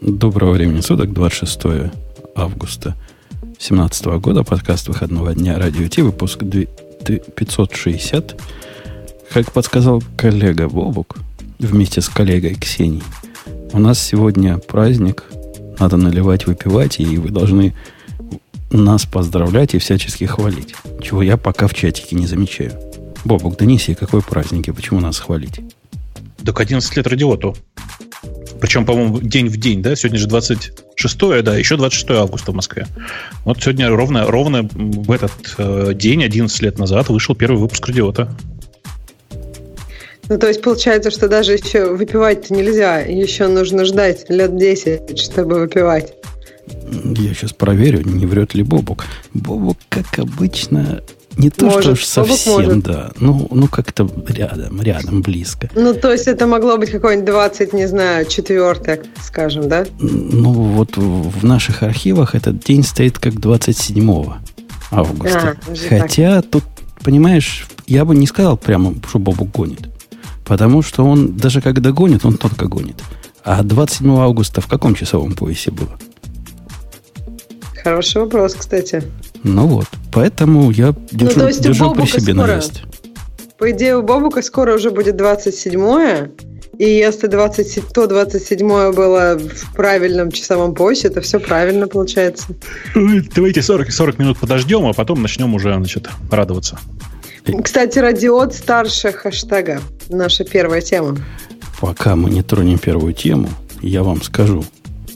Доброго времени суток, 26 августа 2017 года, подкаст выходного дня Радио Ти, выпуск 560. Как подсказал коллега Бобук, вместе с коллегой Ксенией, у нас сегодня праздник, надо наливать, выпивать, и вы должны нас поздравлять и всячески хвалить, чего я пока в чатике не замечаю. Бобук, донеси, какой праздник и почему нас хвалить? Так 11 лет радиоту. Причем, по-моему, день в день, да? Сегодня же 26 да, еще 26 августа в Москве. Вот сегодня ровно, ровно в этот э, день, 11 лет назад, вышел первый выпуск радиота. Ну, то есть получается, что даже еще выпивать нельзя, еще нужно ждать лет 10, чтобы выпивать. Я сейчас проверю, не врет ли Бобук. Бобук, как обычно, не то, может, что уж совсем, может. да. Ну, ну как-то рядом, рядом, близко. Ну, то есть это могло быть какой-нибудь 20, не знаю, четвертое, скажем, да? Ну, вот в наших архивах этот день стоит как 27 августа. А, Хотя так. тут, понимаешь, я бы не сказал прямо, что Бобу гонит. Потому что он, даже когда гонит, он тонко гонит. А 27 августа в каком часовом поясе было? Хороший вопрос, кстати. Ну вот, поэтому я держу, ну, то есть держу при себе скоро, новость. По идее, у Бобука скоро уже будет 27-е, и если 20, то 27 было в правильном часовом поясе, то все правильно получается. Ну, давайте 40, 40 минут подождем, а потом начнем уже значит, радоваться. Кстати, радиот старше хэштега. Наша первая тема. Пока мы не тронем первую тему, я вам скажу,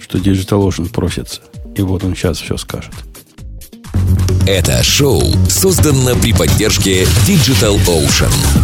что Digital Ocean просится. И вот он сейчас все скажет. Это шоу создано при поддержке Digital Ocean.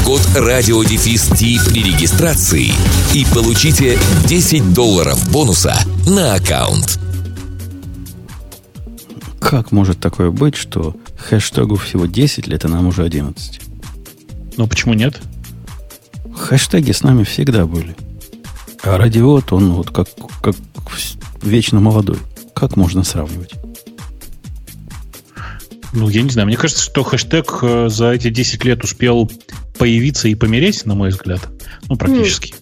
RadioDefist при регистрации и получите 10 долларов бонуса на аккаунт. Как может такое быть, что хэштегу всего 10 лет, а нам уже 11? Ну, почему нет? Хэштеги с нами всегда были. А радиот, он вот как, как вечно молодой. Как можно сравнивать? Ну, я не знаю. Мне кажется, что хэштег э, за эти 10 лет успел появиться и помереть, на мой взгляд. Ну, практически.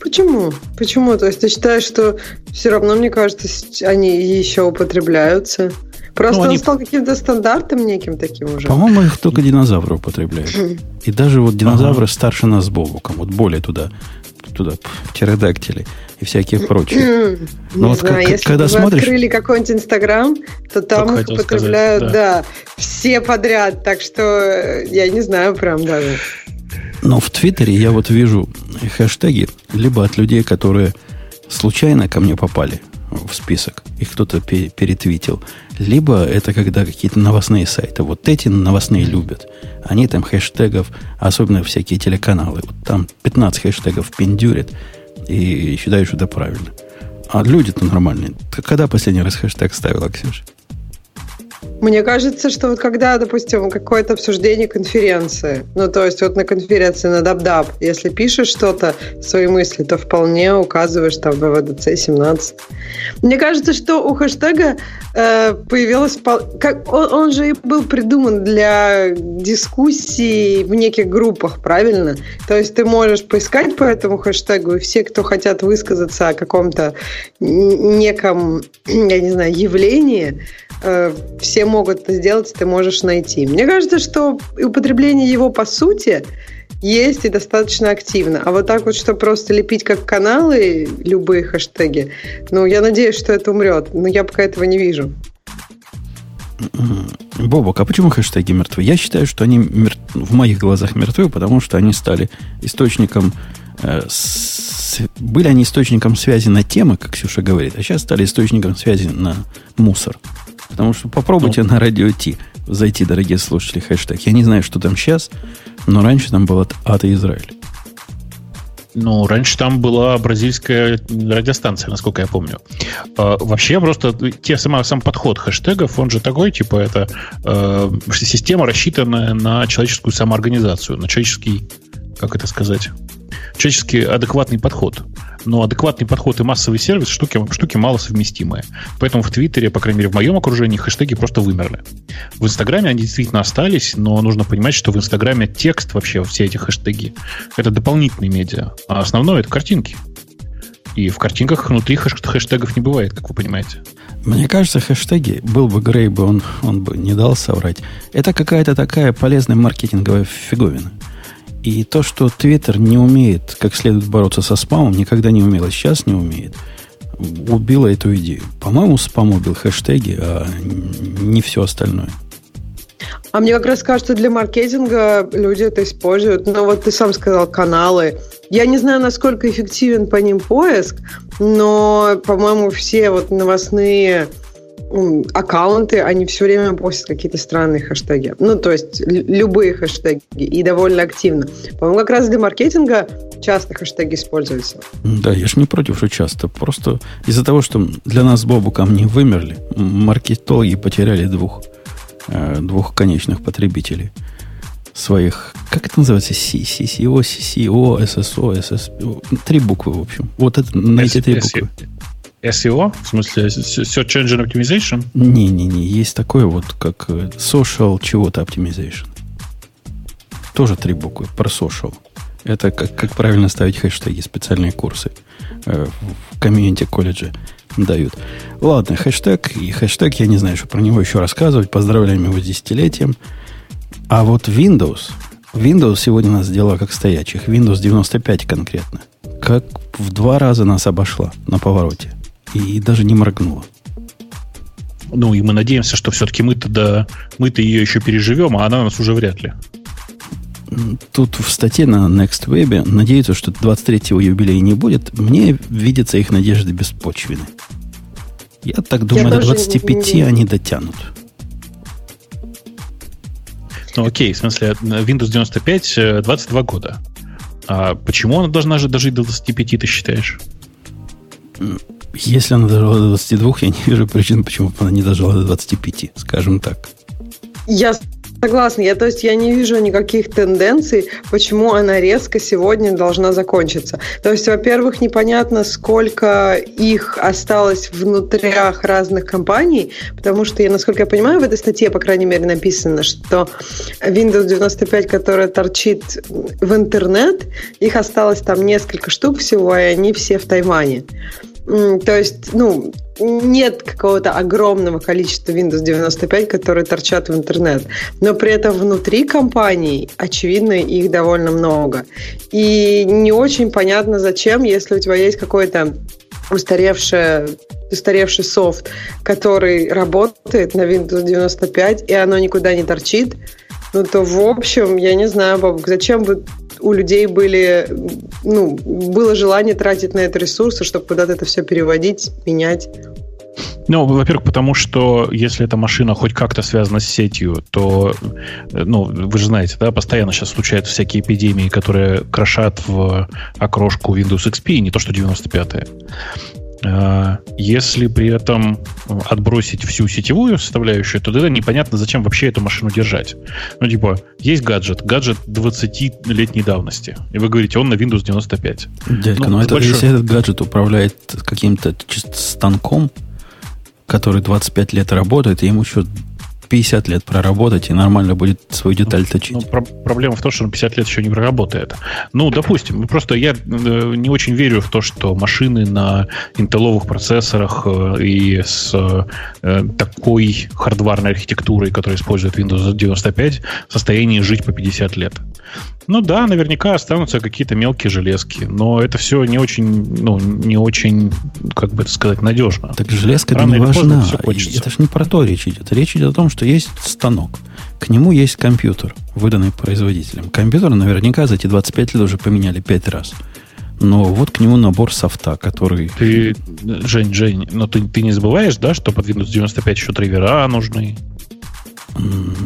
Почему? Почему? То есть ты считаешь, что все равно, мне кажется, они еще употребляются? Просто ну, он они... стал каким-то стандартом неким таким уже. По-моему, их только динозавры употребляют. И даже вот динозавры ага. старше нас с Бобуком, вот более туда, туда, птеродактили и всяких прочих. Но вот знаю, как, если когда бы смотришь... открыли какой-нибудь Инстаграм, то там их употребляют, сказать, да. да, все подряд. Так что э, я не знаю прям даже. Но в Твиттере я вот вижу хэштеги либо от людей, которые случайно ко мне попали в список, их кто-то перетвитил, либо это когда какие-то новостные сайты. Вот эти новостные любят. Они там хэштегов, особенно всякие телеканалы, вот там 15 хэштегов пиндюрят и считают, что это правильно. А люди-то нормальные. Когда последний раз хэштег ставила, Ксюша? Мне кажется, что вот когда, допустим, какое-то обсуждение конференции, ну, то есть вот на конференции на DabDab, если пишешь что-то, свои мысли, то вполне указываешь там ВВДЦ 17. Мне кажется, что у хэштега э, появилось... Как, он, он же и был придуман для дискуссий в неких группах, правильно? То есть ты можешь поискать по этому хэштегу, и все, кто хотят высказаться о каком-то неком, я не знаю, явлении, Э, все могут это сделать, ты можешь найти. Мне кажется, что употребление его по сути есть и достаточно активно. А вот так вот, что просто лепить как каналы любые хэштеги, ну, я надеюсь, что это умрет. Но я пока этого не вижу. Бобок, а почему хэштеги мертвы? Я считаю, что они мертв... в моих глазах мертвы, потому что они стали источником... Э, с... Были они источником связи на темы, как Ксюша говорит, а сейчас стали источником связи на мусор. Потому что попробуйте ну. на радио Ти зайти, дорогие слушатели, хэштег. Я не знаю, что там сейчас, но раньше там был ад и Израиль. Ну, раньше там была бразильская радиостанция, насколько я помню. Э, вообще просто те, сама, сам подход хэштегов, он же такой, типа, это э, система, рассчитанная на человеческую самоорганизацию, на человеческий, как это сказать, человеческий адекватный подход но адекватный подход и массовый сервис штуки, штуки малосовместимые. Поэтому в Твиттере, по крайней мере, в моем окружении, хэштеги просто вымерли. В Инстаграме они действительно остались, но нужно понимать, что в Инстаграме текст вообще, все эти хэштеги, это дополнительные медиа, а основное это картинки. И в картинках внутри хэштегов не бывает, как вы понимаете. Мне кажется, хэштеги, был бы Грей он, он бы не дал соврать. Это какая-то такая полезная маркетинговая фиговина. И то, что Твиттер не умеет как следует бороться со спамом, никогда не умел, и сейчас не умеет, убило эту идею. По-моему, спам убил хэштеги, а не все остальное. А мне как раз кажется, для маркетинга люди это используют. Но вот ты сам сказал каналы. Я не знаю, насколько эффективен по ним поиск, но, по-моему, все вот новостные аккаунты, они все время постят какие-то странные хэштеги. Ну, то есть любые хэштеги и довольно активно. По-моему, как раз для маркетинга часто хэштеги используются. Да, я же не против, что часто. Просто из-за того, что для нас с Бобуком не вымерли, маркетологи потеряли двух, э, двух конечных потребителей своих, как это называется, CCO, CCO, SSO, SSO, три буквы, в общем. Вот это, на эти три буквы. SEO? В смысле Search Engine Optimization? Не-не-не, есть такое вот, как э, Social чего-то Optimization. Тоже три буквы, про social. Это как, как правильно ставить хэштеги, специальные курсы э, в комьюнити колледже дают. Ладно, хэштег и хэштег, я не знаю, что про него еще рассказывать. Поздравляем его с десятилетием. А вот Windows, Windows сегодня нас сделала как стоячих. Windows 95 конкретно. Как в два раза нас обошла на повороте и даже не моргнула. Ну, и мы надеемся, что все-таки мы-то, да, мы-то ее еще переживем, а она нас уже вряд ли. Тут в статье на Next Web надеются, что 23-го юбилея не будет. Мне видятся их надежды беспочвены. Я так думаю, Я до 25 не... они дотянут. Ну, окей, в смысле, Windows 95 22 года. А почему она должна же дожить до 25, ты считаешь? Если она дожила до 22, я не вижу причин, почему она не дожила до 25, скажем так. Я согласна. Я, то есть я не вижу никаких тенденций, почему она резко сегодня должна закончиться. То есть, во-первых, непонятно, сколько их осталось внутрях разных компаний, потому что, я, насколько я понимаю, в этой статье, по крайней мере, написано, что Windows 95, которая торчит в интернет, их осталось там несколько штук всего, и они все в Тайване. То есть, ну, нет какого-то огромного количества Windows 95, которые торчат в интернет. Но при этом внутри компаний, очевидно, их довольно много. И не очень понятно, зачем, если у тебя есть какой-то устаревший, устаревший софт, который работает на Windows 95, и оно никуда не торчит, ну то, в общем, я не знаю, Бабок, зачем бы у людей были, ну, было желание тратить на это ресурсы, чтобы куда-то это все переводить, менять. Ну, во-первых, потому что если эта машина хоть как-то связана с сетью, то, ну, вы же знаете, да, постоянно сейчас случаются всякие эпидемии, которые крошат в окрошку Windows XP, не то что 95-е. А, если при этом отбросить всю сетевую составляющую, то тогда непонятно, зачем вообще эту машину держать. Ну, типа, есть гаджет, гаджет 20-летней давности, и вы говорите, он на Windows 95. Дядька, ну, но это, большой... если этот гаджет управляет каким-то станком, который 25 лет работает, и ему еще 50 лет проработать и нормально будет свою деталь ну, точить. Ну, про- проблема в том, что он 50 лет еще не проработает. Ну, допустим, просто я э, не очень верю в то, что машины на интелловых процессорах э, и с э, такой хардварной архитектурой, которая использует Windows 95, в состоянии жить по 50 лет. Ну да, наверняка останутся какие-то мелкие железки, но это все не очень, ну, не очень, как бы это сказать, надежно. Так железка Рано не важна. Это же не про то речь идет. Речь идет о том, что есть станок. К нему есть компьютер, выданный производителем. Компьютер наверняка за эти 25 лет уже поменяли 5 раз. Но вот к нему набор софта, который... Ты, Жень, Жень, но ты, ты не забываешь, да, что под Windows 95 еще драйвера нужны?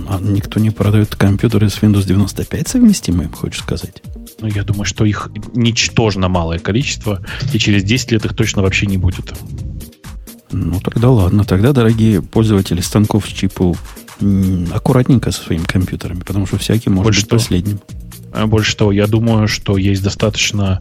А никто не продает компьютеры с Windows 95 совместимые, хочешь сказать? Ну, я думаю, что их ничтожно малое количество, и через 10 лет их точно вообще не будет. Ну, тогда ладно. Тогда, дорогие пользователи станков с чипу, аккуратненько со своими компьютерами, потому что всякий может Больше быть что? последним. А больше того, я думаю, что есть достаточно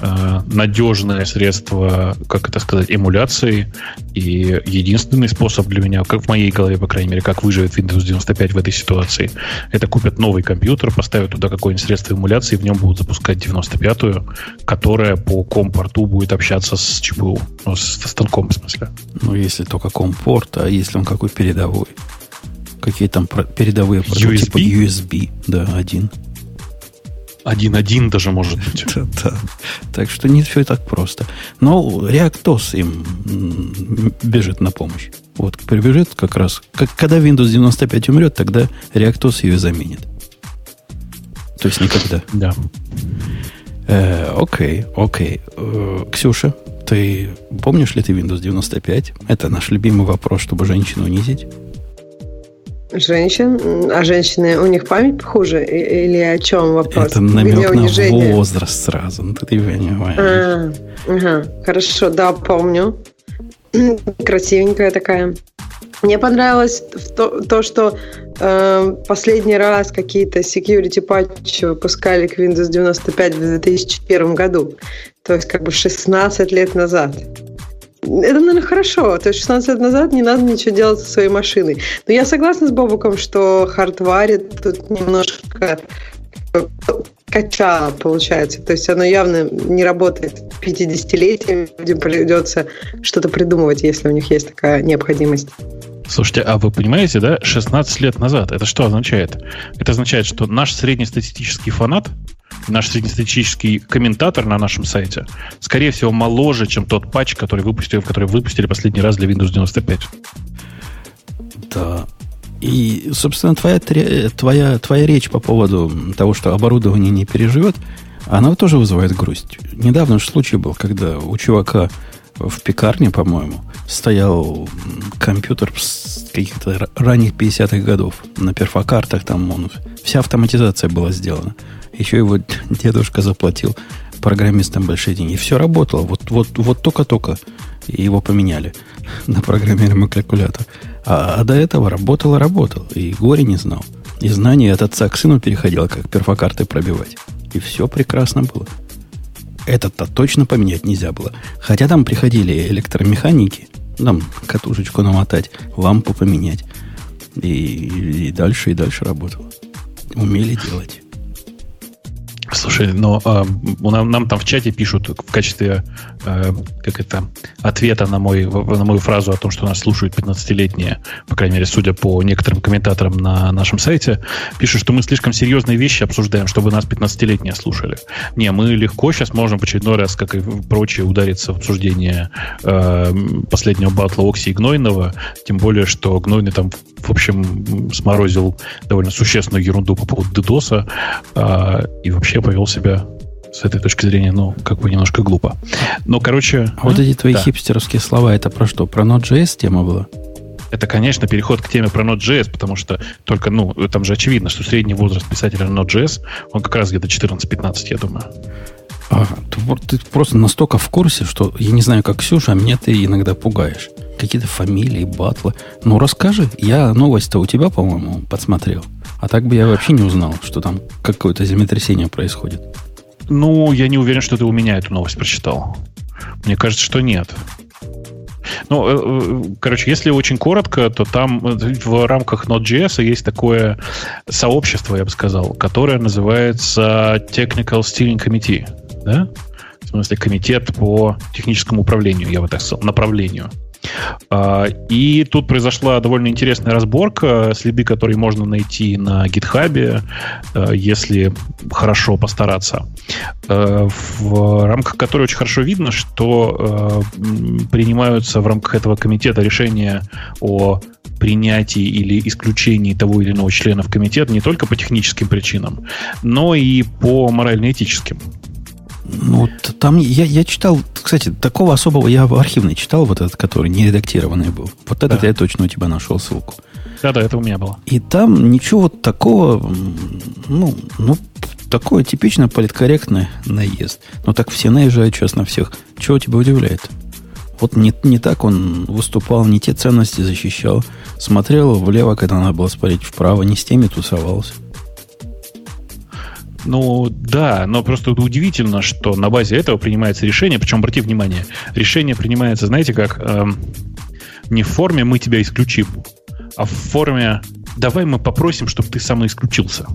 надежное средство, как это сказать, эмуляции. И единственный способ для меня, как в моей голове, по крайней мере, как выживет Windows 95 в этой ситуации, это купят новый компьютер, поставят туда какое-нибудь средство эмуляции, и в нем будут запускать 95-ю, которая по ком-порту будет общаться с ЧПУ, ну, со станком, в смысле. Ну, если только ком-порт, а если он какой передовой? Какие там передовые? USB? Типа USB, да, один. Один-один даже может быть. да, да. Так что не все так просто. Но ReactOS им бежит на помощь. Вот прибежит как раз. Как, когда Windows 95 умрет, тогда ReactOS ее заменит. То есть никогда. Да. Э, окей, окей. Э, Ксюша, ты помнишь ли ты Windows 95? Это наш любимый вопрос, чтобы женщину унизить. Женщин? А женщины, у них память хуже? Или о чем вопрос? Это намек на возраст сразу, ну, ты понимаешь. А, ага, хорошо, да, помню. Красивенькая такая. Мне понравилось то, то что э, последний раз какие-то security патчи выпускали к Windows 95 в 2001 году. То есть как бы 16 лет назад. Это, наверное, хорошо. То есть 16 лет назад не надо ничего делать со своей машиной. Но я согласна с Бобуком, что хардварит тут немножко качало, получается. То есть оно явно не работает 50-летием. Людям придется что-то придумывать, если у них есть такая необходимость. Слушайте, а вы понимаете, да, 16 лет назад, это что означает? Это означает, что наш среднестатистический фанат наш среднестатистический комментатор на нашем сайте, скорее всего, моложе, чем тот патч, который выпустили, который выпустили последний раз для Windows 95. Да. И, собственно, твоя, твоя, твоя речь по поводу того, что оборудование не переживет, она тоже вызывает грусть. Недавно же случай был, когда у чувака в пекарне, по-моему, стоял компьютер с каких-то ранних 50-х годов. На перфокартах там он, вся автоматизация была сделана. Еще его дедушка заплатил программистам большие деньги. Все работало. Вот, вот, вот только-только его поменяли на программируемый калькулятор. А, а до этого работало, работало. И горе не знал. И знание от отца к сыну переходило, как перфокарты пробивать. И все прекрасно было. Этот-то точно поменять нельзя было. Хотя там приходили электромеханики, там катушечку намотать, лампу поменять. И, и дальше, и дальше работало. Умели делать. Слушай, но э, нам, нам там в чате пишут в качестве э, как это, ответа на, мой, на мою фразу о том, что нас слушают 15-летние, по крайней мере, судя по некоторым комментаторам на нашем сайте, пишут, что мы слишком серьезные вещи обсуждаем, чтобы нас 15-летние слушали. Не, мы легко сейчас можем в очередной раз, как и прочие, удариться в обсуждение э, последнего батла Окси и Гнойного, тем более, что Гнойный там, в общем, сморозил довольно существенную ерунду по поводу DDoS, э, и вообще повел себя с этой точки зрения, ну, как бы немножко глупо. Но, короче... А, вот эти твои да. хипстерские слова, это про что? Про Node.js тема была? Это, конечно, переход к теме про Node.js, потому что только, ну, там же очевидно, что средний возраст писателя Node.js, он как раз где-то 14-15, я думаю. А, ты, ты просто настолько в курсе, что я не знаю, как Ксюша, а меня ты иногда пугаешь. Какие-то фамилии, батлы. Ну, расскажи. Я новость-то у тебя, по-моему, подсмотрел. А так бы я вообще не узнал, что там какое-то землетрясение происходит. Ну, я не уверен, что ты у меня эту новость прочитал. Мне кажется, что нет. Ну, э, э, короче, если очень коротко, то там в рамках Node.js есть такое сообщество, я бы сказал, которое называется Technical Steering Committee. Да? В смысле, комитет по техническому управлению, я бы так сказал, направлению. А, и тут произошла довольно интересная разборка, следы которые можно найти на гитхабе, э, если хорошо постараться, э, в рамках которой очень хорошо видно, что принимаются в рамках этого комитета решения о принятии или исключении того или иного члена в комитет не только по техническим причинам, но и по морально-этическим. Ну, там я, я читал, кстати, такого особого я в архивной читал, вот этот, который не редактированный был. Вот этот да. я точно у тебя нашел ссылку. Да-да, это у меня было. И там ничего такого, ну, ну, такое типично политкорректное наезд. Но так все наезжают сейчас на всех. Чего тебя удивляет? Вот не, не так он выступал, не те ценности защищал. Смотрел влево, когда надо было смотреть вправо, не с теми тусовался. Ну, да, но просто удивительно, что на базе этого принимается решение, причем, обрати внимание, решение принимается, знаете, как эм, не в форме «мы тебя исключим», а в форме «давай мы попросим, чтобы ты самоисключился».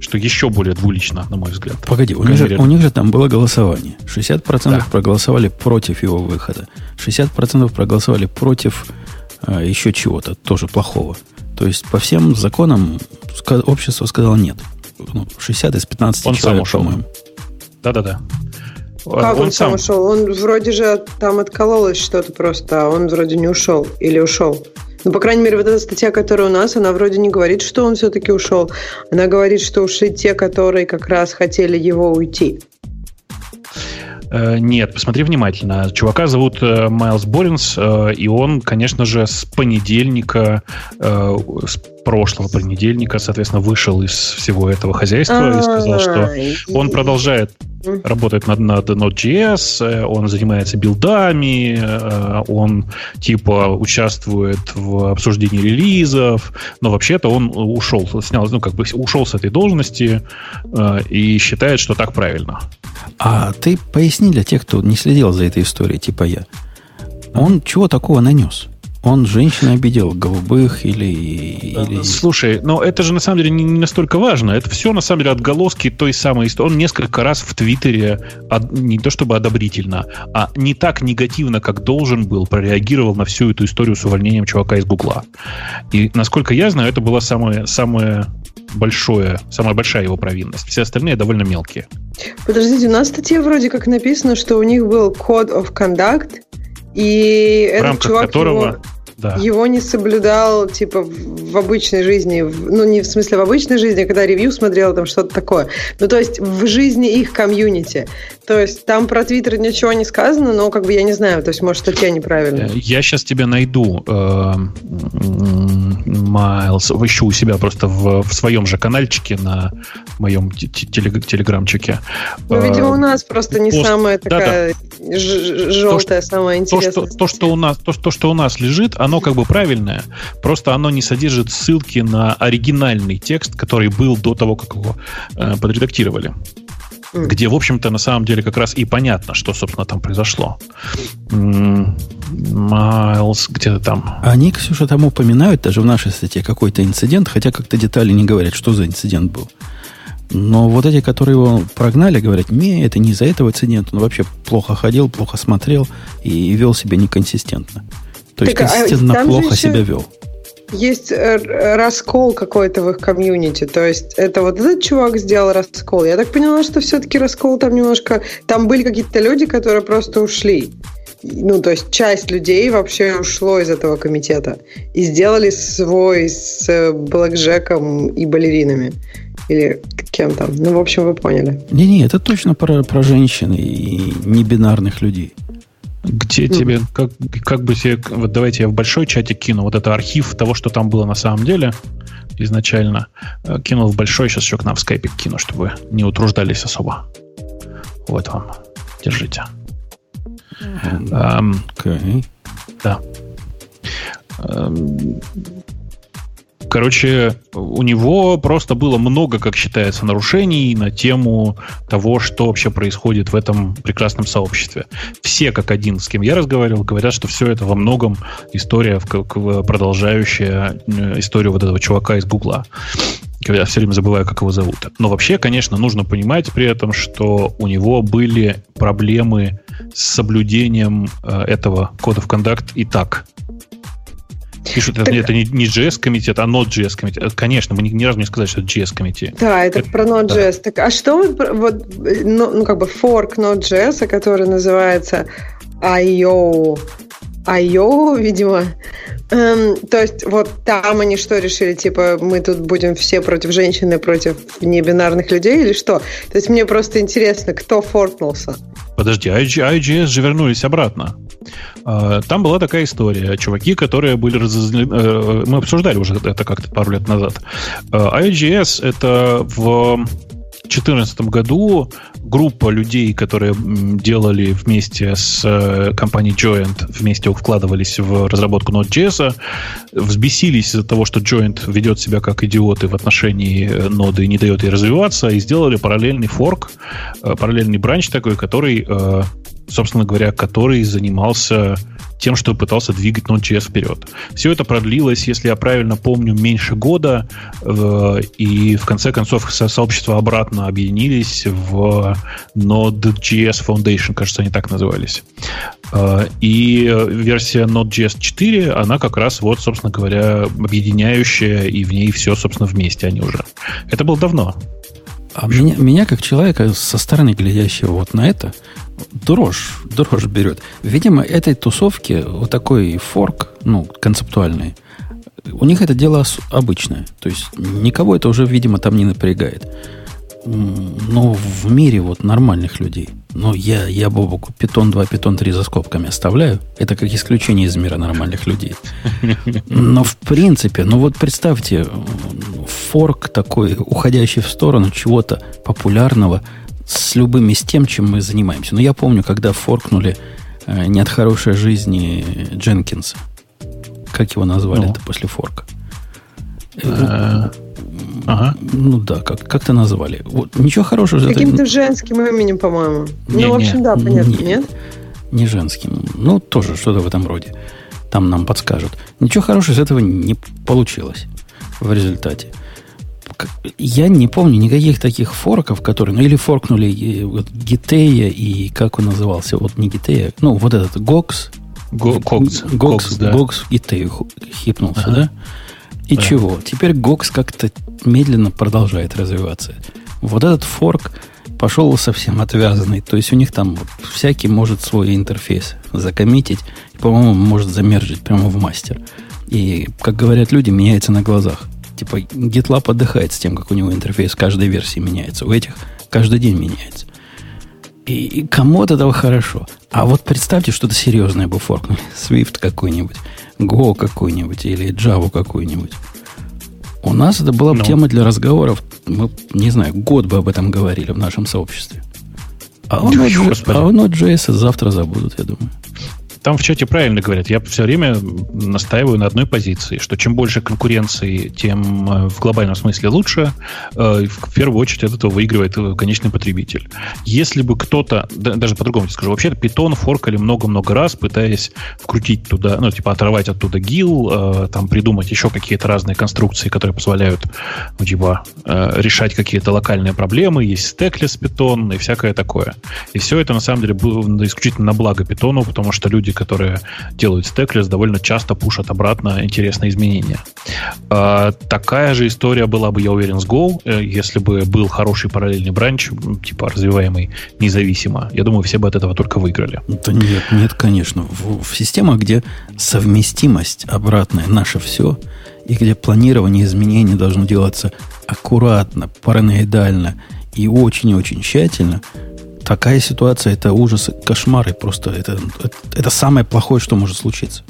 Что еще более двулично, на мой взгляд. Погоди, у них, же, у них же там было голосование. 60% да. проголосовали против его выхода. 60% проголосовали против э, еще чего-то, тоже плохого. То есть по всем законам общество сказало нет ну, 60 из 15 он человек, сам ушел. по-моему. Да-да-да. Как он, он сам ушел? Он вроде же там откололось что-то просто, а он вроде не ушел. Или ушел? Ну, по крайней мере, вот эта статья, которая у нас, она вроде не говорит, что он все-таки ушел. Она говорит, что ушли те, которые как раз хотели его уйти. Э, нет, посмотри внимательно. Чувака зовут э, Майлз Боринс, э, и он, конечно же, с понедельника, с прошлого понедельника, соответственно, вышел из всего этого хозяйства и сказал, что он продолжает работать над, над Node.js, он занимается билдами, он типа участвует в обсуждении релизов, но вообще-то он ушел, снял, ну как бы ушел с этой должности и считает, что так правильно. А ты поясни для тех, кто не следил за этой историей, типа я. Он чего такого нанес? Он женщин обидел, голубых или, или... Слушай, но это же на самом деле не, не настолько важно. Это все на самом деле отголоски той самой истории. Он несколько раз в Твиттере од... не то чтобы одобрительно, а не так негативно, как должен был, прореагировал на всю эту историю с увольнением чувака из Гугла. И насколько я знаю, это была самая, самая большое, самая большая его провинность. Все остальные довольно мелкие. Подождите, у нас в статье вроде как написано, что у них был Code of Conduct, и в этот чувак которого... его да. его не соблюдал, типа, в обычной жизни, ну, не в смысле в обычной жизни, а когда ревью смотрела, там что-то такое. Ну, то есть в жизни их комьюнити. То есть там про Твиттер ничего не сказано, но как бы я не знаю, то есть может статья неправильная. Я сейчас тебе найду э, Майлз, ищу у себя просто в, в своем же каналчике на моем телеграмчике. Ну, видимо, у нас просто не самая такая желтая, самая интересная. То, что у нас, то, что у нас лежит, оно как бы правильное, просто оно не содержит ссылки на оригинальный текст, который был до того, как его э, подредактировали. Mm. Где, в общем-то, на самом деле как раз и понятно, что, собственно, там произошло. Майлз, где-то там. Они, Ксюша, там упоминают даже в нашей статье какой-то инцидент, хотя как-то детали не говорят, что за инцидент был. Но вот эти, которые его прогнали, говорят, не, это не из-за этого инцидента. Он вообще плохо ходил, плохо смотрел и вел себя неконсистентно. То есть так, консистентно а плохо себя вел. Есть э, раскол какой-то в их комьюнити. То есть это вот этот чувак сделал раскол. Я так поняла, что все-таки раскол там немножко... Там были какие-то люди, которые просто ушли. Ну, то есть часть людей вообще ушло из этого комитета и сделали свой с блэкджеком и балеринами. Или кем там. Ну, в общем, вы поняли. Не-не, это точно про, про женщин и небинарных людей. Где mm. тебе, как, как бы тебе, вот давайте я в большой чатик кину, вот это архив того, что там было на самом деле изначально, э, кинул в большой, сейчас еще к нам в скайпе кину, чтобы не утруждались особо. Вот вам, держите. Mm. Um, okay. Да. Um, Короче, у него просто было много, как считается, нарушений на тему того, что вообще происходит в этом прекрасном сообществе. Все, как один, с кем я разговаривал, говорят, что все это во многом история, продолжающая э, историю вот этого чувака из Гугла. Я все время забываю, как его зовут. Но вообще, конечно, нужно понимать при этом, что у него были проблемы с соблюдением э, этого кода в контакт и так. Пишут, так... это, не, не JS-комитет, а Node.js комитет. Э, конечно, мы ни, ни разу не сказали, что это JS-комитет. Да, это, это про Node.js. Да. Так, а что вот, вот ну, ну, как бы fork Node.js, который называется IO IO, видимо. Эм, то есть вот там они что решили, типа мы тут будем все против женщины, против небинарных людей или что? То есть мне просто интересно, кто форкнулся. Подожди, IGS же вернулись обратно. А, там была такая история. Чуваки, которые были разозлены... Э, мы обсуждали уже это как-то пару лет назад. IGS а, это в 2014 году группа людей, которые делали вместе с э, компанией Joint, вместе вкладывались в разработку Node.js, взбесились из-за того, что Joint ведет себя как идиоты в отношении э, ноды и не дает ей развиваться, и сделали параллельный форк, э, параллельный бранч такой, который, собственно говоря, который занимался тем, что пытался двигать Node.js вперед. Все это продлилось, если я правильно помню, меньше года, э, и в конце концов сообщества обратно объединились в Node.js Foundation, кажется, они так назывались. Э, и версия Node.js 4, она как раз вот, собственно говоря, объединяющая, и в ней все, собственно, вместе они уже. Это было давно. А меня, меня, как человека со стороны глядящего вот на это, дрожь, дрожь берет. Видимо, этой тусовке вот такой форк, ну, концептуальный, у них это дело обычное. То есть никого это уже, видимо, там не напрягает. Но в мире вот нормальных людей, ну, я, я Бобуку питон 2, питон 3 за скобками оставляю. Это как исключение из мира нормальных людей. Но в принципе, ну вот представьте, форк такой, уходящий в сторону чего-то популярного – с любыми с тем, чем мы занимаемся. Но я помню, когда форкнули э, «Не от хорошей жизни» Дженкинса. Как его назвали ну. это после форка? Э, ага. Ну да, как, как то назвали. Вот, ничего хорошего. Каким-то это... женским именем, по-моему. Не, ну, в общем, не, да, понятно, не, нет? Не женским. Ну, тоже что-то в этом роде. Там нам подскажут. Ничего хорошего из этого не получилось в результате я не помню никаких таких форков, которые, ну или форкнули вот, Gitea и как он назывался, вот не Gitea, ну вот этот Gogs, Gogs, Gogs, да. Gogs Gitea хипнулся, ага. да? И да. чего? Теперь Gogs как-то медленно продолжает развиваться. Вот этот форк пошел совсем отвязанный. То есть у них там всякий может свой интерфейс закоммитить. И, по-моему, может замержить прямо в мастер. И, как говорят люди, меняется на глазах. Типа GitLab отдыхает с тем, как у него интерфейс каждой версии меняется. У этих каждый день меняется. И, и кому от этого хорошо. А вот представьте, что-то серьезное бы форкнули. Swift какой-нибудь, Go какой-нибудь или Java какой-нибудь. У нас это была бы. Ну. тема для разговоров. Мы, не знаю, год бы об этом говорили в нашем сообществе. А у Node.js завтра забудут, я думаю. Там в чате правильно говорят. Я все время настаиваю на одной позиции, что чем больше конкуренции, тем э, в глобальном смысле лучше. Э, в первую очередь от этого выигрывает э, конечный потребитель. Если бы кто-то, даже по-другому скажу, вообще Python форкали много-много раз, пытаясь вкрутить туда, ну, типа оторвать оттуда гил, там придумать еще какие-то разные конструкции, которые позволяют, ну, типа, решать какие-то локальные проблемы. Есть стеклес Python и всякое такое. И все это, на самом деле, было исключительно на благо Python, потому что люди, которые делают стеклес, довольно часто пушат обратно интересные изменения. А, такая же история была бы, я уверен, с Go, э, если бы был хороший параллельный бранч, типа развиваемый независимо. Я думаю, все бы от этого только выиграли. Да нет, нет, конечно. В, в системах, где совместимость обратная наше все, и где планирование изменений должно делаться аккуратно, параноидально и очень-очень тщательно – такая ситуация это ужас, кошмар, и просто это, это, это самое плохое, что может случиться.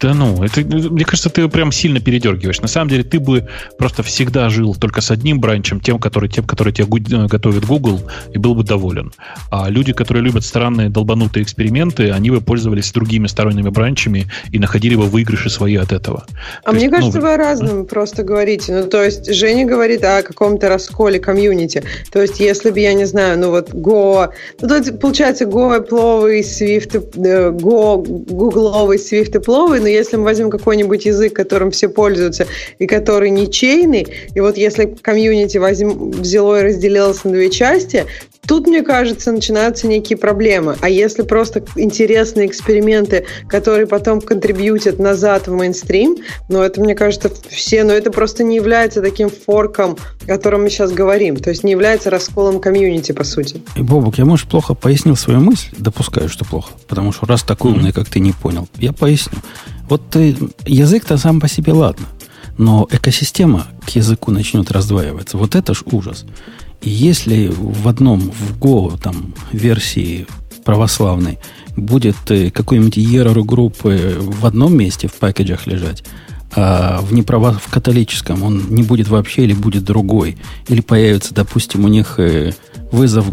Да ну, это, мне кажется, ты прям сильно передергиваешь. На самом деле, ты бы просто всегда жил только с одним бранчем, тем, который, тем, который тебе э, готовит Google, и был бы доволен. А люди, которые любят странные долбанутые эксперименты, они бы пользовались другими сторонними бранчами и находили бы выигрыши свои от этого. А то мне есть, кажется, ну, вы о разном а? просто говорите. Ну, то есть, Женя говорит о каком-то расколе комьюнити. То есть, если бы, я не знаю, ну вот Go, ну, то получается Go, Apple, Swift, э, Go, Googleовый, Swift, Apple, но если мы возьмем какой-нибудь язык, которым все пользуются, и который ничейный, и вот если комьюнити возьм, взяло и разделилось на две части, тут, мне кажется, начинаются некие проблемы. А если просто интересные эксперименты, которые потом контрибьютят назад в мейнстрим, ну, это, мне кажется, все, но это просто не является таким форком, о котором мы сейчас говорим. То есть не является расколом комьюнити, по сути. И, Бобок, я, может, плохо пояснил свою мысль? Допускаю, что плохо. Потому что раз такой умный, как ты, не понял. Я поясню. Вот ты, язык-то сам по себе ладно. Но экосистема к языку начнет раздваиваться. Вот это ж ужас. И если в одном, в Go, там, версии православной, будет э, какой-нибудь error группы в одном месте в пакетах лежать, а в, неправо, в католическом он не будет вообще или будет другой, или появится, допустим, у них э, вызов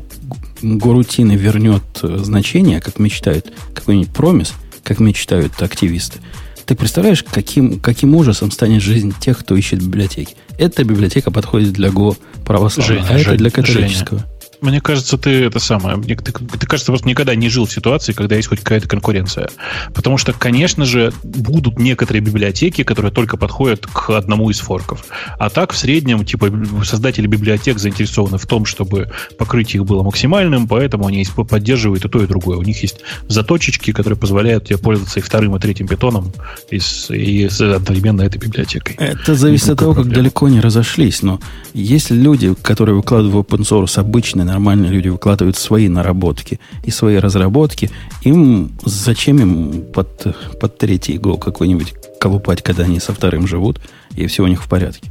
горутины вернет э, значение, как мечтают, какой-нибудь промис, как мечтают активисты, ты представляешь, каким, каким ужасом станет жизнь тех, кто ищет библиотеки? Эта библиотека подходит для Go православного, а это для католического. Женя. Мне кажется, ты это самое. Мне, ты, ты, кажется, просто никогда не жил в ситуации, когда есть хоть какая-то конкуренция. Потому что, конечно же, будут некоторые библиотеки, которые только подходят к одному из форков. А так, в среднем, типа, создатели библиотек заинтересованы в том, чтобы покрытие их было максимальным, поэтому они поддерживают и то, и другое. У них есть заточечки, которые позволяют тебе пользоваться и вторым, и третьим питоном, и, и одновременно этой библиотекой. Это зависит от того, проблема. как далеко они разошлись. Но если люди, которые выкладывают в open source обычные нормальные люди выкладывают свои наработки и свои разработки, им зачем им под, под третий гол какой-нибудь колупать, когда они со вторым живут, и все у них в порядке?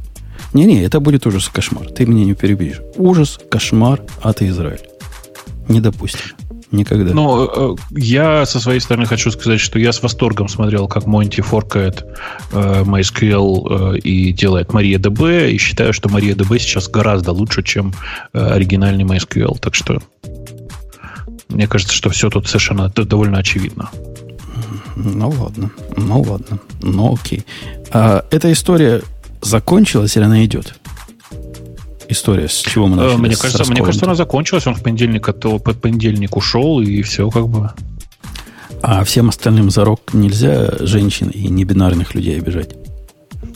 Не-не, это будет ужас кошмар. Ты меня не перебьешь. Ужас, кошмар от Израиля. Не допустим. Никогда. Ну, э, я со своей стороны хочу сказать, что я с восторгом смотрел, как Монти форкает э, MySQL э, и делает MariaDB, и считаю, что MariaDB сейчас гораздо лучше, чем оригинальный MySQL. Так что мне кажется, что все тут совершенно довольно очевидно. Ну ладно, ну ладно, ну окей. А эта история закончилась или она идет? История? С чего мы начали? Мне кажется, мне кажется, она закончилась. Он в понедельник, в понедельник ушел, и все как бы. А всем остальным за рок нельзя женщин и небинарных людей обижать?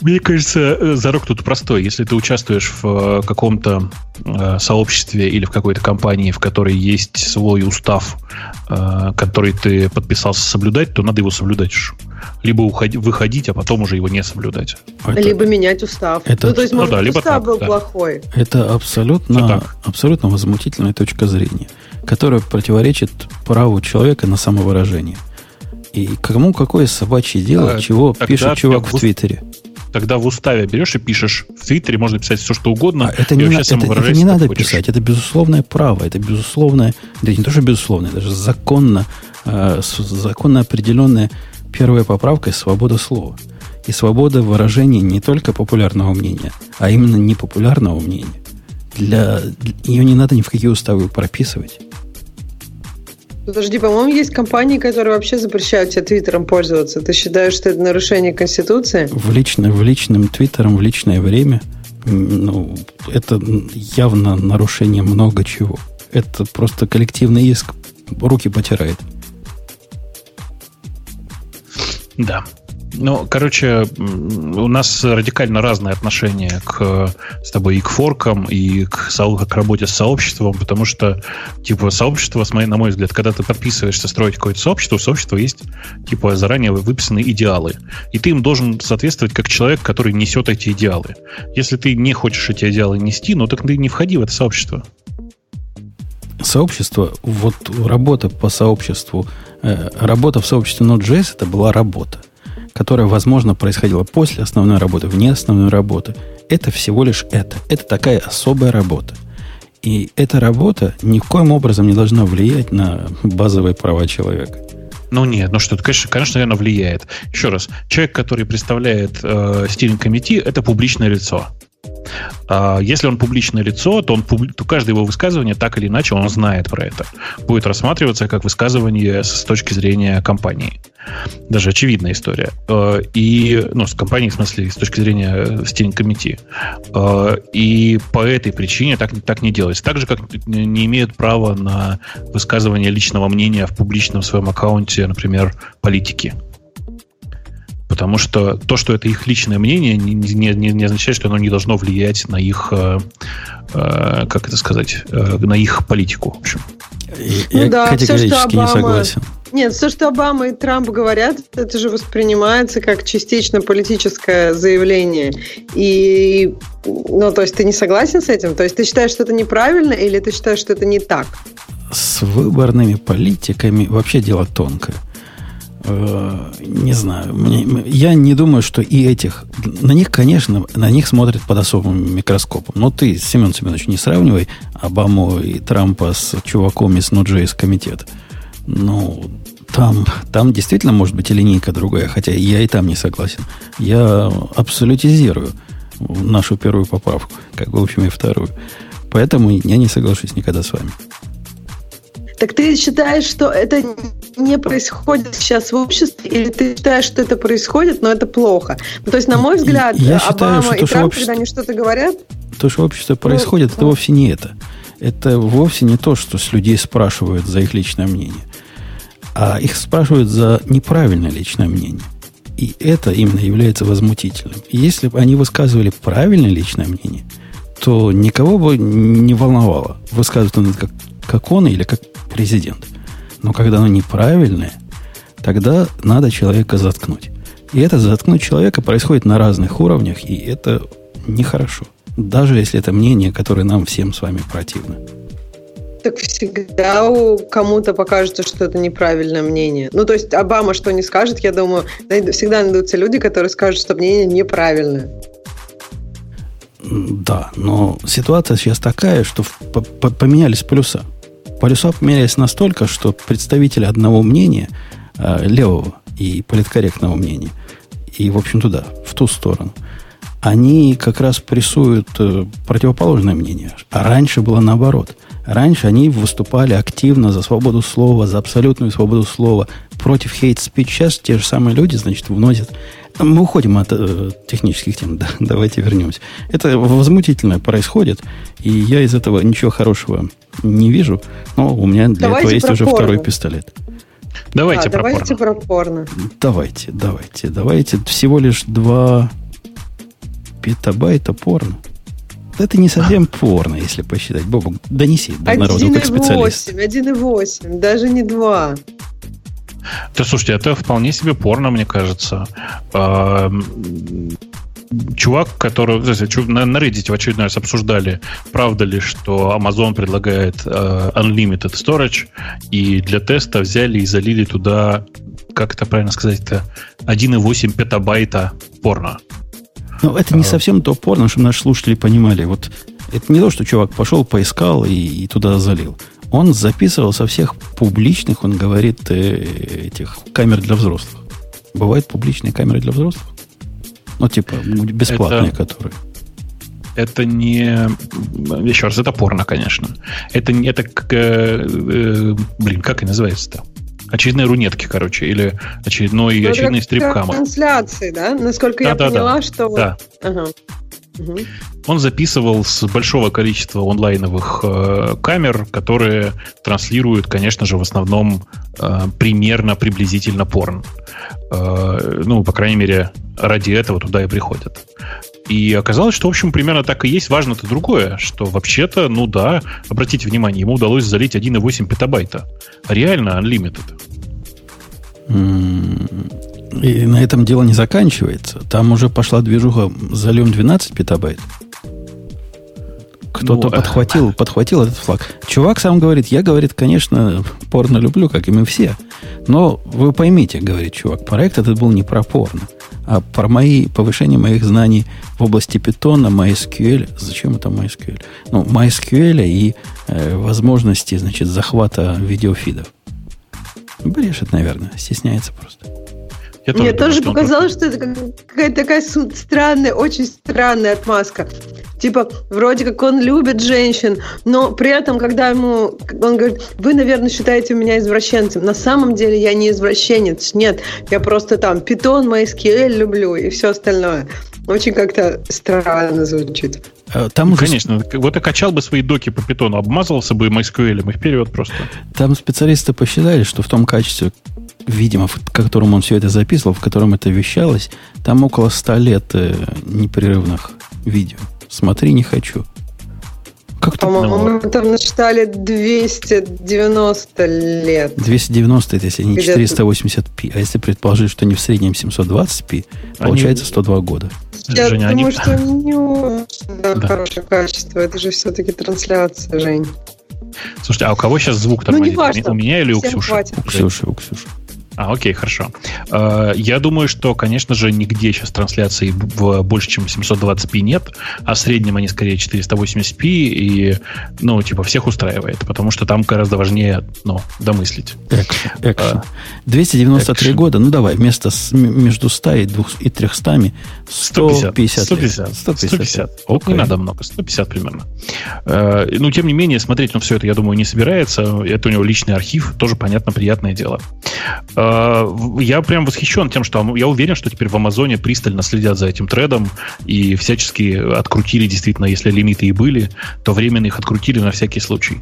Мне кажется, э, зарок тут простой. Если ты участвуешь в э, каком-то э, сообществе или в какой-то компании, в которой есть свой устав, который ты подписался соблюдать, то надо его соблюдать. Либо уходи, выходить, а потом уже его не соблюдать. Это, либо менять устав. Это, ну, то есть, ну, может, да, либо устав так, был да. плохой. Это абсолютно, абсолютно возмутительная точка зрения, которая противоречит праву человека на самовыражение. И кому какое собачье дело, а, чего пишет чувак в Твиттере? Тогда в уставе берешь и пишешь. В Твиттере можно писать все, что угодно. А это, не, на, это, это не надо хочешь. писать. Это безусловное право. Это безусловное, да не то, что безусловное, даже законно, э, законно определенная первая поправка – свобода слова. И свобода выражения не только популярного мнения, а именно непопулярного мнения. Для, для ее не надо ни в какие уставы прописывать. Подожди, по-моему, есть компании, которые вообще запрещают тебе Твиттером пользоваться. Ты считаешь, что это нарушение Конституции? В, лично, в личном Твиттером в личное время ну, это явно нарушение много чего. Это просто коллективный иск руки потирает. Да. Ну, короче, у нас радикально разное отношение к, с тобой и к форкам, и к, к работе с сообществом, потому что, типа, сообщество, на мой взгляд, когда ты подписываешься строить какое-то сообщество, у сообщества есть, типа, заранее выписанные идеалы. И ты им должен соответствовать как человек, который несет эти идеалы. Если ты не хочешь эти идеалы нести, ну, так ты не входи в это сообщество. Сообщество, вот работа по сообществу, э, работа в сообществе Node.js это была работа которая, возможно, происходила после основной работы, вне основной работы, это всего лишь это. Это такая особая работа. И эта работа никоим образом не должна влиять на базовые права человека. Ну нет, ну что, конечно, конечно, наверное, влияет. Еще раз, человек, который представляет э, стилинг комити, это публичное лицо. А если он публичное лицо, то, он, то каждое его высказывание так или иначе он знает про это. Будет рассматриваться как высказывание с точки зрения компании. Даже очевидная история. А, и, ну, с компанией, в смысле, с точки зрения стилинг комити. А, и по этой причине так, так не делается. Так же, как не имеют права на высказывание личного мнения в публичном своем аккаунте, например, политики. Потому что то, что это их личное мнение, не, не, не означает, что оно не должно влиять на их, э, э, как это сказать, э, на их политику. В общем. Ну, я да, категорически все, что Обама... не согласен. Нет, все, что Обама и Трамп говорят, это же воспринимается как частично политическое заявление. И, ну, то есть ты не согласен с этим? То есть ты считаешь, что это неправильно, или ты считаешь, что это не так? С выборными политиками вообще дело тонкое. Э, не знаю. Мне, я не думаю, что и этих... На них, конечно, на них смотрят под особым микроскопом. Но ты, Семен Семенович, не сравнивай Обаму и Трампа с чуваком из Node.js комитета. Ну, там, там действительно может быть и линейка другая, хотя я и там не согласен. Я абсолютизирую нашу первую поправку, как, в общем, и вторую. Поэтому я не соглашусь никогда с вами. Так ты считаешь, что это не происходит сейчас в обществе, или ты считаешь, что это происходит, но это плохо? Ну, то есть, на мой взгляд, я Обама считаю, что и Трамп, общество... когда они что-то говорят... То, что в обществе происходит, ну, это вовсе не это. Это вовсе не то, что с людей спрашивают за их личное мнение. А их спрашивают за неправильное личное мнение. И это именно является возмутительным. Если бы они высказывали правильное личное мнение, то никого бы не волновало, высказывают он как, как он или как президент. Но когда оно неправильное, тогда надо человека заткнуть. И это заткнуть человека происходит на разных уровнях, и это нехорошо. Даже если это мнение, которое нам всем с вами противно. Так всегда кому-то покажется, что это неправильное мнение. Ну, то есть Обама что не скажет, я думаю, всегда найдутся люди, которые скажут, что мнение неправильное. Да, но ситуация сейчас такая, что поменялись полюса полюса померялись настолько, что представители одного мнения, э, левого и политкорректного мнения, и, в общем, туда, в ту сторону, они как раз прессуют э, противоположное мнение. А раньше было наоборот. Раньше они выступали активно за свободу слова, за абсолютную свободу слова, против хейт-спич. Сейчас те же самые люди, значит, вносят... Мы уходим от э, технических тем, да, давайте вернемся. Это возмутительно происходит, и я из этого ничего хорошего не вижу, но у меня для давайте этого есть уже порно. второй пистолет. Давайте, а, про, давайте порно. про порно. Давайте, давайте, давайте. Всего лишь два петабайта порно. Это не совсем порно, если посчитать. Бобу, донеси до народу как специалист. 1,8, даже не 2. Да, слушайте, это вполне себе порно, мне кажется чувак, который на, Reddit в очередной раз обсуждали, правда ли, что Amazon предлагает э, unlimited storage, и для теста взяли и залили туда, как это правильно сказать-то, 1,8 петабайта порно. Ну, это не а. совсем то порно, чтобы наши слушатели понимали. Вот это не то, что чувак пошел, поискал и, и туда залил. Он записывал со всех публичных, он говорит, э, этих камер для взрослых. Бывают публичные камеры для взрослых? Ну, типа, бесплатные, это, которые. Это не... Еще раз, это порно, конечно. Это, не это как... Э, э, блин, как и называется-то? Очередные рунетки, короче, или очередной, ну, очередные стрипкамы. Трансляции, да? Насколько да, я да, поняла, да. что... Да. Ага. Угу. Он записывал с большого количества онлайновых э, камер, которые транслируют, конечно же, в основном э, примерно приблизительно порн. Э, ну, по крайней мере, ради этого туда и приходят. И оказалось, что, в общем, примерно так и есть. Важно-то другое, что вообще-то, ну да, обратите внимание, ему удалось залить 1,8 петабайта. Реально unlimited. И на этом дело не заканчивается. Там уже пошла движуха зальем 12 петабайт. Кто-то ну, подхватил, подхватил этот флаг. Чувак сам говорит, я, говорит, конечно, порно люблю, как и мы все. Но вы поймите, говорит чувак, проект этот был не про порно, а про мои, повышение моих знаний в области питона, MySQL. Зачем это MySQL? Ну, MySQL и э, возможности, значит, захвата видеофидов. Брешет, наверное, стесняется просто. Я Мне тоже, тоже показалось, что это какая-то такая странная, очень странная отмазка. Типа, вроде как он любит женщин, но при этом, когда ему, он говорит, вы, наверное, считаете меня извращенцем. На самом деле я не извращенец, нет. Я просто там питон, MySQL люблю и все остальное. Очень как-то странно звучит. А, там уже... Конечно, вот и качал бы свои доки по питону, обмазался бы MySQL и вперед просто. Там специалисты посчитали, что в том качестве, видимо, в котором он все это записывал, в котором это вещалось, там около 100 лет э, непрерывных видео. Смотри, не хочу. Как По-моему, мы там насчитали 290 лет. 290 это если не 480p. А если предположить, что не в среднем 720p, получается 102 года. Я Женя, думаю, они... что не очень да, да. хорошее качество. Это же все-таки трансляция, Жень. Слушайте, а у кого сейчас звук там? Ну, не важно. У меня или у Ксюши? У Ксюши, у Ксюши. А, окей, хорошо. Э, я думаю, что, конечно же, нигде сейчас трансляции в больше, чем 720p нет, а в среднем они скорее 480p, и, ну, типа, всех устраивает, потому что там гораздо важнее, ну, домыслить. Экшен. 293 года, ну, давай, вместо между 100 и, 200, и 300 150. 150. 150. 150. Okay. Не надо много, 150 примерно. Э, ну, тем не менее, смотреть на все это, я думаю, не собирается. Это у него личный архив, тоже, понятно, приятное дело. Я прям восхищен тем, что я уверен, что теперь в Амазоне пристально следят за этим тредом и всячески открутили, действительно, если лимиты и были, то временно их открутили на всякий случай.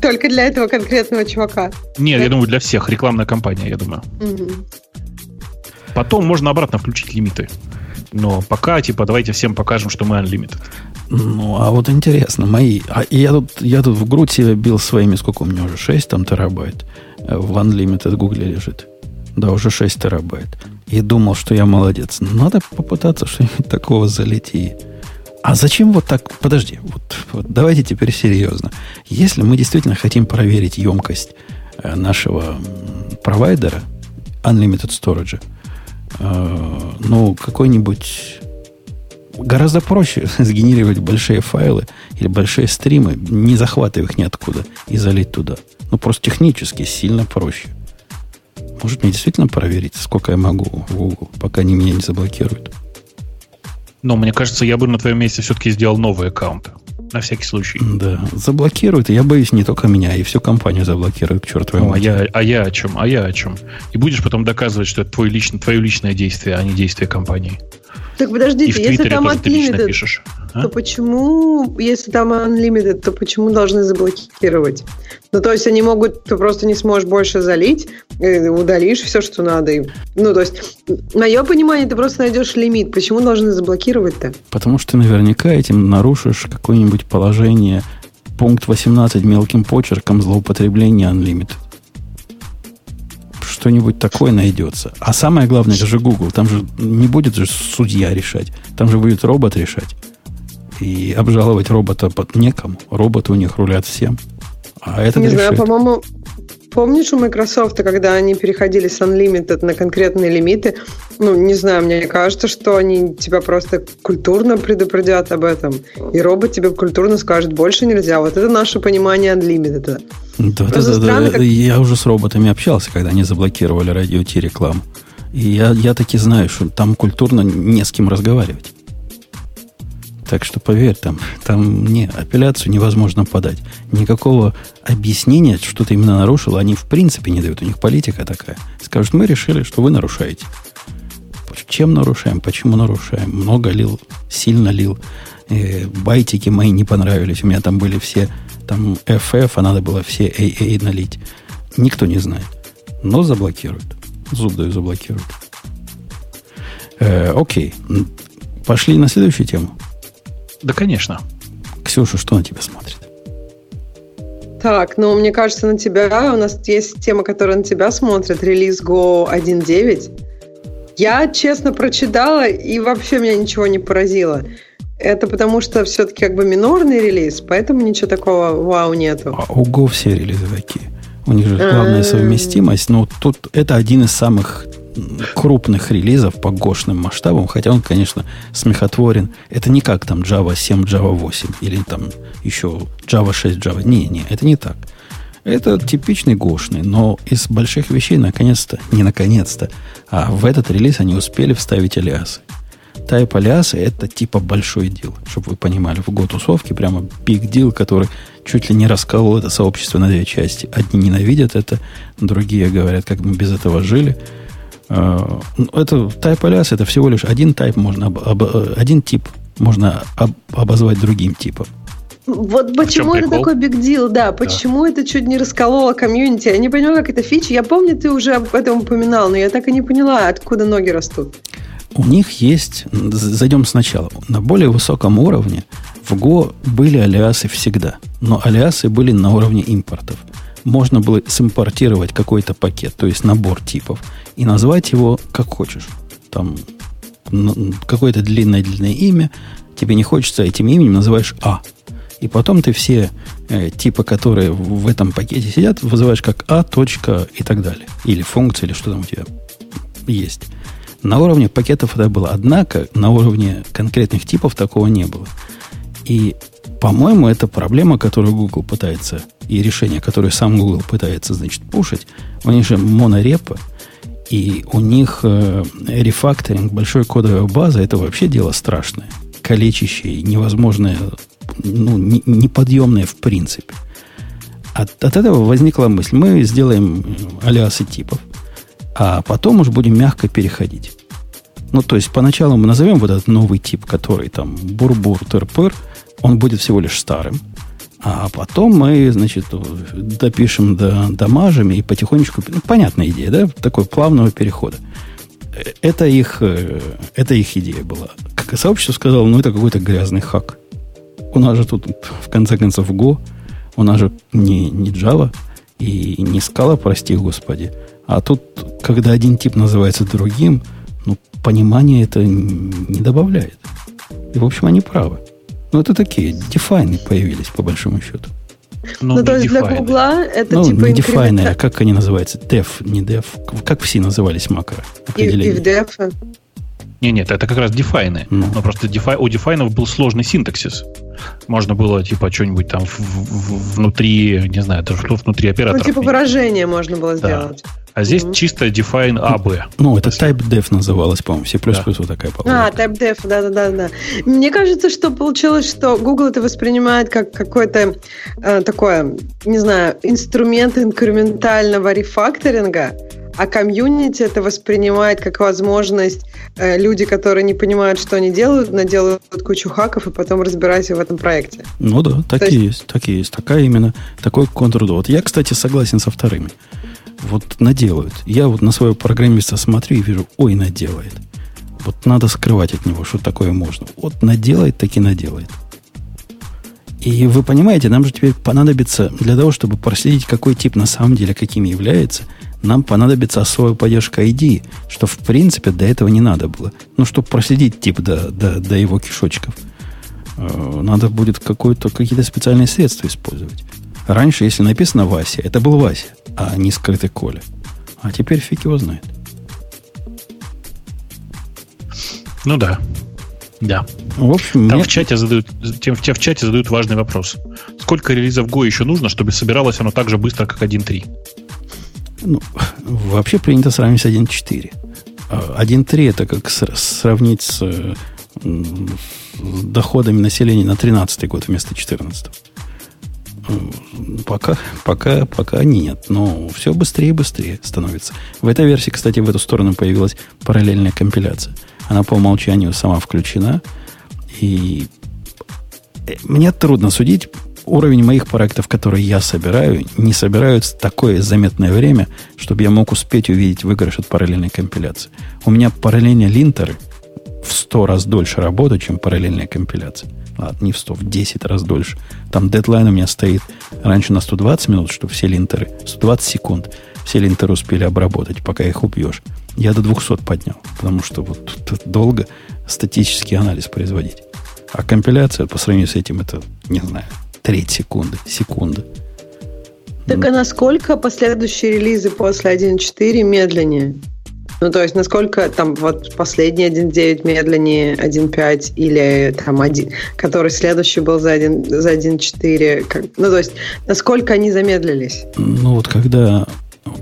Только для этого конкретного чувака. Нет, да? я думаю, для всех. Рекламная кампания, я думаю. Угу. Потом можно обратно включить лимиты. Но пока, типа, давайте всем покажем, что мы unlimited. Ну, а вот интересно, мои... А я тут, я тут в грудь себе бил своими, сколько у меня уже, 6 там терабайт в Unlimited Google лежит. Да, уже 6 терабайт. И думал, что я молодец. Надо попытаться что-нибудь такого залить. А зачем вот так? Подожди, вот, вот давайте теперь серьезно. Если мы действительно хотим проверить емкость э, нашего провайдера, Unlimited Storage, э, ну, какой-нибудь гораздо проще сгенерировать большие файлы или большие стримы, не захватывая их ниоткуда, и залить туда. Ну, просто технически сильно проще. Может, мне действительно проверить, сколько я могу в Google, пока они меня не заблокируют? Но мне кажется, я бы на твоем месте все-таки сделал новый аккаунт. На всякий случай. Да, заблокируют. И я боюсь, не только меня, и всю компанию заблокируют, к чертовой ну, а я, а я о чем? А я о чем? И будешь потом доказывать, что это твой личный, твое личное действие, а не действие компании. Так подождите, если там Unlimited, а? то почему, если там Unlimited, то почему должны заблокировать? Ну, то есть они могут, ты просто не сможешь больше залить, удалишь все, что надо. Ну, то есть, мое понимание, ты просто найдешь лимит. Почему должны заблокировать-то? Потому что ты наверняка этим нарушишь какое-нибудь положение пункт 18 мелким почерком злоупотребления Unlimited что-нибудь такое найдется. А самое главное, это же Google. Там же не будет же судья решать. Там же будет робот решать. И обжаловать робота под некому. Роботы у них рулят всем. А это Не знаю, по-моему, Помнишь у Microsoft, когда они переходили с Unlimited на конкретные лимиты, ну, не знаю, мне кажется, что они тебя просто культурно предупредят об этом. И робот тебе культурно скажет, больше нельзя. Вот это наше понимание Unlimited. Да, да, да, да. Как... Я уже с роботами общался, когда они заблокировали радио Ти рекламу. И я, я таки знаю, что там культурно не с кем разговаривать. Так что поверь, там, там не, апелляцию невозможно подать. Никакого объяснения, что ты именно нарушил, они в принципе не дают. У них политика такая. Скажут, мы решили, что вы нарушаете. Чем нарушаем? Почему нарушаем? Много лил, сильно лил. Э, байтики мои не понравились. У меня там были все там FF, а надо было все AA налить. Никто не знает. Но заблокируют. Зуб даю заблокируют. Э, окей. Пошли на следующую тему. Да, конечно. Ксюша, что на тебя смотрит? Так, ну, мне кажется, на тебя у нас есть тема, которая на тебя смотрит, релиз Go 1.9. Я, честно, прочитала, и вообще меня ничего не поразило. Это потому что все-таки как бы минорный релиз, поэтому ничего такого вау нету. А у Go все релизы такие. У них же главная совместимость. Но тут это один из самых крупных релизов по гошным масштабам, хотя он, конечно, смехотворен. Это не как там Java 7, Java 8 или там еще Java 6, Java. Не, не, это не так. Это типичный гошный, но из больших вещей наконец-то, не наконец-то, а в этот релиз они успели вставить алиасы. Type алиасы это типа большой дел, чтобы вы понимали. В год тусовки прямо big deal, который чуть ли не расколол это сообщество на две части. Одни ненавидят это, другие говорят, как мы без этого жили – Э, ну, это type alias это всего лишь один type можно об, об, один тип можно об, обозвать другим типом. Вот почему это такой big deal, да, почему да. это чуть не раскололо комьюнити. Я не поняла, как это фича. Я помню, ты уже об этом упоминал, но я так и не поняла, откуда ноги растут. У них есть, зайдем сначала, на более высоком уровне в Go были алиасы всегда, но алиасы были на уровне импортов. Можно было симпортировать какой-то пакет, то есть набор типов, и назвать его как хочешь. Там какое-то длинное-длинное имя, тебе не хочется этим именем, называешь А. И потом ты все э, типы, которые в этом пакете сидят, вызываешь как А, точка и так далее. Или функция, или что там у тебя есть. На уровне пакетов это было. Однако на уровне конкретных типов такого не было. И, по-моему, это проблема, которую Google пытается, и решение, которое сам Google пытается, значит, пушить. У них же монорепа, и у них э, рефакторинг большой кодовой базы, это вообще дело страшное, калечащее, невозможное, ну, не, неподъемное в принципе. От, от этого возникла мысль, мы сделаем алиасы типов, а потом уж будем мягко переходить. Ну, то есть, поначалу мы назовем вот этот новый тип, который там бурбур, терпер, он будет всего лишь старым. А потом мы, значит, допишем до, домажами и потихонечку... Ну, понятная идея, да? Такой плавного перехода. Это их, э, это их идея была. Как сообщество сказало, ну, это какой-то грязный хак. У нас же тут, в конце концов, Go, у нас же не, не Java и не скала, прости господи, а тут, когда один тип называется другим, ну, понимание это не добавляет. И, в общем, они правы. Ну, это такие дефайны появились, по большому счету. Ну, ну то есть для Гугла это ну, типа не дефайны, а как они называются? Def, не def. Как все назывались макро? И, и в def. Не, нет, это как раз дефайны. Ну. Но просто дефай, у дефайнов был сложный синтаксис. Можно было, типа, что-нибудь там в, в, внутри, не знаю, даже что внутри оператора. Ну, типа выражение можно было да. сделать. А здесь mm-hmm. чисто define AB. Ну, это type-def называлось, по-моему. C++ да. вот такая палата. А, type-def, да-да-да. Мне кажется, что получилось, что Google это воспринимает как какой-то э, такое, не знаю, инструмент инкрементального рефакторинга, а комьюнити это воспринимает как возможность э, люди, которые не понимают, что они делают, наделают кучу хаков и потом разбираются в этом проекте. Ну да, так То и есть... есть, так и есть. Такая именно, такой контур. Вот я, кстати, согласен со вторыми. Вот наделают. Я вот на своего программиста смотрю и вижу, ой, наделает. Вот надо скрывать от него, что такое можно. Вот наделает, таки наделает. И вы понимаете, нам же теперь понадобится, для того, чтобы проследить, какой тип на самом деле каким является, нам понадобится особая поддержка ID, что в принципе до этого не надо было. Ну, чтобы проследить тип до, до, до его кишочков, э, надо будет какие-то специальные средства использовать. Раньше, если написано Вася, это был Вася, а не скрытый Коля. А теперь фиг его знает. Ну да. Да. В общем, Там мне... в чате задают, тем, в чате задают важный вопрос. Сколько релизов Go еще нужно, чтобы собиралось оно так же быстро, как 1.3? Ну, вообще принято сравнить с 1.4. 1.3 это как сравнить с, с доходами населения на 13 год вместо 14. Пока, пока, пока нет. Но все быстрее и быстрее становится. В этой версии, кстати, в эту сторону появилась параллельная компиляция. Она по умолчанию сама включена. И мне трудно судить. Уровень моих проектов, которые я собираю, не собирают такое заметное время, чтобы я мог успеть увидеть выигрыш от параллельной компиляции. У меня параллельные линтеры в сто раз дольше работают, чем параллельная компиляция. Ладно, не в 100, в 10 раз дольше. Там дедлайн у меня стоит раньше на 120 минут, чтобы все линтеры, 120 секунд, все линтеры успели обработать, пока их убьешь. Я до 200 поднял, потому что вот тут долго статический анализ производить. А компиляция по сравнению с этим это, не знаю, треть секунды, секунда. Так а насколько последующие релизы после 1.4 медленнее? Ну, то есть, насколько там вот последний 1.9 медленнее 1.5 или там один, который следующий был за 1, за 1.4. Как, ну, то есть, насколько они замедлились? Ну, вот когда,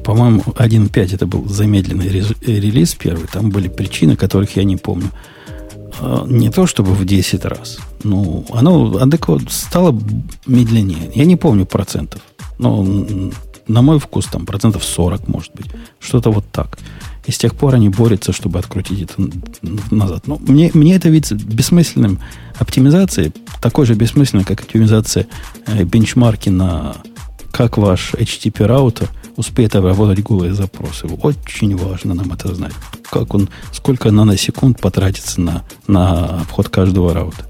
по-моему, 1.5 это был замедленный релиз первый, там были причины, которых я не помню. А, не то чтобы в 10 раз. Ну, оно адекват стало медленнее. Я не помню процентов. Но на мой вкус там процентов 40, может быть. Что-то вот так. И с тех пор они борются, чтобы открутить это назад. Но мне, мне это видится бессмысленным оптимизацией. такой же бессмысленной, как оптимизация э, бенчмарки на как ваш HTTP раутер успеет обработать голые запросы. Очень важно нам это знать. Как он, сколько наносекунд потратится на, на обход каждого раута.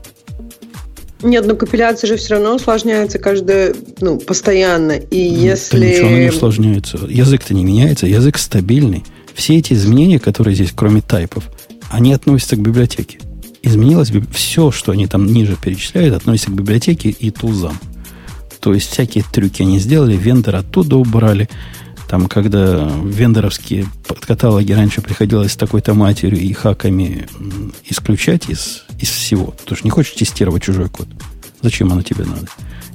Нет, но компиляция же все равно усложняется каждое, ну, постоянно. И ну, если... Да ничего не усложняется. Язык-то не меняется, язык стабильный. Все эти изменения, которые здесь, кроме тайпов, они относятся к библиотеке. Изменилось все, что они там ниже перечисляют, относится к библиотеке и тулзам. То есть всякие трюки они сделали, вендор оттуда убрали. Там, когда вендоровские каталоги раньше приходилось с такой-то матерью и хаками исключать из, из всего. Ты же не хочешь тестировать чужой код. Зачем оно тебе надо?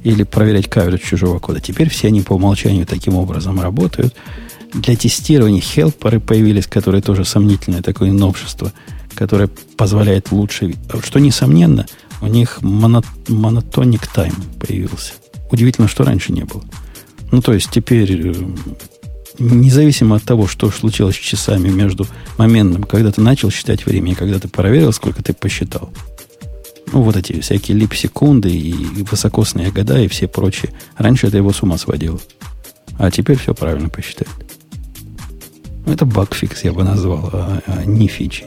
Или проверять каверидж чужого кода. Теперь все они по умолчанию таким образом работают. Для тестирования хелперы появились, которые тоже сомнительное такое новшество, которое позволяет лучше... Что, несомненно, у них монотоник тайм появился. Удивительно, что раньше не было. Ну, то есть теперь, э, независимо от того, что случилось с часами между моментом, когда ты начал считать время и когда ты проверил, сколько ты посчитал, ну, вот эти всякие лип-секунды и высокосные года и все прочие. Раньше это его с ума сводило. А теперь все правильно посчитает. Это багфикс, я бы назвал, а, а не фичи.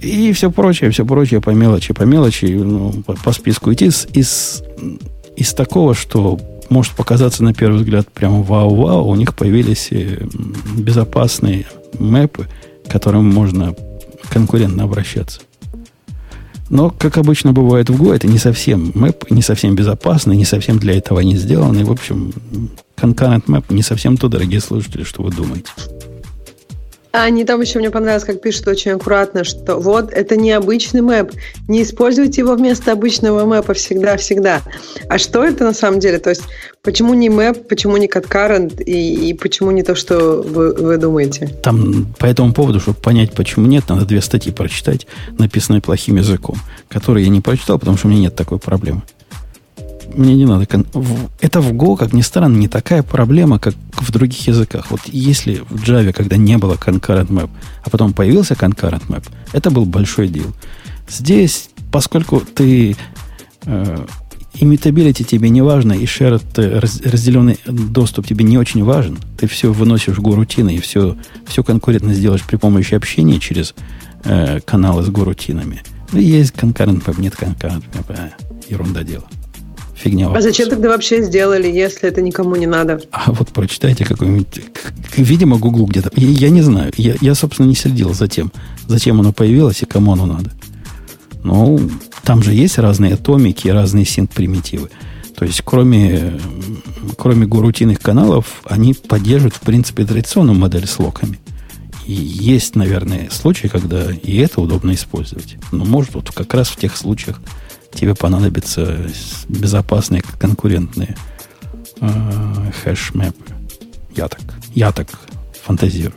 И все прочее, все прочее по мелочи, по мелочи, ну, по, по списку идти из, из из такого, что может показаться на первый взгляд прямо вау-вау, у них появились э, безопасные мэпы, к которым можно конкурентно обращаться. Но, как обычно бывает в Go, это не совсем мэп, не совсем безопасный, не совсем для этого не сделаны. В общем, concurrent map не совсем то, дорогие слушатели, что вы думаете. А они там еще мне понравилось, как пишут очень аккуратно, что вот это не обычный мэп, не используйте его вместо обычного мэпа всегда-всегда. А что это на самом деле? То есть почему не мэп, почему не concurrent и, и почему не то, что вы, вы думаете? Там по этому поводу, чтобы понять, почему нет, надо две статьи прочитать, написанные плохим языком, которые я не прочитал, потому что у меня нет такой проблемы мне не надо. Это в Go, как ни странно, не такая проблема, как в других языках. Вот если в Java, когда не было concurrent map, а потом появился concurrent map, это был большой дел. Здесь, поскольку ты э, immutability тебе не важно, и shared э, разделенный доступ тебе не очень важен, ты все выносишь в горутины и все, все конкурентно сделаешь при помощи общения через э, каналы с горутинами. Ну, есть concurrent нет concurrent э, ерунда дело фигня. А зачем тогда вообще сделали, если это никому не надо? А вот прочитайте какой-нибудь... Видимо, Google где-то... Я, я не знаю. Я, я, собственно, не следил за тем, зачем оно появилось и кому оно надо. Ну, там же есть разные атомики, разные синт-примитивы. То есть, кроме, кроме гурутинных каналов, они поддерживают, в принципе, традиционную модель с локами. И есть, наверное, случаи, когда и это удобно использовать. Но может вот как раз в тех случаях, тебе понадобятся безопасные конкурентные э, хэш-мэпы. Я так, я так фантазирую.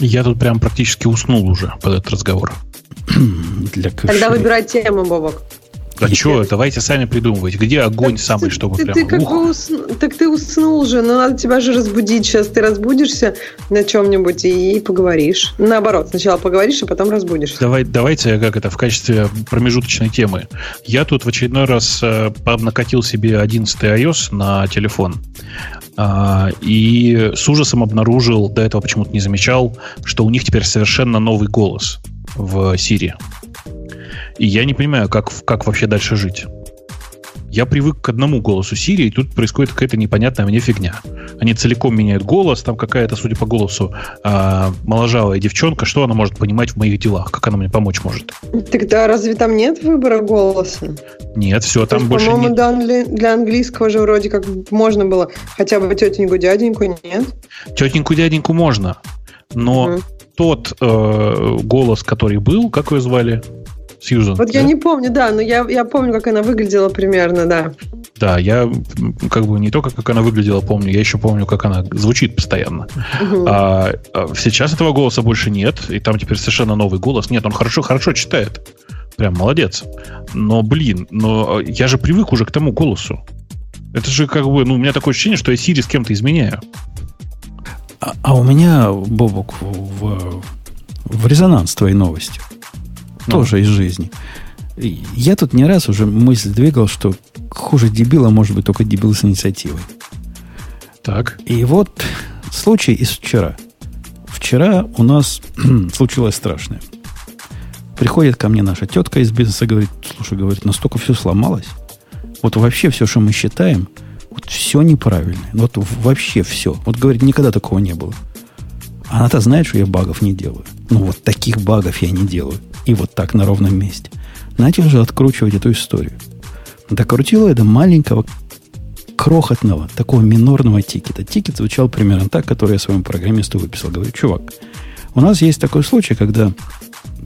Я тут прям практически уснул уже под этот разговор. Для Тогда выбирай тему, Бобок. А что, давайте сами придумывать. Где огонь так самый, чтобы ты, прям... Ты как бы ус... Так ты уснул же, но надо тебя же разбудить. Сейчас ты разбудишься на чем-нибудь и поговоришь. Наоборот, сначала поговоришь, а потом разбудишься. Давай, давайте, как это, в качестве промежуточной темы. Я тут в очередной раз э, накатил себе 11 iOS на телефон. Uh, и с ужасом обнаружил, до этого почему-то не замечал, что у них теперь совершенно новый голос в Siri. И я не понимаю, как, как вообще дальше жить. Я привык к одному голосу Siri, и тут происходит какая-то непонятная мне фигня. Они целиком меняют голос, там какая-то, судя по голосу, э, моложавая девчонка, что она может понимать в моих делах, как она мне помочь может. Тогда разве там нет выбора голоса? Нет, все, там есть, больше по-моему, нет. Для, для английского же вроде как можно было хотя бы тетеньку, дяденьку, нет? Тетеньку, дяденьку можно, но угу. тот э, голос, который был, как ее звали? Сьюзан. Вот да? я не помню, да, но я, я помню, как она выглядела примерно, да. Да, я как бы не только как она выглядела помню, я еще помню, как она звучит постоянно. Угу. А, а сейчас этого голоса больше нет, и там теперь совершенно новый голос. Нет, он хорошо, хорошо читает. Прям молодец. Но, блин, но я же привык уже к тому голосу. Это же как бы, ну, у меня такое ощущение, что я Сири с кем-то изменяю. А, а у меня, Бобок, в, в резонанс твоей новости. Ну. Тоже из жизни. Я тут не раз уже мысль двигал, что хуже дебила может быть только дебил с инициативой. Так. И вот случай из вчера. Вчера у нас случилось страшное. Приходит ко мне наша тетка из бизнеса, говорит, слушай, говорит, настолько все сломалось. Вот вообще все, что мы считаем, вот все неправильно. Вот вообще все. Вот, говорит, никогда такого не было. Она-то знает, что я багов не делаю. Ну, вот таких багов я не делаю. И вот так на ровном месте. Начал же откручивать эту историю. Докрутила до маленького, крохотного, такого минорного тикета. Тикет звучал примерно так, который я своему программисту выписал. Говорю, чувак, у нас есть такой случай, когда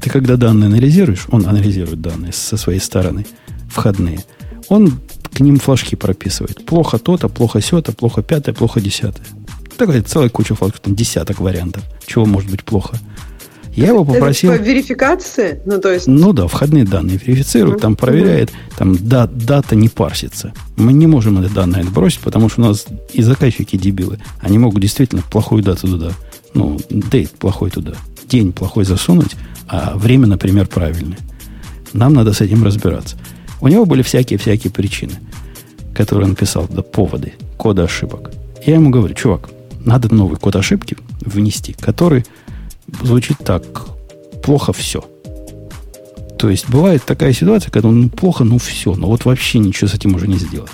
ты когда данные анализируешь, он анализирует данные со своей стороны, входные, он к ним флажки прописывает. Плохо то-то, плохо сё-то, плохо пятое, плохо десятое. Такая целая куча флажков, там десяток вариантов, чего может быть плохо. Я его попросил... Это по верификации? Ну, то есть... Ну да, входные данные верифицирует, там проверяет, там да, дата не парсится. Мы не можем эти данные отбросить, потому что у нас и заказчики дебилы. Они могут действительно плохую дату туда, ну, дейт плохой туда, день плохой засунуть, а время, например, правильное. Нам надо с этим разбираться. У него были всякие-всякие причины, которые он писал, да, поводы, кода ошибок. Я ему говорю, чувак, надо новый код ошибки внести, который звучит так. Плохо все. То есть бывает такая ситуация, когда ну плохо, ну все, но вот вообще ничего с этим уже не сделать.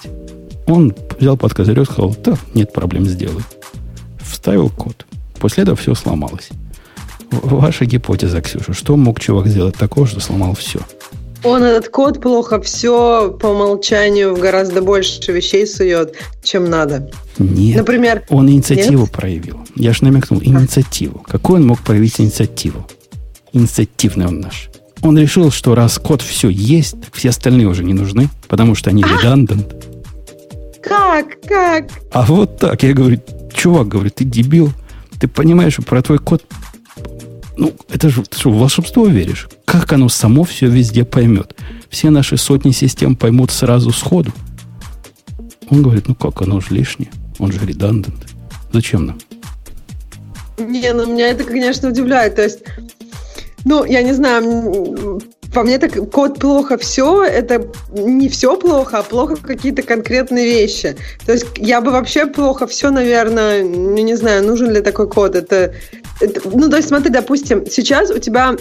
Он взял под козырек, сказал, да, нет проблем, сделай. Вставил код. После этого все сломалось. Ваша гипотеза, Ксюша, что мог чувак сделать такого, что сломал все? Он этот код плохо все по умолчанию в гораздо больше вещей сует, чем надо. Нет. Например, он инициативу нет? проявил. Я же намекнул, инициативу. Какой он мог проявить инициативу? Инициативный он наш. Он решил, что раз код все есть, все остальные уже не нужны, потому что они redundant. Как? Как? А вот так. Я говорю, чувак, говорю, ты дебил. Ты понимаешь, что про твой код ну, это же, ты что, в волшебство веришь? Как оно само все везде поймет? Все наши сотни систем поймут сразу сходу. Он говорит, ну как, оно же лишнее. Он же редандент. Зачем нам? Не, ну меня это, конечно, удивляет. То есть, ну, я не знаю, по мне так код плохо все, это не все плохо, а плохо какие-то конкретные вещи. То есть я бы вообще плохо все, наверное, ну не знаю, нужен ли такой код. Это, это ну то есть смотри, допустим, сейчас у тебя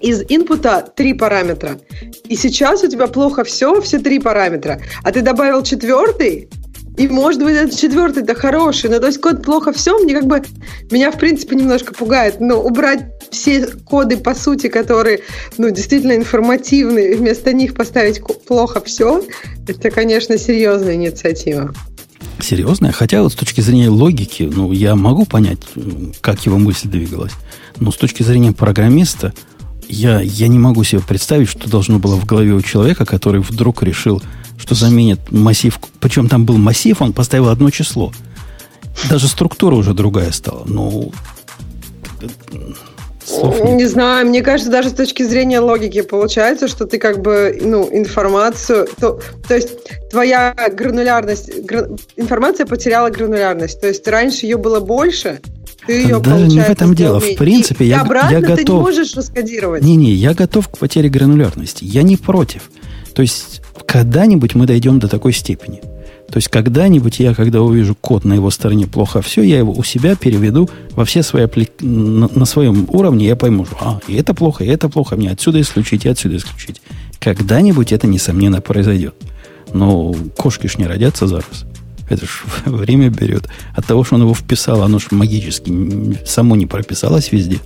из инпута три параметра, и сейчас у тебя плохо все, все три параметра, а ты добавил четвертый, и, может быть, этот четвертый-то хороший, но то есть код плохо все, мне как бы, меня, в принципе, немножко пугает. Но убрать все коды, по сути, которые, ну, действительно информативные, вместо них поставить плохо все, это, конечно, серьезная инициатива. Серьезная? Хотя вот с точки зрения логики, ну, я могу понять, как его мысль двигалась. Но с точки зрения программиста, я, я не могу себе представить, что должно было в голове у человека, который вдруг решил что заменит массив. Причем там был массив, он поставил одно число. Даже структура уже другая стала. Ну, Слов нет. Не знаю, мне кажется, даже с точки зрения логики получается, что ты как бы, ну, информацию, то, то есть твоя гранулярность, гра, информация потеряла гранулярность, то есть раньше ее было больше, ты ее, Даже не в этом дело. В принципе, и, я, обратно я готов... ты не можешь раскодировать. Не-не, я готов к потере гранулярности. Я не против. То есть когда-нибудь мы дойдем до такой степени. То есть когда-нибудь я, когда увижу код на его стороне плохо все, я его у себя переведу во все свои апли... на, на своем уровне, я пойму, что а, и это плохо, и это плохо, мне отсюда исключить, и отсюда исключить. Когда-нибудь это, несомненно, произойдет. Но кошки ж не родятся зараз. Это ж время берет. От того, что он его вписал, оно ж магически само не прописалось везде.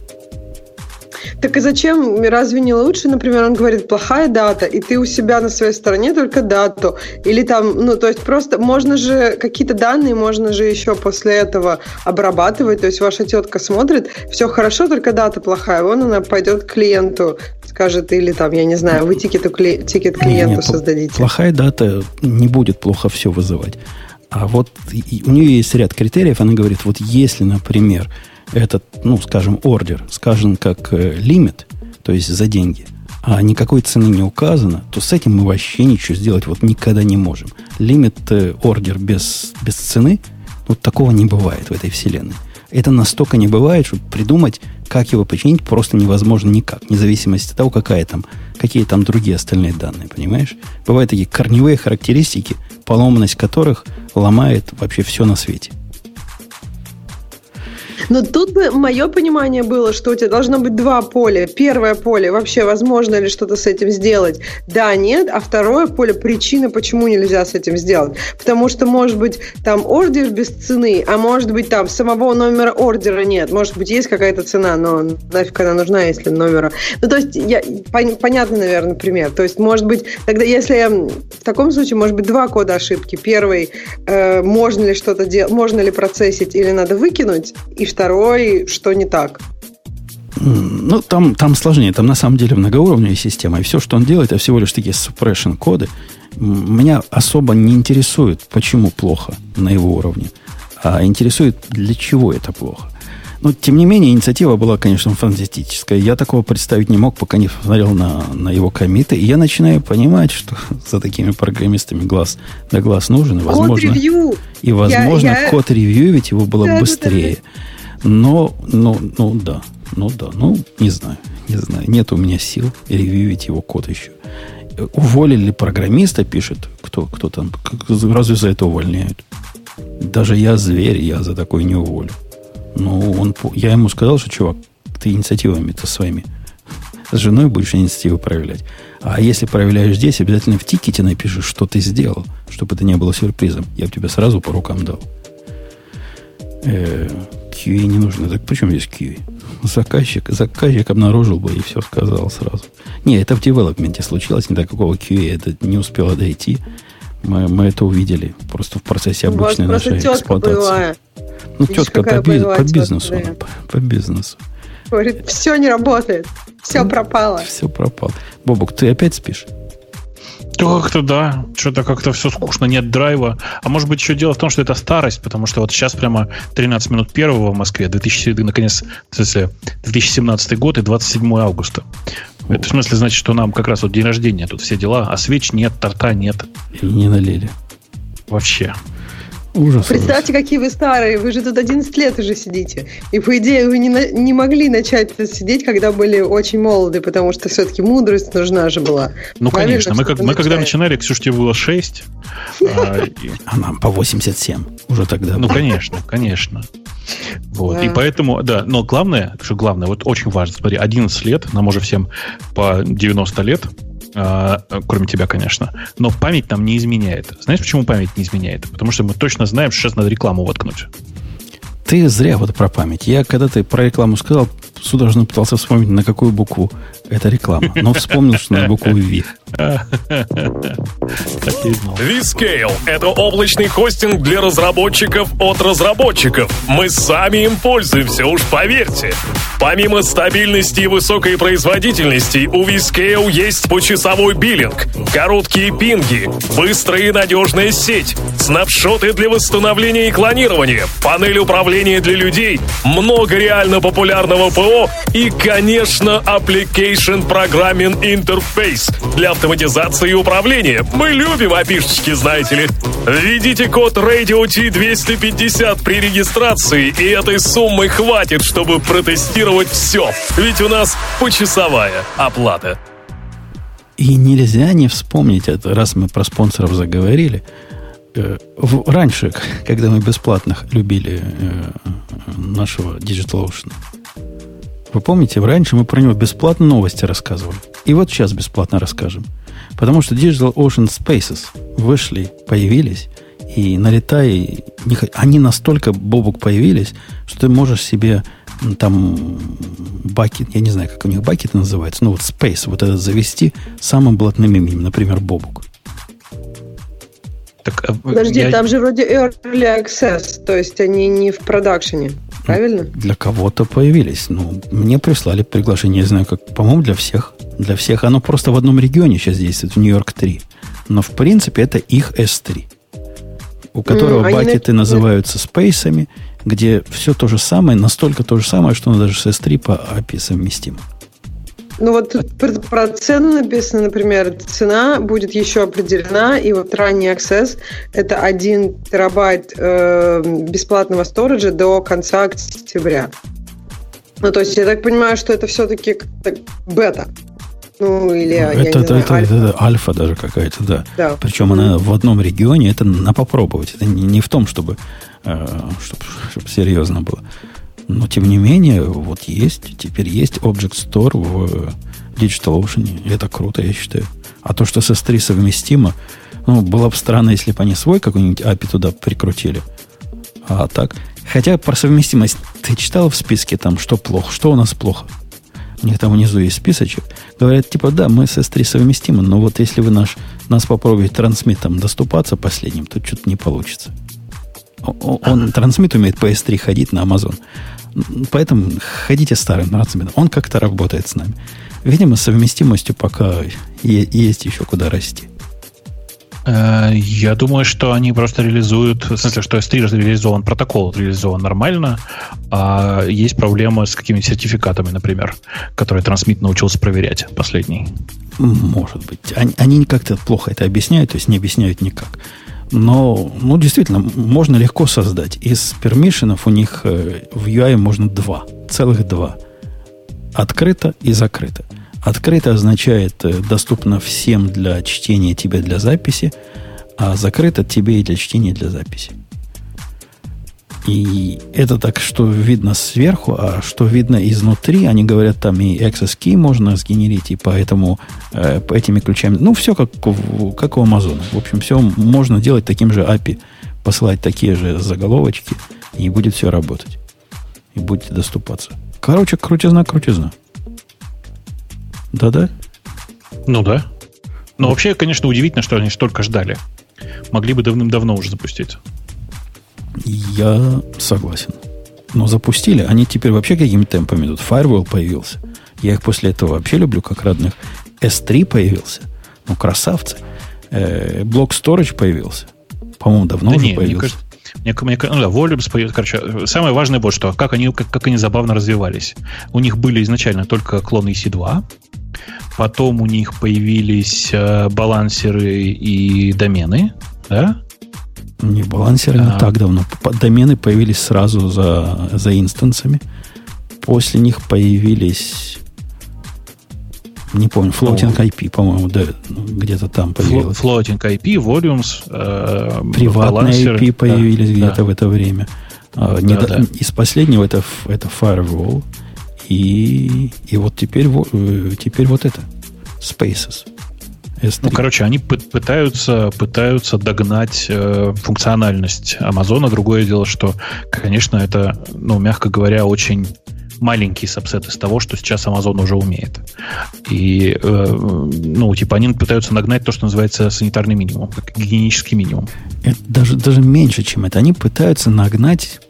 Так и зачем? Разве не лучше, например, он говорит, плохая дата, и ты у себя на своей стороне только дату. Или там, ну, то есть просто можно же какие-то данные можно же еще после этого обрабатывать. То есть ваша тетка смотрит, все хорошо, только дата плохая. Вон она пойдет к клиенту, скажет, или там, я не знаю, вы тикет, тикет клиенту не, создадите. Плохая data не будет плохо все вызывать. А вот у нее есть ряд критериев. Она говорит, вот если, например, этот, ну, скажем, ордер, скажем, как э, лимит, то есть за деньги, а никакой цены не указано, то с этим мы вообще ничего сделать вот никогда не можем. Лимит э, ордер без, без цены, вот такого не бывает в этой вселенной. Это настолько не бывает, что придумать как его починить, просто невозможно никак, вне зависимости от того, какая там, какие там другие остальные данные, понимаешь? Бывают такие корневые характеристики, поломанность которых ломает вообще все на свете. Но тут бы мое понимание было, что у тебя должно быть два поля. Первое поле, вообще возможно ли что-то с этим сделать? Да, нет. А второе поле, причина, почему нельзя с этим сделать. Потому что, может быть, там ордер без цены, а может быть, там самого номера ордера нет. Может быть, есть какая-то цена, но нафиг она нужна, если номера... Ну, то есть, я, пон, понятный, наверное, пример. То есть, может быть, тогда, если в таком случае, может быть, два кода ошибки. Первый, э, можно ли что-то делать, можно ли процессить или надо выкинуть, и второй, что не так? Ну, там, там сложнее. Там на самом деле многоуровневая система. И все, что он делает, это всего лишь такие suppression коды. Меня особо не интересует, почему плохо на его уровне. А интересует, для чего это плохо. Но, тем не менее, инициатива была, конечно, фантастическая. Я такого представить не мог, пока не посмотрел на, на его комиты. И я начинаю понимать, что за такими программистами глаз да глаз нужен. И, возможно, код-ревью. И, возможно, я, я... код ревьюить его было да, быстрее. Да, да. Но, ну, ну да, ну да, ну не знаю, не знаю. Нет у меня сил ревьюить его код еще. Уволили программиста, пишет кто, кто там. Разве за это увольняют? Даже я зверь, я за такой не уволю. Ну, он, я ему сказал, что, чувак, ты инициативами-то своими с женой будешь инициативы проявлять. А если проявляешь здесь, обязательно в тикете напишешь, что ты сделал, чтобы это не было сюрпризом. Я бы тебе сразу по рукам дал. Э, QA не нужно. Так почему здесь QA? Заказчик, заказчик обнаружил бы и все сказал сразу. Не, это в девелопменте случилось, не до какого QA это не успело дойти. Мы, мы это увидели просто в процессе обычной нашей эксплуатации. Была. Ну, Видишь, тетка по, би- по бизнесу. Да. По, по бизнесу. Говорит, все не работает. Все пропало. Все пропало. Бобок, ты опять спишь? Как-то да, что-то как-то все скучно, нет драйва. А может быть еще дело в том, что это старость, потому что вот сейчас прямо 13 минут первого в Москве, 2000, наконец, в смысле, 2017 год и 27 августа. Это в смысле значит, что нам как раз вот день рождения, тут все дела, а свеч нет, торта нет. И не налили. Вообще. Ужас. Представьте, ужас. какие вы старые. Вы же тут 11 лет уже сидите. И, по идее, вы не, на, не могли начать сидеть, когда были очень молоды, потому что все-таки мудрость нужна же была. Ну, Правильно, конечно. Мы, как, мы когда начинали, Ксюш, тебе было 6. А, а нам по 87 уже тогда. Ну, конечно, конечно. Вот. И поэтому, да, но главное, что главное, вот очень важно, смотри, 11 лет, нам уже всем по 90 лет, кроме тебя, конечно. Но память нам не изменяет. Знаешь, почему память не изменяет? Потому что мы точно знаем, что сейчас надо рекламу воткнуть. Ты зря вот про память. Я, когда ты про рекламу сказал, судорожно пытался вспомнить, на какую букву это реклама. Но вспомнил, что на букву V. Vscale – это облачный хостинг для разработчиков от разработчиков. Мы сами им пользуемся, уж поверьте. Помимо стабильности и высокой производительности, у Vscale есть почасовой биллинг, короткие пинги, быстрая и надежная сеть, снапшоты для восстановления и клонирования, панель управления для людей, много реально популярного ПО и, конечно, Application Programming Interface для автоматизации и управления. Мы любим опишечки, знаете ли. Введите код Radio T250 при регистрации, и этой суммы хватит, чтобы протестировать все. Ведь у нас почасовая оплата. И нельзя не вспомнить это, раз мы про спонсоров заговорили. Э, раньше, когда мы бесплатно любили э, нашего DigitalOcean, вы помните, раньше мы про него бесплатно новости рассказывали. И вот сейчас бесплатно расскажем. Потому что Digital Ocean Spaces вышли, появились, и налетай, они настолько, бобук, появились, что ты можешь себе там бакет, я не знаю, как у них бакеты называются, ну вот Space, вот этот завести самым блатным именем, например, бобук. Так, а Подожди, я... там же вроде Early Access, то есть они не в продакшене. Правильно? Для кого-то появились. Ну, мне прислали приглашение, не знаю, как, по-моему, для всех. Для всех. Оно просто в одном регионе сейчас действует, в Нью-Йорк 3. Но, в принципе, это их S3, у которого mm, бакеты на... называются спейсами, где все то же самое, настолько то же самое, что он даже с S3 по API совместим. Ну вот тут про цену написано, например, цена будет еще определена, и вот ранний access это 1 терабайт э, бесплатного сториджа до конца октября. Ну, то есть, я так понимаю, что это все-таки бета. Ну, или, это, я это, не знаю, это, альфа. это альфа даже какая-то, да. Да. Причем она в одном регионе, это на попробовать. Это не, не в том, чтобы, э, чтобы, чтобы серьезно было. Но, тем не менее, вот есть, теперь есть Object Store в DigitalOcean. И это круто, я считаю. А то, что с S3 совместимо, ну, было бы странно, если бы они свой какой-нибудь API туда прикрутили. А так, хотя про совместимость ты читал в списке там, что плохо, что у нас плохо? У них там внизу есть списочек. Говорят, типа, да, мы с S3 совместимы, но вот если вы наш, нас попробуете трансмитом доступаться последним, то что-то не получится. О- о- Он, трансмит умеет по S3 ходить на Amazon. Поэтому ходите старым трансмитом. Он как-то работает с нами. Видимо, совместимостью пока есть еще куда расти. Э, Я думаю, что они просто реализуют, в смысле, что S3 реализован, протокол реализован нормально, а есть проблемы с какими-то сертификатами, например, которые трансмит научился проверять последний. Может быть. Они, они как-то плохо это объясняют, то есть не объясняют никак. Но, ну, действительно, можно легко создать. Из пермишенов у них э, в UI можно два, целых два. Открыто и закрыто. Открыто означает э, доступно всем для чтения, тебе для записи, а закрыто тебе и для чтения, и для записи. И это так, что видно сверху, а что видно изнутри, они говорят, там и access key можно сгенерить, и поэтому э, этими ключами, ну, все как, как у Амазона. В общем, все можно делать таким же API, посылать такие же заголовочки, и будет все работать. И будете доступаться. Короче, крутизна, крутизна. Да-да? Ну да. Но вообще, конечно, удивительно, что они столько ждали. Могли бы давным-давно уже запустить. Я согласен. Но запустили. Они теперь вообще какими темпами идут. Firewall появился. Я их после этого вообще люблю как родных. S3 появился. Ну, красавцы. Э, Block Storage появился. По-моему, давно да уже не, появился. мне, мне, ну да, Volumes появился. Короче, самое важное вот что, как они, как, как они забавно развивались. У них были изначально только клоны EC2, потом у них появились э, балансеры и домены, да? Не балансеры не А. так давно. Домены появились сразу за, за инстансами. После них появились... Не помню, Floating IP, по-моему, да, ну, где-то там появилось. Floating IP, Volumes, э, Приватные. IP появились Да, где-то да. в это время. А, Да, недо- да. Из последнего это, это Firewall. И, и вот теперь, э, теперь вот это. Spaces. S3. Ну, короче, они пы- пытаются, пытаются догнать э, функциональность Амазона. Другое дело, что, конечно, это, ну, мягко говоря, очень маленький сабсет из того, что сейчас Amazon уже умеет. И, э, ну, типа, они пытаются нагнать то, что называется санитарный минимум, гигиенический минимум. Это даже, даже меньше, чем это. Они пытаются нагнать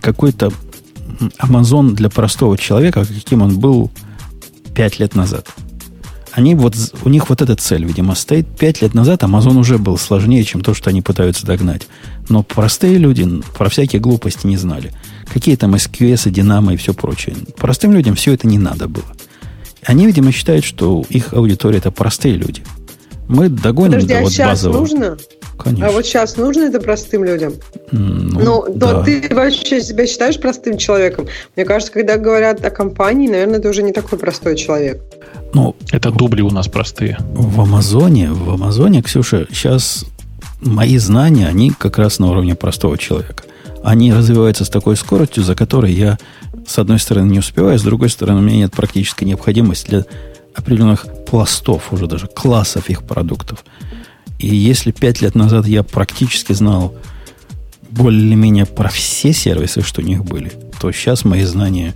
какой-то Amazon для простого человека, каким он был пять лет назад. Они вот, у них вот эта цель, видимо, стоит. Пять лет назад Amazon уже был сложнее, чем то, что они пытаются догнать. Но простые люди про всякие глупости не знали. Какие там SQS, Динамо и все прочее. Простым людям все это не надо было. Они, видимо, считают, что их аудитория это простые люди. Мы догоним Подожди, до а вот сейчас базового. нужно? Конечно. А вот сейчас нужно это простым людям? М, Ну, да. ты вообще себя считаешь простым человеком? Мне кажется, когда говорят о компании, наверное, ты уже не такой простой человек. Ну, Это дубли у нас простые. в Амазоне, в Амазоне, Ксюша, сейчас мои знания, они как раз на уровне простого человека. Они развиваются с такой скоростью, за которой я, с одной стороны, не успеваю, с другой стороны, у меня нет практической необходимости для определенных пластов, уже даже классов их продуктов. И если пять лет назад я практически знал более-менее про все сервисы, что у них были, то сейчас мои знания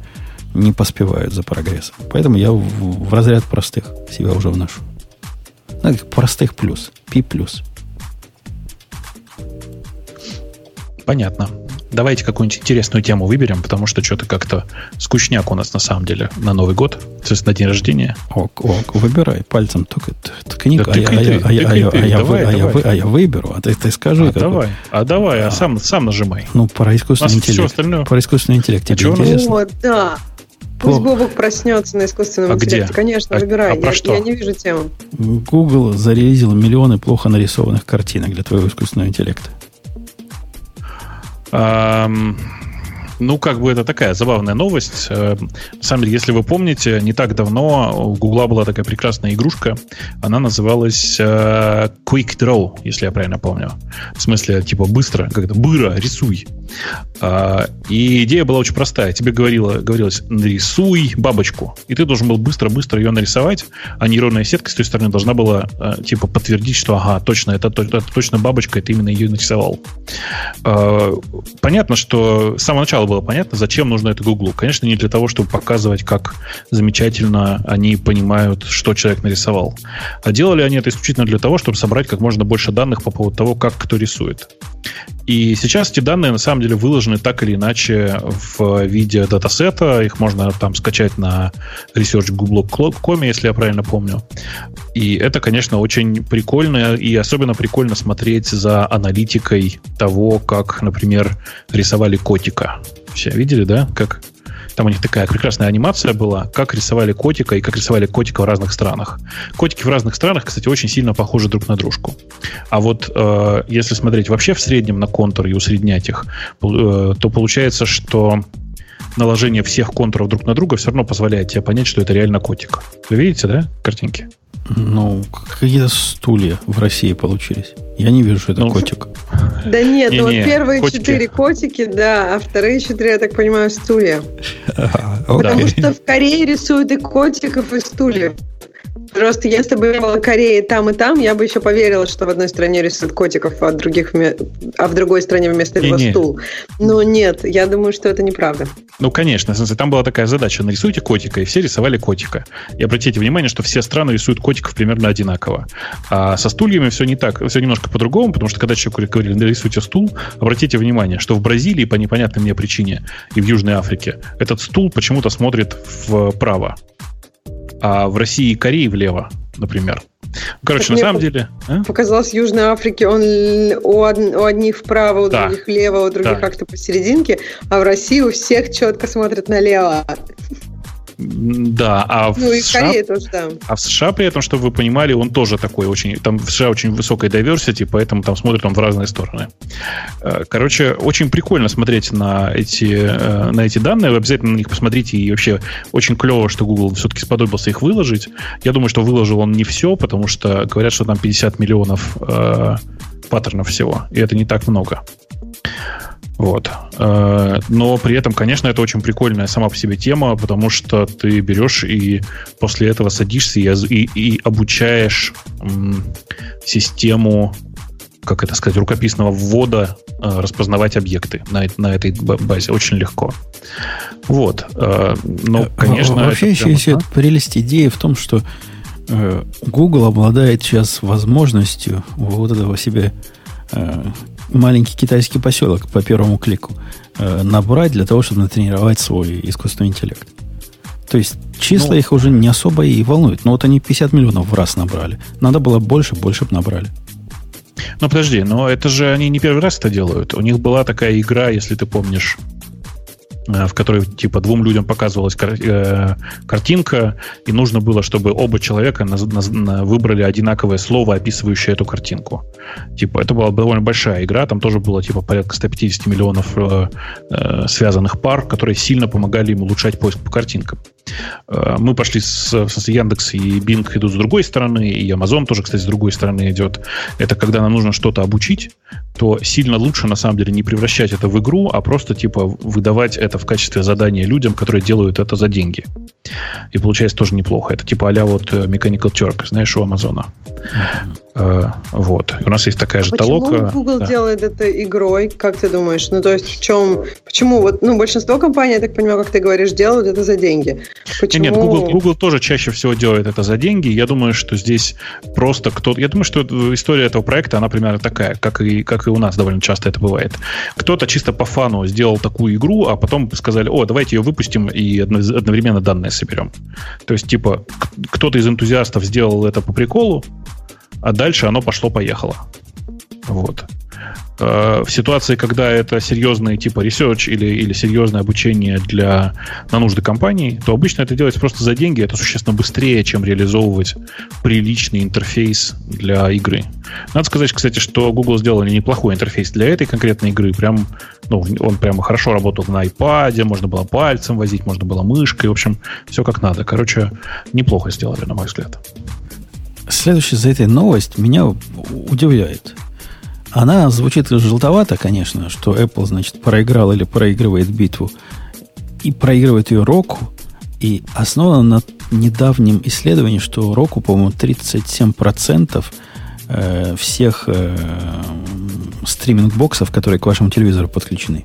не поспевают за прогрессом. Поэтому я в, в разряд простых себя уже вношу. Ну, как простых плюс. Пи плюс. Понятно. Давайте какую-нибудь интересную тему выберем, потому что что-то как-то скучняк у нас на самом деле на Новый год, то есть на день рождения. Ок, ок, выбирай пальцем только ткни, а, я, а, а, а, я, а, а а выберу, а ты, ты скажи. а давай, а давай, а А. сам, сам нажимай. Ну, про искусственный интеллект. остальное- Про искусственный интеллект тебе интересно? Вот, да. Пусть. Бобок проснется на искусственном А интеллекте. где? Конечно, А- выбирай. а про я, что? я не вижу тему. Google зарелизил миллионы плохо нарисованных картинок для твоего искусственного интеллекта. Ам, Ну, как бы это такая забавная новость. Э, деле, если вы помните, не так давно у Гугла была такая прекрасная игрушка. Она называлась э, Quick Draw, если я правильно помню. В смысле, типа быстро, как-то быро, рисуй. А, и идея была очень простая. Тебе говорило, говорилось, нарисуй бабочку. И ты должен был быстро-быстро ее нарисовать, а нейронная сетка с той стороны должна была э, типа подтвердить, что ага, точно, это, это точно бабочка, и ты именно ее нарисовал. А, понятно, что с самого начала было понятно, зачем нужно это Гуглу. Конечно, не для того, чтобы показывать, как замечательно они понимают, что человек нарисовал. А делали они это исключительно для того, чтобы собрать как можно больше данных по поводу того, как кто рисует. И сейчас эти данные на самом деле выложены так или иначе в виде датасета. Их можно там скачать на research.google.com, если я правильно помню. И это, конечно, очень прикольно. И особенно прикольно смотреть за аналитикой того, как, например, рисовали котика. Все видели, да? Как там у них такая прекрасная анимация была, как рисовали котика и как рисовали котика в разных странах. Котики в разных странах, кстати, очень сильно похожи друг на дружку. А вот э, если смотреть вообще в среднем на контур и усреднять их, э, то получается, что наложение всех контуров друг на друга все равно позволяет тебе понять, что это реально котик. Вы видите, да, картинки? Ну, какие-то стулья в России получились. Я не вижу, что это ну, котик. Да нет, не, ну не, вот первые котики. четыре котики, да, а вторые четыре, я так понимаю, стулья. Потому что в Корее рисуют и котиков, и стульев. Просто если бы не было Кореи там и там, я бы еще поверила, что в одной стране рисуют котиков, а, других, а в другой стране вместо этого не, стул. Но нет, я думаю, что это неправда. Ну, конечно. Там была такая задача. Нарисуйте котика, и все рисовали котика. И обратите внимание, что все страны рисуют котиков примерно одинаково. А со стульями все не так, все немножко по-другому, потому что когда человек говорили, нарисуйте стул, обратите внимание, что в Бразилии по непонятной мне причине и в Южной Африке этот стул почему-то смотрит вправо а в России и Корее влево, например. Короче, так на самом деле... А? Показалось, в Южной Африке он у, од... у одних вправо, у да. других влево, у других да. как-то посерединке, а в России у всех четко смотрят налево. Да, а ну, в и США, Корея тоже, да. А в США при этом, чтобы вы понимали, он тоже такой очень... Там в США очень высокая diversity, поэтому там смотрит он в разные стороны. Э, короче, очень прикольно смотреть на эти, э, на эти данные. Вы обязательно на них посмотрите. И вообще очень клево, что Google все-таки сподобился их выложить. Я думаю, что выложил он не все, потому что говорят, что там 50 миллионов э, паттернов всего. И это не так много. Вот. Э, но при этом, конечно, это очень прикольная сама по себе тема, потому что ты берешь и после этого садишься и, и, и обучаешь систему, как это сказать, рукописного ввода э, распознавать объекты на, на этой базе. Очень легко. Вот. Э, но, конечно... Вообще еще есть да? прелесть идеи в том, что Google обладает сейчас возможностью вот этого себе маленький китайский поселок по первому клику э, набрать для того, чтобы натренировать свой искусственный интеллект. То есть числа ну, их уже не особо и волнуют. Но вот они 50 миллионов в раз набрали. Надо было больше, больше бы набрали. Ну подожди, но это же они не первый раз это делают. У них была такая игра, если ты помнишь, в которой типа двум людям показывалась кар- э, картинка, и нужно было, чтобы оба человека выбрали одинаковое слово, описывающее эту картинку. Типа, это была довольно большая игра, там тоже было типа порядка 150 миллионов э, э, связанных пар, которые сильно помогали им улучшать поиск по картинкам. Э, мы пошли с, в смысле, Яндекс и Bing идут с другой стороны, и Amazon тоже, кстати, с другой стороны идет. Это когда нам нужно что-то обучить, то сильно лучше, на самом деле, не превращать это в игру, а просто, типа, выдавать это в качестве задания людям, которые делают это за деньги. И получается тоже неплохо. Это типа а вот э, Mechanical Turk, знаешь, у Амазона. Mm-hmm. Вот. И у нас есть такая же почему толока. Почему Google да. делает это игрой, как ты думаешь? Ну, то есть в чем... Почему? Вот, ну, большинство компаний, я так понимаю, как ты говоришь, делают это за деньги. Почему? Нет, Google, Google тоже чаще всего делает это за деньги. Я думаю, что здесь просто кто-то... Я думаю, что история этого проекта, она примерно такая, как и, как и у нас довольно часто это бывает. Кто-то чисто по фану сделал такую игру, а потом сказали, о, давайте ее выпустим и одновременно данные соберем. То есть, типа, кто-то из энтузиастов сделал это по приколу, а дальше оно пошло-поехало. Вот. Э, в ситуации, когда это серьезный типа research или, или серьезное обучение для, на нужды компании, то обычно это делается просто за деньги. Это существенно быстрее, чем реализовывать приличный интерфейс для игры. Надо сказать, кстати, что Google сделали неплохой интерфейс для этой конкретной игры. Прям Ну, он прямо хорошо работал на iPad, можно было пальцем возить, можно было мышкой. В общем, все как надо. Короче, неплохо сделали, на мой взгляд. Следующая за этой новость меня удивляет. Она звучит желтовато, конечно, что Apple, значит, проиграл или проигрывает битву. И проигрывает ее Roku. И основана на недавнем исследовании, что Roku, по-моему, 37% э, всех э, стриминг-боксов, которые к вашему телевизору подключены.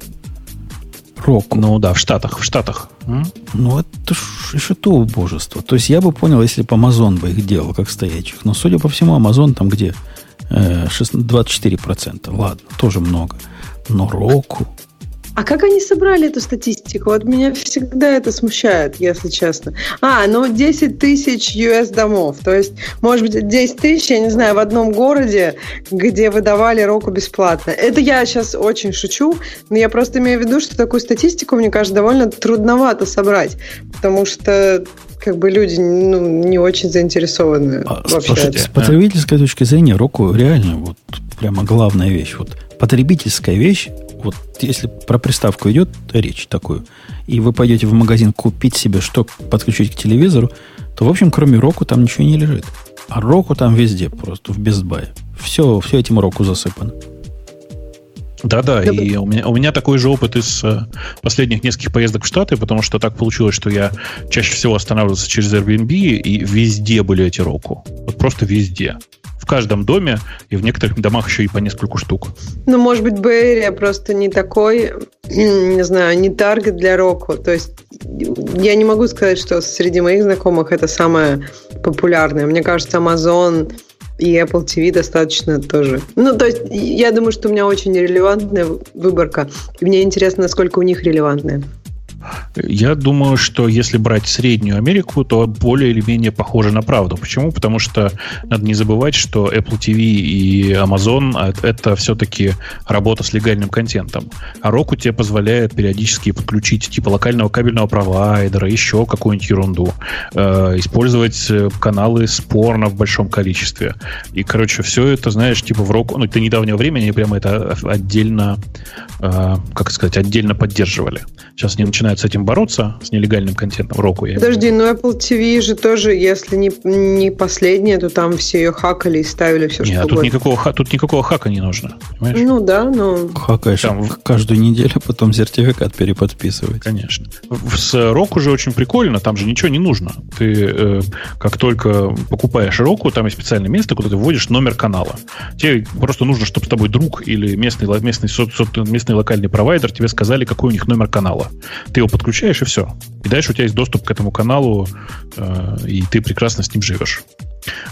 Roku. Ну да, в Штатах, в Штатах. Ну, это ж еще то убожество. То есть я бы понял, если бы Amazon бы их делал, как стоячих. Но, судя по всему, Amazon там где 24%. Ладно, тоже много. Но Roku... А как они собрали эту статистику? Вот меня всегда это смущает, если честно. А, ну 10 тысяч US домов. То есть, может быть, 10 тысяч, я не знаю, в одном городе, где выдавали року бесплатно. Это я сейчас очень шучу, но я просто имею в виду, что такую статистику, мне кажется, довольно трудновато собрать. Потому что как бы люди ну, не очень заинтересованы а, вообще. Слушайте, с потребительской точки зрения, року реально вот прямо главная вещь. Вот потребительская вещь вот если про приставку идет речь такую, и вы пойдете в магазин купить себе, что подключить к телевизору, то, в общем, кроме року там ничего не лежит. А року там везде, просто в безбае. Все, все этим року засыпано. Да-да, и у меня, у меня такой же опыт из э, последних нескольких поездок в Штаты, потому что так получилось, что я чаще всего останавливался через Airbnb, и везде были эти року. Вот просто везде в каждом доме, и в некоторых домах еще и по нескольку штук. Ну, может быть, Бэйрия просто не такой, не знаю, не таргет для року. То есть я не могу сказать, что среди моих знакомых это самое популярное. Мне кажется, Amazon и Apple TV достаточно тоже. Ну, то есть, я думаю, что у меня очень релевантная выборка. И мне интересно, насколько у них релевантная. Я думаю, что если брать среднюю Америку, то более или менее похоже на правду. Почему? Потому что надо не забывать, что Apple TV и Amazon — это все-таки работа с легальным контентом. А Roku тебе позволяет периодически подключить типа локального кабельного провайдера, еще какую-нибудь ерунду, э, использовать э, каналы спорно в большом количестве. И, короче, все это, знаешь, типа в Roku... Ну, до недавнего времени они прямо это отдельно, э, как сказать, отдельно поддерживали. Сейчас они начинают с этим бороться, с нелегальным контентом, Roku. Подожди, но ну Apple TV же тоже, если не, не последняя, то там все ее хакали и ставили все, Нет, что тут никакого, тут никакого хака не нужно. Понимаешь? Ну да, но... Хакаешь там... каждую неделю, потом сертификат переподписывать. Конечно. С Roku же очень прикольно, там же ничего не нужно. Ты э, как только покупаешь Roku, там есть специальное место, куда ты вводишь номер канала. Тебе просто нужно, чтобы с тобой друг или местный, местный, местный локальный провайдер тебе сказали, какой у них номер канала. Ты его подключаешь, и все. И дальше у тебя есть доступ к этому каналу, э, и ты прекрасно с ним живешь.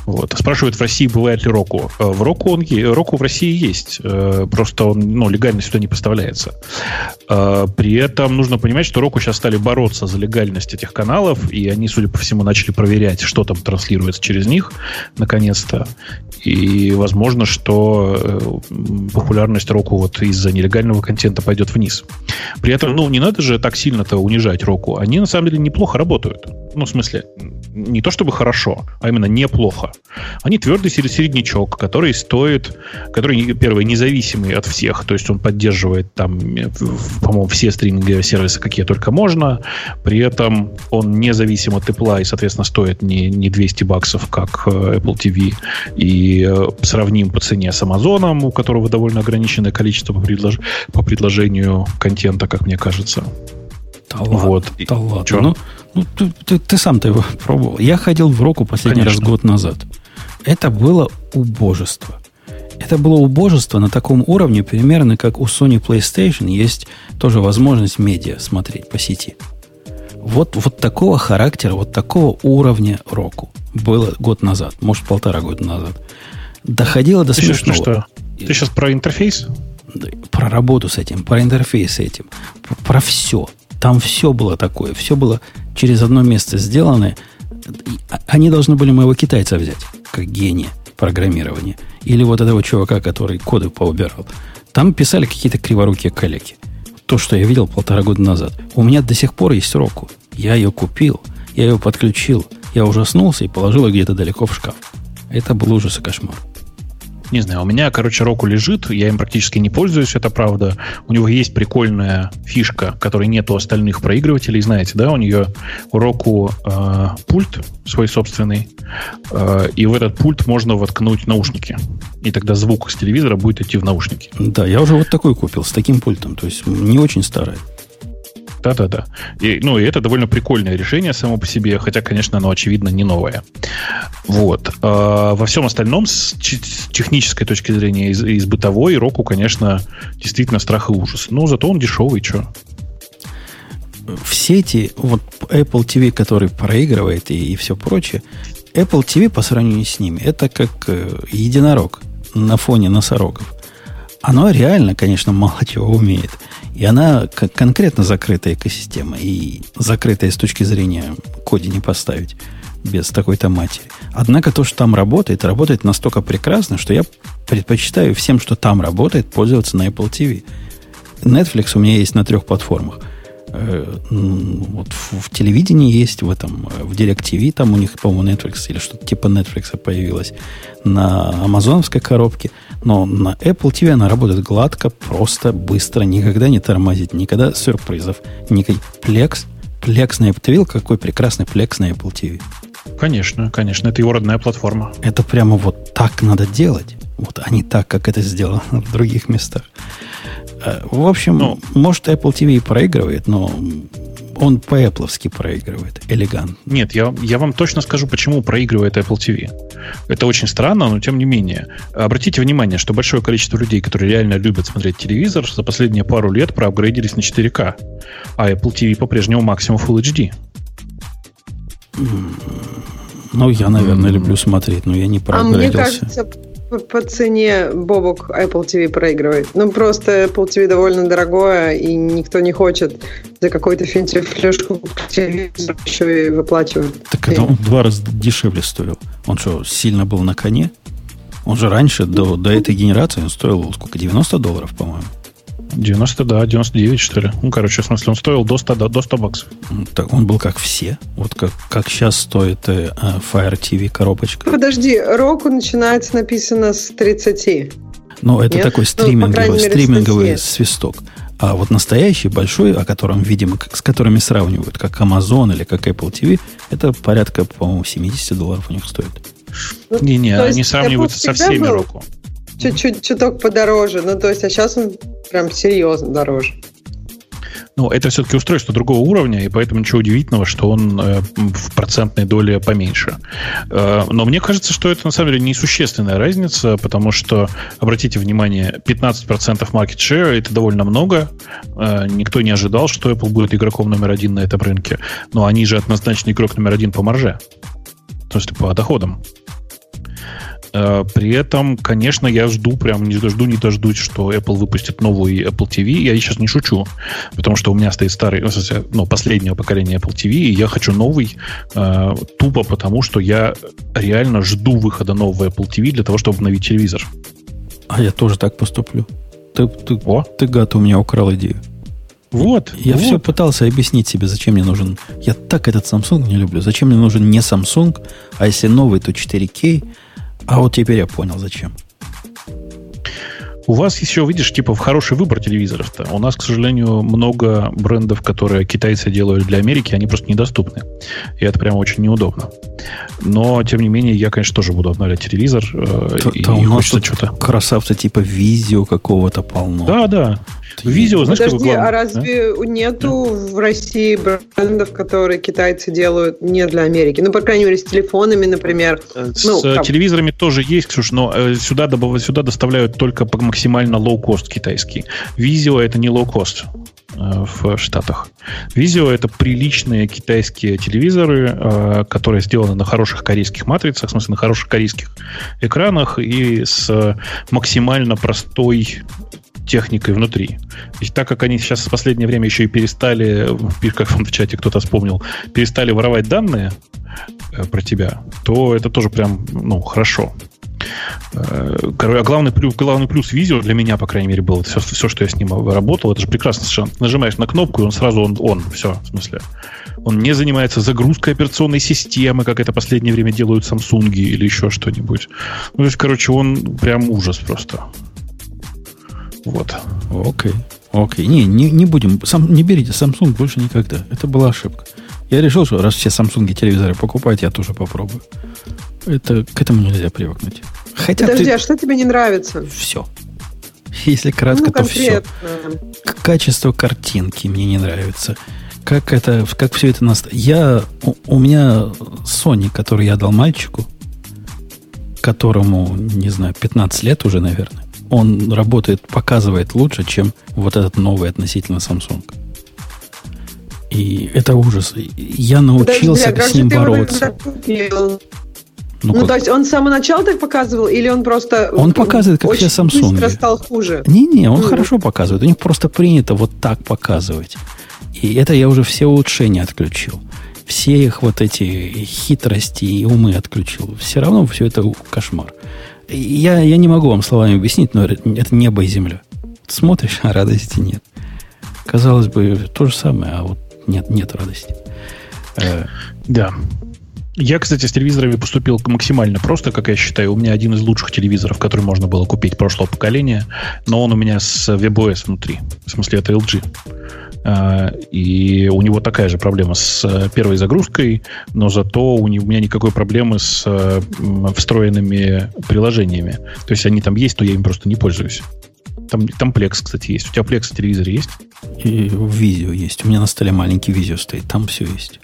Вот. Спрашивают, в России бывает ли Року. Э, в Року, он, Року в России есть, э, просто он ну, легально сюда не поставляется. Э, при этом нужно понимать, что Року сейчас стали бороться за легальность этих каналов, и они, судя по всему, начали проверять, что там транслируется через них, наконец-то. И возможно, что популярность Року вот из-за нелегального контента пойдет вниз. При этом, ну, не надо же так сильно-то унижать Року. Они, на самом деле, неплохо работают. Ну, в смысле, не то чтобы хорошо, а именно неплохо. Они твердый середнячок, который стоит, который, первый, независимый от всех, то есть он поддерживает там, по-моему, все стриминговые сервисы, какие только можно, при этом он независим от Apple и, соответственно, стоит не, не 200 баксов, как э, Apple TV, и э, сравним по цене с Amazon, у которого довольно ограниченное количество по, предлож... по предложению контента, как мне кажется. Да вот. ладно, да ладно. Ну, ну, ты, ты, ты сам-то его пробовал. Я ходил в Року последний Конечно. раз год назад. Это было убожество. Это было убожество на таком уровне, примерно как у Sony PlayStation есть тоже возможность медиа смотреть по сети. Вот, вот такого характера, вот такого уровня року было год назад, может, полтора года назад. Доходило до ты смешного. Сейчас, что? Ты сейчас про интерфейс? Про работу с этим, про интерфейс с этим, про все. Там все было такое, все было через одно место сделано. Они должны были моего китайца взять, как гения программирования. Или вот этого чувака, который коды поубирал. Там писали какие-то криворукие коллеги. То, что я видел полтора года назад. У меня до сих пор есть року. Я ее купил, я ее подключил, я ужаснулся и положил ее где-то далеко в шкаф. Это был ужас и кошмар. Не знаю, у меня, короче, Roku лежит, я им практически не пользуюсь, это правда. У него есть прикольная фишка, которой нет у остальных проигрывателей, знаете, да, у нее у Roku э, пульт свой собственный, э, и в этот пульт можно воткнуть наушники. И тогда звук с телевизора будет идти в наушники. Да, я уже вот такой купил, с таким пультом, то есть не очень старый. Да-да-да. И, ну, и это довольно прикольное решение само по себе, хотя, конечно, оно, очевидно, не новое. Вот. А во всем остальном, с технической точки зрения, из, из бытовой, Року, конечно, действительно страх и ужас. Но зато он дешевый, что? В сети, вот Apple TV, который проигрывает и, и все прочее, Apple TV по сравнению с ними, это как э, единорог на фоне носорогов. Оно реально, конечно, мало чего умеет. И она конкретно закрытая экосистема. И закрытая с точки зрения коде не поставить без такой-то матери. Однако то, что там работает, работает настолько прекрасно, что я предпочитаю всем, что там работает, пользоваться на Apple TV. Netflix у меня есть на трех платформах. Э, вот в, в телевидении есть, в этом, э, в DirecTV, там у них, по-моему, Netflix или что-то типа Netflix появилось. На амазоновской коробке – но на Apple TV она работает гладко, просто, быстро, никогда не тормозит, никогда сюрпризов. Никаких плекс. Плекс на Apple TV, какой прекрасный плекс на Apple TV. Конечно, конечно, это его родная платформа. Это прямо вот так надо делать. Вот, а не так, как это сделано в других местах. Э, в общем, ну, может, Apple TV и проигрывает, но он по-эпловски проигрывает. Элегант. Нет, я, я вам точно скажу, почему проигрывает Apple TV. Это очень странно, но тем не менее. Обратите внимание, что большое количество людей, которые реально любят смотреть телевизор, за последние пару лет проапгрейдились на 4К. А Apple TV по-прежнему максимум Full HD. Ну, я, наверное, mm-hmm. люблю смотреть, но я не проапгрейдился. А мне кажется, по цене Бобок Apple TV проигрывает. Ну, просто Apple TV довольно дорогое, и никто не хочет за какой-то флешку телевизор еще и выплачивать. Так это он два раза дешевле стоил. Он что, сильно был на коне? Он же раньше, до, до этой генерации, он стоил сколько, 90 долларов, по-моему. 90, да, 99, что ли. Ну, короче, в смысле, он стоил до 100, до 100 баксов. Так он был как все. Вот как, как сейчас стоит э, э Fire TV коробочка. Подожди, Roku начинается написано с 30. Ну, это Нет? такой стриминговый, ну, мере, стриминговый свисток. А вот настоящий, большой, о котором, видимо, с которыми сравнивают, как Amazon или как Apple TV, это порядка, по-моему, 70 долларов у них стоит. Не-не, ну, они сравниваются со всеми Roku чуть-чуть чуток подороже. Ну, то есть, а сейчас он прям серьезно дороже. Ну, это все-таки устройство другого уровня, и поэтому ничего удивительного, что он э, в процентной доле поменьше. Э, но мне кажется, что это на самом деле несущественная разница, потому что, обратите внимание, 15% market share это довольно много. Э, никто не ожидал, что Apple будет игроком номер один на этом рынке. Но они же однозначно игрок номер один по марже. То есть по доходам. Э, при этом, конечно, я жду, прям не жду, не дождусь, что Apple выпустит новый Apple TV. Я сейчас не шучу, потому что у меня стоит старый, ну, последнее поколение Apple TV, и я хочу новый э, тупо потому, что я реально жду выхода нового Apple TV для того, чтобы обновить телевизор. А я тоже так поступлю. Ты, ты, О. ты гад, у меня украл идею. Вот. Я вот. все пытался объяснить себе, зачем мне нужен. Я так этот Samsung не люблю. Зачем мне нужен не Samsung, а если новый, то 4K, а вот теперь я понял, зачем. У вас еще, видишь, типа хороший выбор телевизоров-то. У нас, к сожалению, много брендов, которые китайцы делают для Америки, они просто недоступны. И это прямо очень неудобно. Но, тем не менее, я, конечно, тоже буду обновлять телевизор. Э, то, и, то у нас что-то. Красавца типа Визио какого-то полно. Да, да. Видео, знаешь, Подожди, какой а разве да? нету да. в России брендов, которые китайцы делают не для Америки? Ну, по крайней мере, с телефонами, например. Э, с ну, там. телевизорами тоже есть, Ксюш, но э, сюда, сюда доставляют только максимально low-cost китайский. Визио это не low-cost э, в Штатах. Визио это приличные китайские телевизоры, которые сделаны на хороших корейских матрицах, в смысле на хороших корейских экранах и с максимально простой техникой внутри. И так как они сейчас в последнее время еще и перестали, как в чате кто-то вспомнил, перестали воровать данные э, про тебя, то это тоже прям, ну, хорошо. Э, а главный главный плюс видео для меня, по крайней мере, был все, все, что я с ним работал. Это же прекрасно совершенно. Нажимаешь на кнопку, и он сразу он, он. Все, в смысле. Он не занимается загрузкой операционной системы, как это в последнее время делают Samsung или еще что-нибудь. Ну, то есть, короче, он прям ужас просто. Вот. Окей. Окей. Не, не, не будем. Сам, не берите Samsung больше никогда. Это была ошибка. Я решил, что раз все Samsung телевизоры покупать, я тоже попробую. Это, к этому нельзя привыкнуть. Хотя Подожди, ты... а что тебе не нравится? Все. Если кратко, ну, то все. Качество картинки мне не нравится. Как это, как все это нас... Я, у, у меня Sony, который я дал мальчику, которому, не знаю, 15 лет уже, наверное, он работает, показывает лучше, чем вот этот новый относительно Samsung. И это ужас. Я научился Подожди, а с ним бороться. Ну, ну то есть он с самого начала так показывал, или он просто он показывает, как все Samsung. быстро стал хуже? Не-не, он mm. хорошо показывает. У них просто принято вот так показывать. И это я уже все улучшения отключил. Все их вот эти хитрости и умы отключил. Все равно все это кошмар. Я, я не могу вам словами объяснить, но это небо и земля. Смотришь, а радости нет. Казалось бы, то же самое, а вот нет, нет радости. Э, да. Я, кстати, с телевизорами поступил максимально просто, как я считаю. У меня один из лучших телевизоров, который можно было купить прошлого поколения, но он у меня с WebOS внутри. В смысле, это LG. А, и у него такая же проблема с э, первой загрузкой, но зато у меня никакой проблемы с э, встроенными приложениями. То есть они там есть, но я им просто не пользуюсь. Там, там Plex, кстати, есть. У тебя Plex в телевизоре есть? И в видео есть. У меня на столе маленький видео стоит. Там все есть.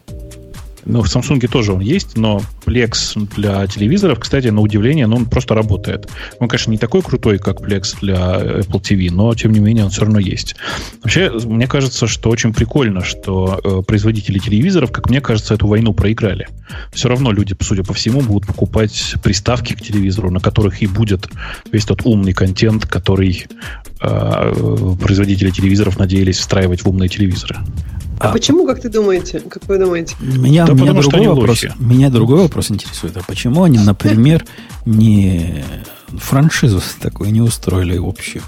Ну, в Samsung тоже он есть, но Plex для телевизоров, кстати, на удивление, ну, он просто работает. Он, конечно, не такой крутой, как Plex для Apple TV, но, тем не менее, он все равно есть. Вообще, мне кажется, что очень прикольно, что э, производители телевизоров, как мне кажется, эту войну проиграли. Все равно люди, судя по всему, будут покупать приставки к телевизору, на которых и будет весь тот умный контент, который э, производители телевизоров надеялись встраивать в умные телевизоры. А, а почему, как ты думаете? Как вы думаете? Меня, да меня, другой вопрос, меня другой вопрос интересует. А почему они, например, не франшизу такую не устроили общую?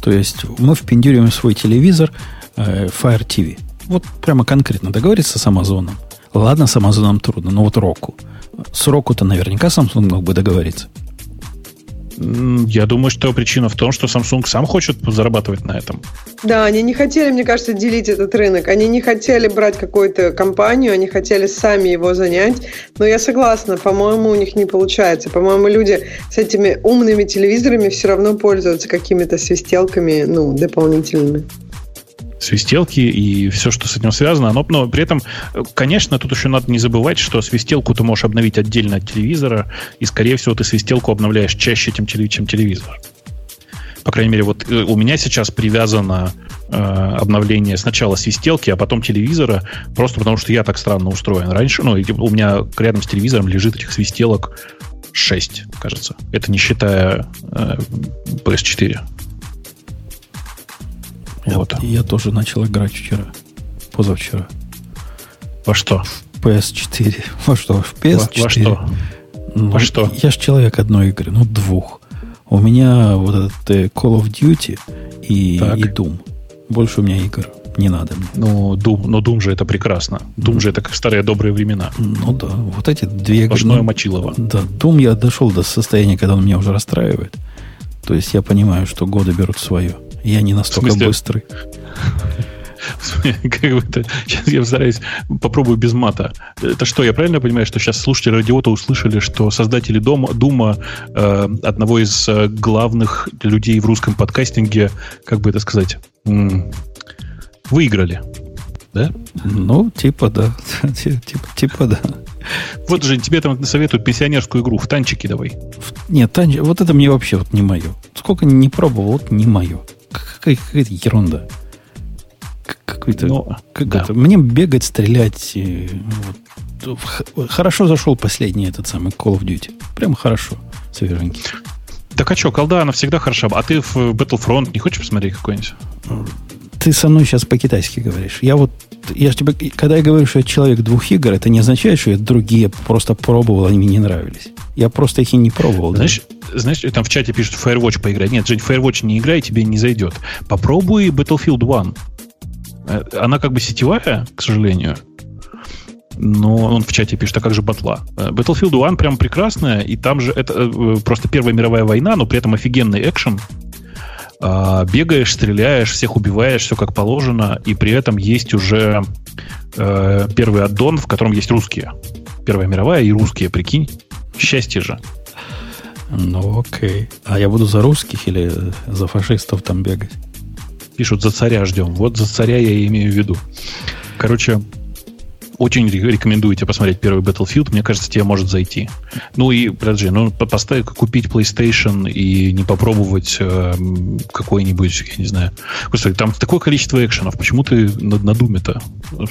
То есть мы впендюриваем свой телевизор э, Fire TV. Вот прямо конкретно договориться с Амазоном. Ладно, с Амазоном трудно, но вот Року. С Року-то наверняка Samsung мог бы договориться. Я думаю, что причина в том, что Samsung сам хочет зарабатывать на этом. Да, они не хотели, мне кажется, делить этот рынок. Они не хотели брать какую-то компанию, они хотели сами его занять. Но я согласна, по-моему, у них не получается. По-моему, люди с этими умными телевизорами все равно пользуются какими-то свистелками, ну, дополнительными свистелки и все, что с этим связано. Оно, но при этом, конечно, тут еще надо не забывать, что свистелку ты можешь обновить отдельно от телевизора, и, скорее всего, ты свистелку обновляешь чаще, чем, чем телевизор. По крайней мере, вот э, у меня сейчас привязано э, обновление сначала свистелки, а потом телевизора, просто потому что я так странно устроен. Раньше, ну, у меня рядом с телевизором лежит этих свистелок 6, кажется. Это не считая э, PS4. Вот. я тоже начал играть вчера. Позавчера. Во что? В PS4. Во что? В PS4. Во, во что? Ну, во что? Я ж человек одной игры, ну двух. У меня вот этот э, Call of Duty и, и Doom. Больше у меня игр не надо. Ну, Doom, но Doom же это прекрасно. Doom mm. же это как старые добрые времена. Ну да, вот эти две игры. Сплошное ну, Мочилово. Да, Doom я дошел до состояния, когда он меня уже расстраивает. То есть я понимаю, что годы берут свое. Я не настолько быстрый. Как бы это, сейчас я стараюсь, попробую без мата. Это что, я правильно понимаю, что сейчас слушатели радиота услышали, что создатели Дома, Дума, э, одного из э, главных людей в русском подкастинге, как бы это сказать, выиграли? Да? Ну, типа да. типа, типа да. Вот же тебе там советуют пенсионерскую игру. В танчики давай. Нет, танч... вот это мне вообще вот не мое. Сколько не пробовал, вот не мое. Какая-то ерунда. Какой-то, ну, как да. мне бегать, стрелять. Вот, хорошо зашел последний этот самый Call of Duty. Прям хорошо, свеженький. Так а что, колда, она всегда хороша. А ты в Battlefront не хочешь посмотреть какой-нибудь? Ты со мной сейчас по-китайски говоришь. Я вот, я тебе, когда я говорю, что я человек двух игр, это не означает, что я другие просто пробовал, они мне не нравились. Я просто их и не пробовал. Знаешь, да? знаешь, там в чате пишут Firewatch поиграть. Нет, Жень, Firewatch не играй, тебе не зайдет. Попробуй Battlefield 1. Э, она как бы сетевая, к сожалению. Но он в чате пишет, а как же батла? Э, Battlefield 1 прям прекрасная, и там же это э, просто Первая мировая война, но при этом офигенный экшен. А, бегаешь, стреляешь, всех убиваешь, все как положено, и при этом есть уже э, первый аддон, в котором есть русские. Первая мировая и русские, прикинь. Счастье же. Ну, окей. А я буду за русских или за фашистов там бегать? Пишут, за царя ждем. Вот за царя я имею в виду. Короче, очень рекомендую тебе посмотреть первый Battlefield. Мне кажется, тебе может зайти. Ну и, подожди, ну поставить, купить PlayStation и не попробовать э, какой-нибудь, я не знаю. Господи, там такое количество экшенов. Почему ты на, на Думе-то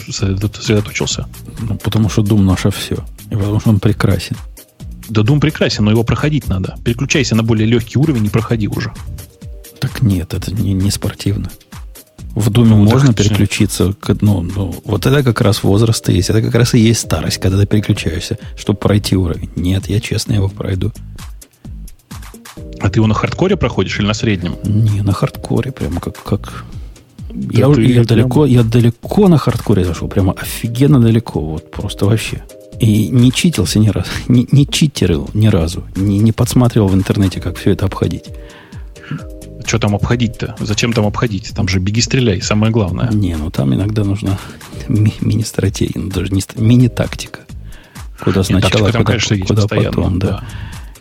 сосредоточился? Ну, потому что Doom наше все. И потому что он прекрасен. Да Doom прекрасен, но его проходить надо. Переключайся на более легкий уровень и проходи уже. Так нет, это не, не спортивно. В Думе ну, можно переключиться. К, ну, ну, вот это как раз возраст есть. Это как раз и есть старость, когда ты переключаешься, чтобы пройти уровень. Нет, я честно его пройду. А ты его на хардкоре проходишь или на среднем? Не, на хардкоре, прямо как... как... Да я, я, далеко, я далеко на хардкоре зашел, прямо офигенно далеко, вот просто вообще. И не читился ни разу, не, не читерил ни разу, не, не подсматривал в интернете, как все это обходить. Что там обходить-то? Зачем там обходить? Там же беги, стреляй, самое главное. Не, ну там иногда нужна ми- мини-стратегия, ну, даже не мини-тактика. Куда сначала, Нет, там, куда, конечно, куда потом, да. да.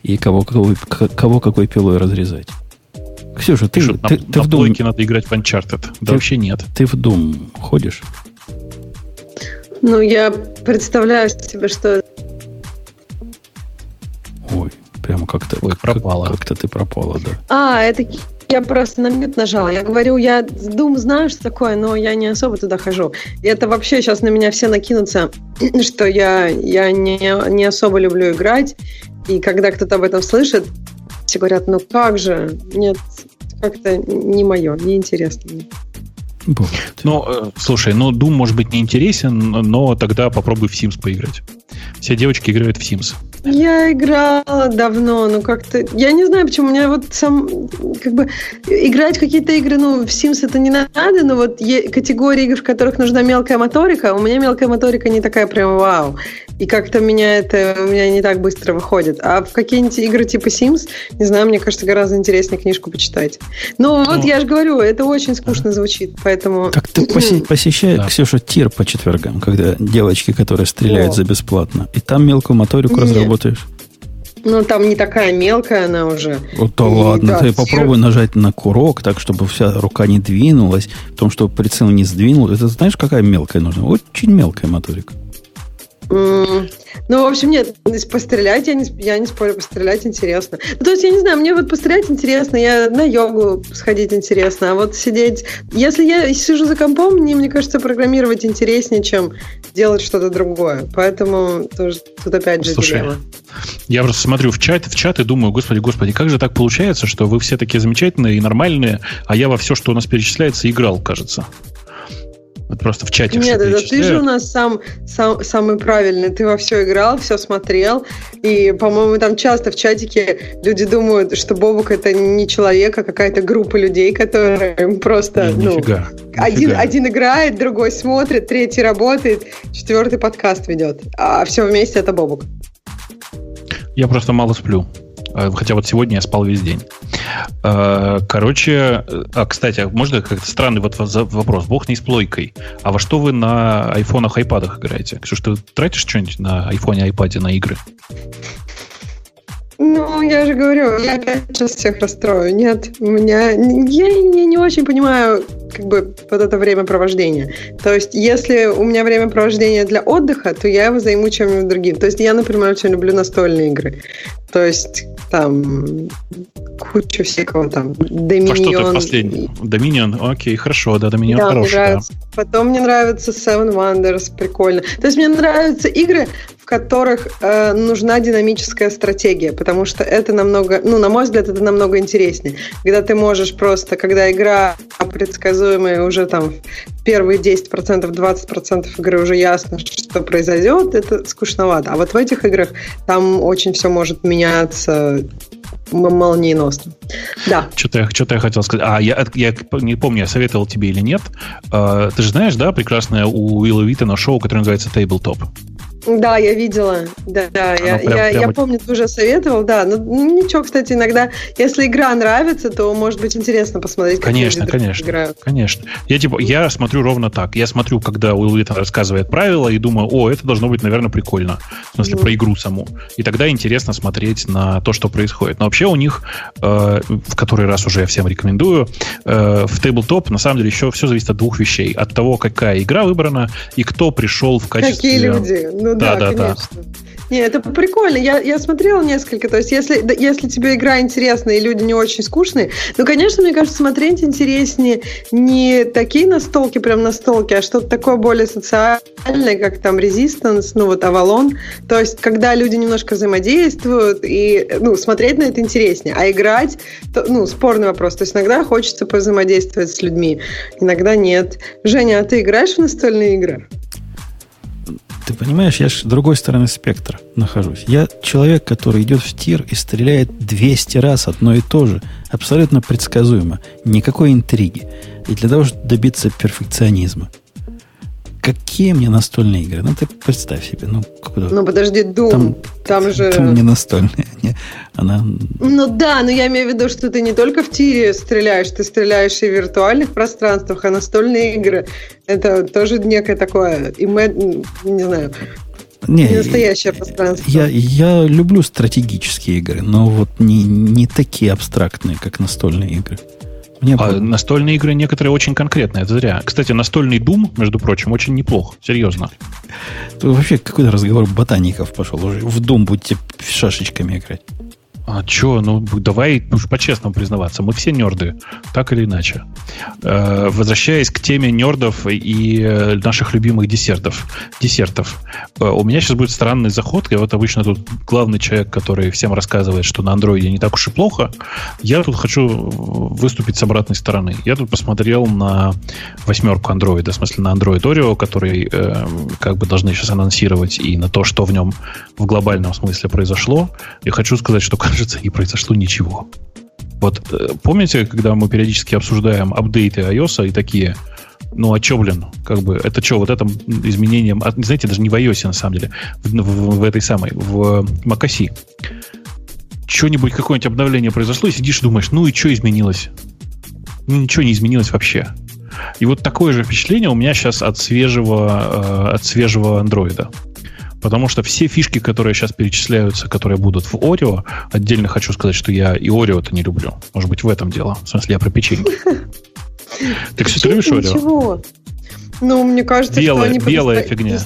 И кого, кого, кого какой пилой разрезать. Ксюша, ты, Пишут, ты, на, ты на в Doom... надо играть в Uncharted. Ты, да вообще нет. Ты в Doom ходишь? Ну, я представляю себе, что... Ой, прямо как-то... Ой, пропала. Как, как-то ты пропала, да. А, это я просто на мют нажала. Я говорю, я Doom знаю, что такое, но я не особо туда хожу. И это вообще сейчас на меня все накинутся, что я, я не, не особо люблю играть. И когда кто-то об этом слышит, все говорят, ну как же? Нет, как-то не мое, не интересно. Ну, э, слушай, ну Doom может быть не интересен, но тогда попробуй в Sims поиграть. Все девочки играют в Sims. Я играла давно, но как-то... Я не знаю, почему. У меня вот сам... Как бы играть какие-то игры, ну, в Sims это не надо, но вот е- категории игр, в которых нужна мелкая моторика, у меня мелкая моторика не такая прям вау. И как-то меня это у меня не так быстро выходит. А в какие-нибудь игры типа Sims, не знаю, мне кажется, гораздо интереснее книжку почитать. Ну, вот ну, я же говорю, это очень скучно звучит, поэтому... Так ты посещаешь, да. Ксюша, тир по четвергам, когда девочки, которые стреляют О. за бесплатно, и там мелкую моторику Нет. разработаешь? Ну, там не такая мелкая она уже. Вот то ладно, да, ты попробуй нажать на курок, так, чтобы вся рука не двинулась, том, что прицел не сдвинул. Это знаешь, какая мелкая нужна? Очень мелкая моторика. Mm. Ну, в общем, нет, пострелять я не, я не спорю, пострелять интересно. Ну, то есть, я не знаю, мне вот пострелять интересно, я на йогу сходить интересно, а вот сидеть... Если я сижу за компом, мне, мне кажется, программировать интереснее, чем делать что-то другое. Поэтому тоже тут опять же Слушай, дилемма. Я просто смотрю в чат, в чат и думаю, господи, господи, как же так получается, что вы все такие замечательные и нормальные, а я во все, что у нас перечисляется, играл, кажется. Вот просто в чате Нет, это ты же у нас сам, сам, самый правильный. Ты во все играл, все смотрел. И, по-моему, там часто в чатике люди думают, что Бобук это не человек, а какая-то группа людей, которые просто, не, ну, нифига, один, нифига. один играет, другой смотрит, третий работает, четвертый подкаст ведет. А все вместе это Бобук. Я просто мало сплю. Э, хотя вот сегодня я спал весь день. Э, короче, а, кстати, можно как-то странный вот вопрос. Бог не с плойкой. А во что вы на айфонах, айпадах играете? Ксюш, ты тратишь что-нибудь на айфоне, айпаде на игры? Ну, я же говорю, я опять сейчас всех расстрою. Нет, у меня... Я не, не очень понимаю, как бы, вот это времяпровождение. То есть, если у меня времяпровождение для отдыха, то я его займу чем-нибудь другим. То есть, я, например, очень люблю настольные игры. То есть, там, куча всякого там. Dominion. А что ты последний? Dominion? Окей, хорошо, да, Dominion да, хороший. Мне нравится. Да. Потом мне нравится Seven Wonders, прикольно. То есть, мне нравятся игры, которых э, нужна динамическая стратегия, потому что это намного, ну, на мой взгляд, это намного интереснее. Когда ты можешь просто, когда игра предсказуемая уже там первые 10%, 20% игры уже ясно, что произойдет, это скучновато. А вот в этих играх там очень все может меняться молниеносно. Да. Что-то я, что я хотел сказать. А, я, я не помню, я советовал тебе или нет. Uh, ты же знаешь, да, прекрасное у Уилла Виттона шоу, которое называется Tabletop? Да, я видела. Да, да. я, прям, я, прям... я помню, ты уже советовал, да. Ну, ничего, кстати, иногда, если игра нравится, то может быть интересно посмотреть, как конечно, люди конечно, играют. Конечно. Я типа, я смотрю ровно так. Я смотрю, когда Уилл Уиттон рассказывает правила, и думаю, о, это должно быть, наверное, прикольно. В смысле, mm. про игру саму. И тогда интересно смотреть на то, что происходит. Но вообще у них, э, в который раз уже я всем рекомендую, э, в Tabletop на самом деле еще все зависит от двух вещей. От того, какая игра выбрана, и кто пришел в качестве... Какие люди. Ну да, да, да, конечно. Да. Не, это прикольно. Я, я смотрела несколько. То есть, если, если тебе игра интересна и люди не очень скучные, ну, конечно, мне кажется, смотреть интереснее не такие настолки, прям настолки, а что-то такое более социальное, как там Resistance, ну, вот Avalon. То есть, когда люди немножко взаимодействуют, и, ну, смотреть на это интереснее. А играть, то, ну, спорный вопрос. То есть, иногда хочется повзаимодействовать с людьми, иногда нет. Женя, а ты играешь в настольные игры? Ты понимаешь, я же с другой стороны спектра нахожусь. Я человек, который идет в тир и стреляет 200 раз одно и то же. Абсолютно предсказуемо. Никакой интриги. И для того, чтобы добиться перфекционизма. Какие мне настольные игры? Ну, ты представь себе. Ну, куда? ну подожди, Doom. Там, там же... Doom не настольная. Не, она... Ну да, но я имею в виду, что ты не только в тире стреляешь, ты стреляешь и в виртуальных пространствах, а настольные игры это тоже некое такое, и мы, не знаю, не, не настоящее пространство. Я, я люблю стратегические игры, но вот не, не такие абстрактные, как настольные игры. Мне а было... настольные игры некоторые очень конкретные, это зря. Кстати, настольный Doom, между прочим, очень неплох, серьезно. Тут вообще какой-то разговор ботаников пошел уже. В Doom будете шашечками играть. А что, ну давай уж по-честному признаваться, мы все нерды, так или иначе. Э, возвращаясь к теме нердов и э, наших любимых десертов. Десертов. Э, у меня сейчас будет странный заход. Я вот обычно тут главный человек, который всем рассказывает, что на андроиде не так уж и плохо. Я тут хочу выступить с обратной стороны. Я тут посмотрел на восьмерку андроида, в смысле на Android Oreo, который э, как бы должны сейчас анонсировать, и на то, что в нем в глобальном смысле произошло. И хочу сказать, что кажется, не произошло ничего. Вот э, помните, когда мы периодически обсуждаем апдейты iOS и такие, ну а что, блин, как бы, это что, вот это изменение, знаете, даже не в iOS на самом деле, в, в, в этой самой, в macOS. Что-нибудь, какое-нибудь обновление произошло, и сидишь и думаешь, ну и что изменилось? Ну ничего не изменилось вообще. И вот такое же впечатление у меня сейчас от свежего, э, от свежего андроида. Потому что все фишки, которые сейчас перечисляются, которые будут в Орео, отдельно хочу сказать, что я и Орео-то не люблю. Может быть, в этом дело. В смысле, я про печенье. Ты, кстати, любишь Орео? Ничего. Ну, мне кажется, белая, что они... Белая фигня.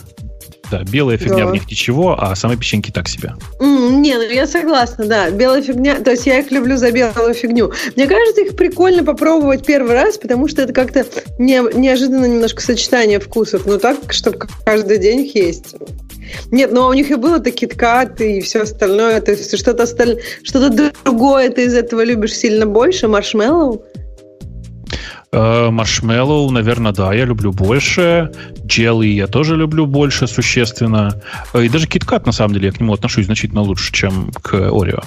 Да, белая фигня да. в них ничего, а самые печеньки так себе. Mm, не, ну я согласна, да. Белая фигня, то есть я их люблю за белую фигню. Мне кажется, их прикольно попробовать первый раз, потому что это как-то не, неожиданно немножко сочетание вкусов. Но так, чтобы каждый день их есть. Нет, но у них и было-то киткат и все остальное. То есть что-то осталь... что-то другое ты из этого любишь сильно больше, маршмеллоу? Э, маршмеллоу, наверное, да, я люблю больше. Джелли я тоже люблю больше, существенно. Э, и даже KitKat, на самом деле, я к нему отношусь значительно лучше, чем к Орео.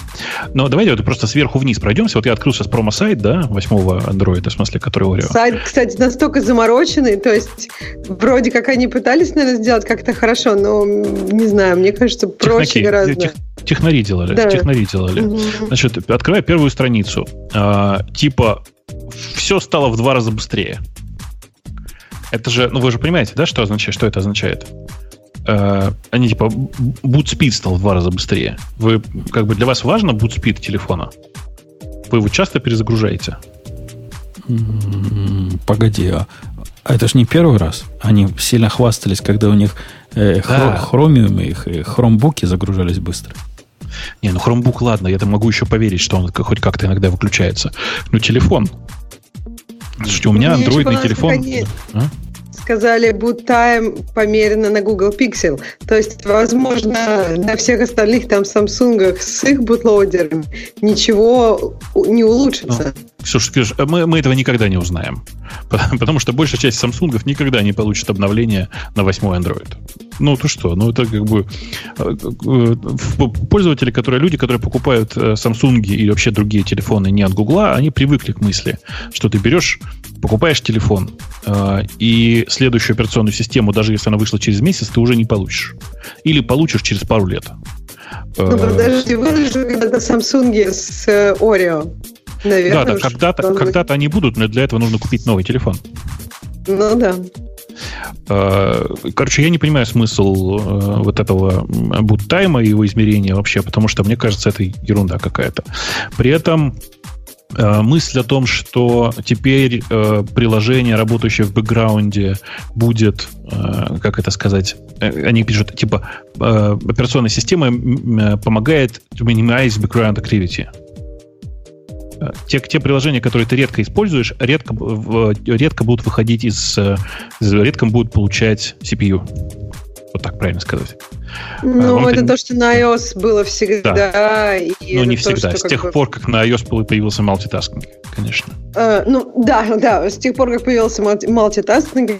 Но давайте вот просто сверху вниз пройдемся. Вот я открыл сейчас промо-сайт, да, восьмого андроида, в смысле, который Орео. Сайт, кстати, настолько замороченный, то есть вроде как они пытались, наверное, сделать как-то хорошо, но не знаю, мне кажется, проще Технаки, гораздо. Тех, технари делали, да. технари делали. Угу. Значит, открываю первую страницу. А, типа все стало в два раза быстрее. Это же, ну вы же понимаете, да, что означает, что это означает? Э, они типа boot speed стал в два раза быстрее. Вы как бы для вас важно boot speed телефона? Вы его часто перезагружаете? Погоди, а, это же не первый раз. Они сильно хвастались, когда у них э, да. хромиумы, их э, хромбуки загружались быстро. Не, ну Chromebook, ладно, я там могу еще поверить, что он хоть как-то иногда выключается. Но телефон. Слушайте, у меня андроидный телефон... А? сказали, boot time померено на Google Pixel. То есть, возможно, на всех остальных там Samsung с их бутлоудерами ничего не улучшится. Ну, Слушай, Ксюш, мы, мы этого никогда не узнаем. Потому что большая часть Samsung никогда не получит обновление на 8 Android. Ну, ты что? Ну, это как бы э, э, пользователи, которые люди, которые покупают э, Samsung или вообще другие телефоны не от Google, они привыкли к мысли, что ты берешь, покупаешь телефон, и следующую операционную систему, даже если она вышла через месяц, ты уже не получишь. Или получишь через пару лет. Ну, подожди, вы же когда-то Samsung с Oreo. Наверное, да, да когда-то, когда-то они будут, но для этого нужно купить новый телефон. Ну да. А, короче, я не понимаю смысл э, вот этого буттайма и его измерения вообще, потому что мне кажется, это ерунда какая-то. При этом э, мысль о том, что теперь э, приложение, работающее в бэкграунде, будет, как это сказать, они пишут, типа, операционная система помогает to minimize background activity те, те приложения, которые ты редко используешь, редко, редко будут выходить из... Редко будут получать CPU. Вот так правильно сказать. Ну, а, это ты... то, что на iOS было всегда. Да. И ну, не всегда. То, с тех бы... пор, как на iOS появился мультитаскинг, конечно. Uh, ну, да, да. С тех пор, как появился мультитаскинг,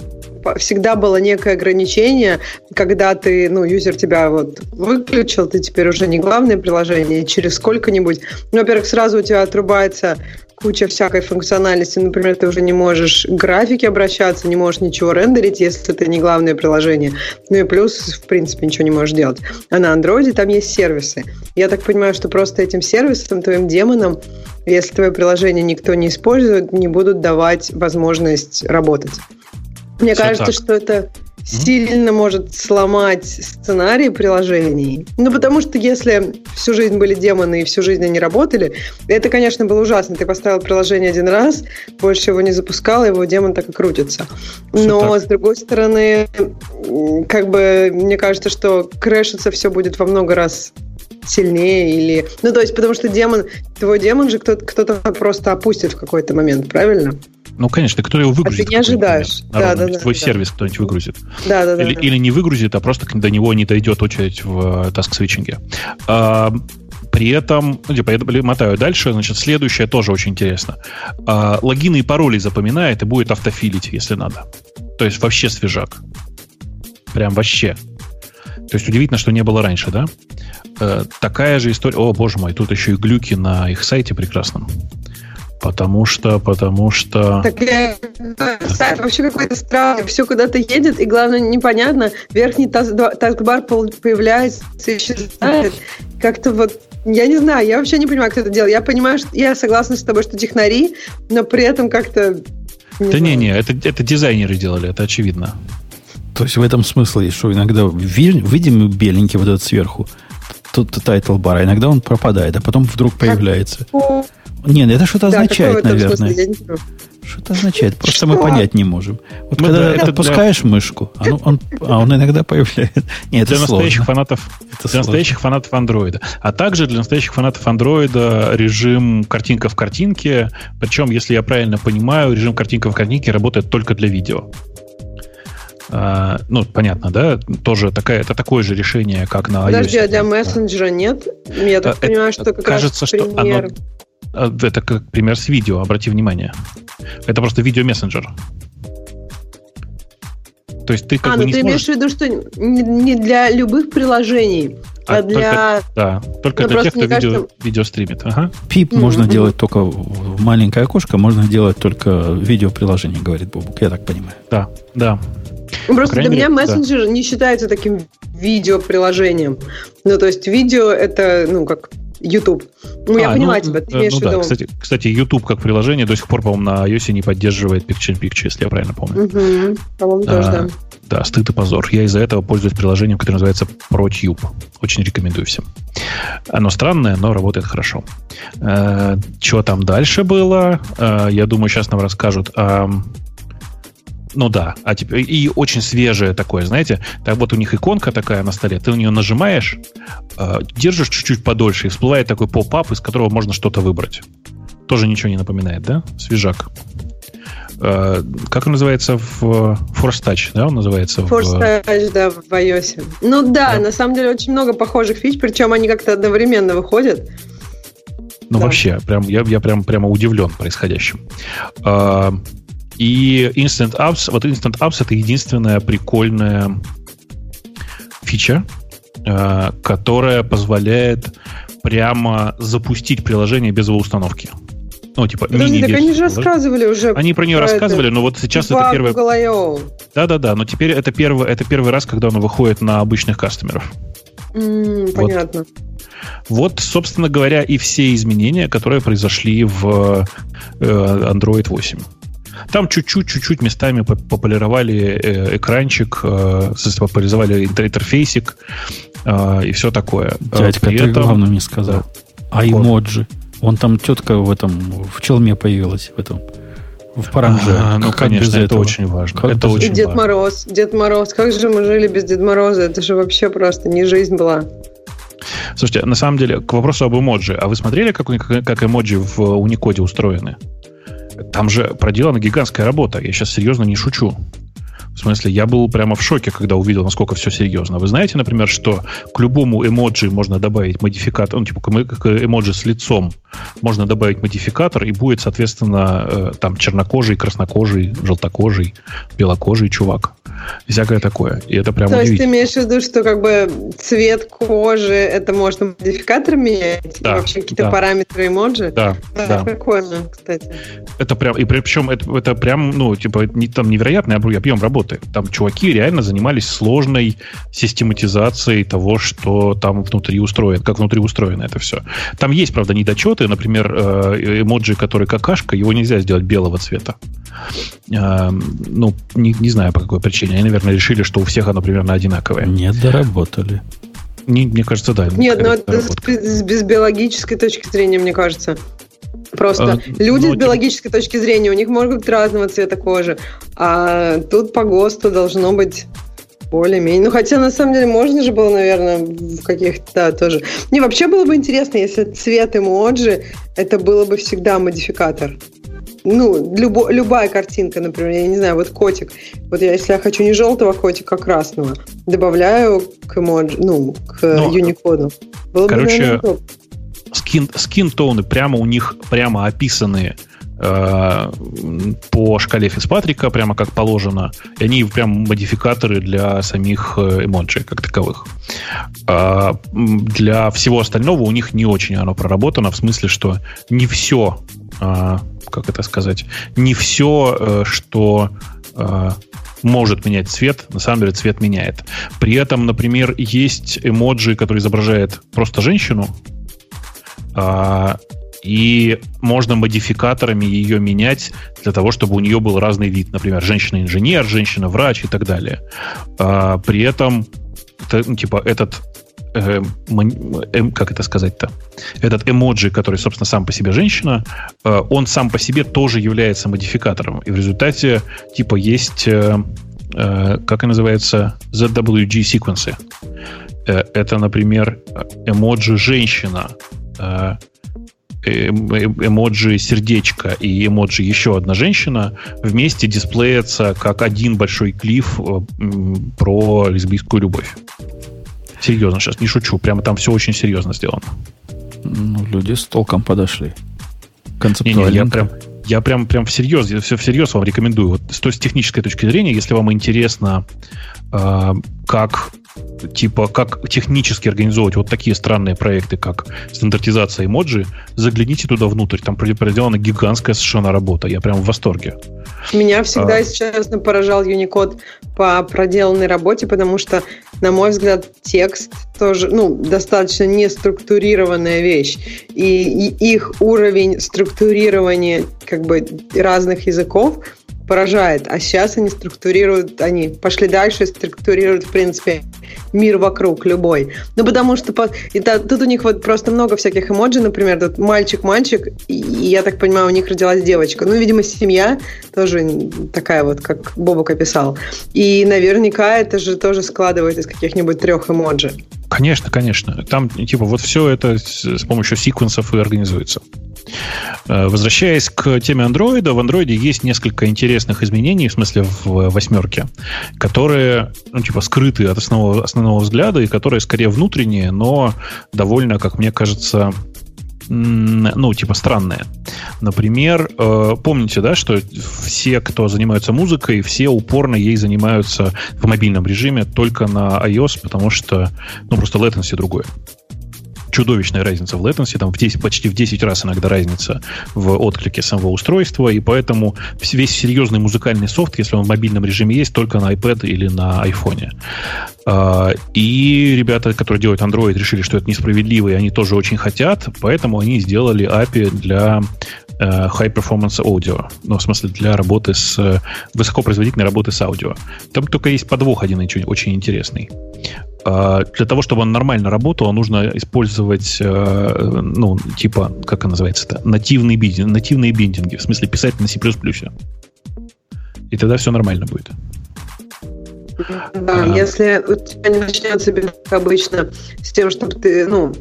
всегда было некое ограничение, когда ты, ну, юзер тебя вот выключил, ты теперь уже не главное приложение, через сколько-нибудь, ну, во-первых, сразу у тебя отрубается куча всякой функциональности. Например, ты уже не можешь к графике обращаться, не можешь ничего рендерить, если ты не главное приложение. Ну и плюс, в принципе, ничего не можешь делать. А на андроиде там есть сервисы. Я так понимаю, что просто этим сервисом, твоим демоном, если твое приложение никто не использует, не будут давать возможность работать. Мне Все кажется, так. что это сильно может сломать сценарий приложений. Ну, потому что если всю жизнь были демоны и всю жизнь они работали, это, конечно, было ужасно. Ты поставил приложение один раз, больше его не запускал, его демон так и крутится. Но, с другой стороны, как бы, мне кажется, что крэшиться все будет во много раз сильнее или... Ну, то есть, потому что демон, твой демон же кто-то, кто-то просто опустит в какой-то момент, правильно? Ну, конечно, кто его выгрузит. А ты не ожидаешь. Да, да, да, твой да, сервис кто-нибудь выгрузит. Да, да, да или, да. или не выгрузит, а просто до него не дойдет очередь в таск-свитчинге. А, при этом, ну, типа, я мотаю дальше, значит, следующее тоже очень интересно. А, логины и пароли запоминает и будет автофилить, если надо. То есть вообще свежак. Прям вообще. То есть удивительно, что не было раньше, да? Э, такая же история. О, боже мой, тут еще и глюки на их сайте прекрасном. Потому что, потому что... Так, я, сайт вообще какой-то странный, все куда-то едет, и главное, непонятно, верхний таскбар появляется, исчезает. Как-то вот, я не знаю, я вообще не понимаю, как это делать. Я понимаю, что я согласна с тобой, что технари, но при этом как-то... Не да не-не, это, это дизайнеры делали, это очевидно. То есть в этом смысл есть, что иногда видим беленький вот этот сверху, тут title bar, а иногда он пропадает, а потом вдруг появляется. Нет, это что-то да, означает, наверное. Что-то означает, просто что? мы понять не можем. Вот ну, когда да, ты отпускаешь для... мышку, а, ну, он, а он иногда появляется. Нет, для это настоящих сложно. фанатов, это для сложно. настоящих фанатов андроида. А также для настоящих фанатов андроида режим картинка в картинке. Причем, если я правильно понимаю, режим картинка в картинке работает только для видео. А, ну, понятно, да? Тоже такая, это такое же решение, как на iOS. Подожди, а для мессенджера нет? Я так а, понимаю, что как кажется, раз пример... что оно а, это как пример с видео, обрати внимание. Это просто видео-мессенджер. То есть ты как а, бы ну не ты сможешь... имеешь в виду, что не для любых приложений, а, а для... Только, да, только ну, для тех, кто видео, кажется... видео стримит. Ага. Пип mm-hmm. можно делать только в маленькое окошко, можно делать только видеоприложение, говорит Бобук, я так понимаю. Да, да. Просто для меня мессенджер да. не считается таким видеоприложением. Ну, то есть видео это, ну, как YouTube. Ну, а, я ну, тебя, ты имеешь ну, в виду. Да. Кстати, кстати, YouTube как приложение до сих пор, по-моему, на iOS не поддерживает Picture-in-Picture, если я правильно помню. Угу. По-моему, а, тоже, да. Да, стыд и позор. Я из-за этого пользуюсь приложением, которое называется ProTube. Очень рекомендую всем. Оно странное, но работает хорошо. Э, что там дальше было? Э, я думаю, сейчас нам расскажут о ну да, а теперь и очень свежее такое, знаете, так вот у них иконка такая на столе, ты на нее нажимаешь, э, держишь чуть-чуть подольше, и всплывает такой поп-ап, из которого можно что-то выбрать. Тоже ничего не напоминает, да? Свежак. Э, как он называется в Force Touch, да, он называется? Force в... Touch, да, в iOS. Ну да, да, на самом деле очень много похожих фич, причем они как-то одновременно выходят. Ну, да. вообще, прям, я, я прям, прямо удивлен происходящим. А, и Instant Apps, вот Instant Apps это единственная прикольная фича, а, которая позволяет прямо запустить приложение без его установки. Ну, типа, Подожди, так они же рассказывали уже. Они про нее рассказывали, но вот сейчас это первое... Да-да-да, но теперь это первый, это первый раз, когда оно выходит на обычных кастомеров. Mm, вот. Понятно. Вот, собственно говоря, и все изменения, которые произошли в э, Android 8. Там чуть-чуть, чуть-чуть местами пополировали э, экранчик, э, популяризовали интерфейсик и все такое. Дядька, При ты этом... главное не сказал. А эмоджи? Он там тетка в этом, в челме появилась, в этом, в паранже. А, ну, как конечно, это этого? очень важно. Как это очень Дед важно. Мороз, Дед Мороз. Как же мы жили без Дед Мороза? Это же вообще просто не жизнь была. Слушайте, на самом деле, к вопросу об эмоджи. А вы смотрели, как, как эмоджи в Unicode устроены? Там же проделана гигантская работа. Я сейчас серьезно не шучу. В смысле, я был прямо в шоке, когда увидел, насколько все серьезно. Вы знаете, например, что к любому эмоджи можно добавить модификатор, ну, типа к эмоджи с лицом можно добавить модификатор, и будет, соответственно, э, там чернокожий, краснокожий, желтокожий, белокожий чувак. Всякое такое. И это прям То есть ты имеешь в виду, что как бы цвет кожи, это можно модификатор менять? Да, вообще какие-то да. параметры эмоджи? Да, да. да. Прикольно, кстати. Это прям, и причем это, это прям, ну, типа, не, там невероятный объем работы. Там чуваки реально занимались сложной систематизацией того, что там внутри устроено, как внутри устроено это все. Там есть, правда, недочеты, например, э, эмоджи, который какашка, его нельзя сделать белого цвета. Э, ну, не, не знаю по какой причине. Они, наверное, решили, что у всех оно примерно одинаковое. Не доработали. Не, мне кажется, да. Нет, но это с, без биологической точки зрения, мне кажется. Просто а, люди ну, с биологической точки зрения, у них может быть разного цвета кожи, а тут по ГОСТу должно быть более-менее. Ну, хотя, на самом деле, можно же было, наверное, в каких-то, да, тоже. Не, вообще было бы интересно, если цвет эмоджи, это было бы всегда модификатор. Ну, любо, любая картинка, например, я не знаю, вот котик. Вот я, если я хочу не желтого котика, а красного, добавляю к эмоджи, ну, к ну, Unicode. Было короче, бы, скин, скин-тоны прямо у них прямо описанные по шкале Фицпатрика, прямо как положено. И они прям модификаторы для самих э, эмоджи как таковых. А для всего остального у них не очень оно проработано, в смысле, что не все, а, как это сказать, не все, э, что может менять цвет, на самом деле цвет меняет. При этом, например, есть эмоджи, который изображает просто женщину, а, и можно модификаторами ее менять для того, чтобы у нее был разный вид. Например, женщина-инженер, женщина-врач и так далее. А, при этом, это, ну, типа, этот э, э, как это сказать-то? Этот эмоджи, который, собственно, сам по себе женщина, э, он сам по себе тоже является модификатором. И в результате, типа, есть, э, э, как и называется, ZWG секвенсы. Это, например, эмоджи женщина, эмоджи сердечко и эмоджи еще одна женщина вместе дисплеятся как один большой клиф э, про лесбийскую любовь. Серьезно, сейчас не шучу. Прямо там все очень серьезно сделано. Ну, люди с толком подошли. Концептуально. Не, не, я прям, я прям, прям всерьез, я все всерьез вам рекомендую. Вот с, с технической точки зрения, если вам интересно, э, как типа, как технически организовывать вот такие странные проекты, как стандартизация эмоджи, загляните туда внутрь. Там проделана гигантская совершенно работа. Я прям в восторге. Меня всегда, а... если честно, поражал Unicode по проделанной работе, потому что, на мой взгляд, текст тоже, ну, достаточно неструктурированная вещь. И, и их уровень структурирования как бы разных языков поражает. А сейчас они структурируют, они пошли дальше, структурируют, в принципе, мир вокруг любой. Ну, потому что и та, тут у них вот просто много всяких эмоджи, например, тут мальчик-мальчик, и, я так понимаю, у них родилась девочка. Ну, видимо, семья тоже такая вот, как Бобок описал. И наверняка это же тоже складывает из каких-нибудь трех эмоджи. Конечно, конечно. Там, типа, вот все это с, с помощью секвенсов и организуется. Э, возвращаясь к теме Android, в Android есть несколько интересных изменений, в смысле в восьмерке, которые, ну, типа, скрыты от основного, основного взгляда и которые скорее внутренние, но довольно, как мне кажется, ну, типа, странные. Например, э, помните, да, что все, кто занимаются музыкой, все упорно ей занимаются в мобильном режиме только на iOS, потому что, ну, просто latency другое чудовищная разница в latency, там в 10, почти в 10 раз иногда разница в отклике самого устройства, и поэтому весь серьезный музыкальный софт, если он в мобильном режиме есть, только на iPad или на iPhone. А, и ребята, которые делают Android, решили, что это несправедливо, и они тоже очень хотят, поэтому они сделали API для э, High Performance Audio. Ну, в смысле, для работы с... Э, высокопроизводительной работы с аудио. Там только есть подвох один очень интересный. А, для того, чтобы он нормально работал, нужно использовать, э, ну, типа, как это называется-то, нативные, биндинги, нативные биндинги, в смысле писать на C++. И тогда все нормально будет. Да, а, если у тебя не начнется как обычно с тем, чтобы ты, ну,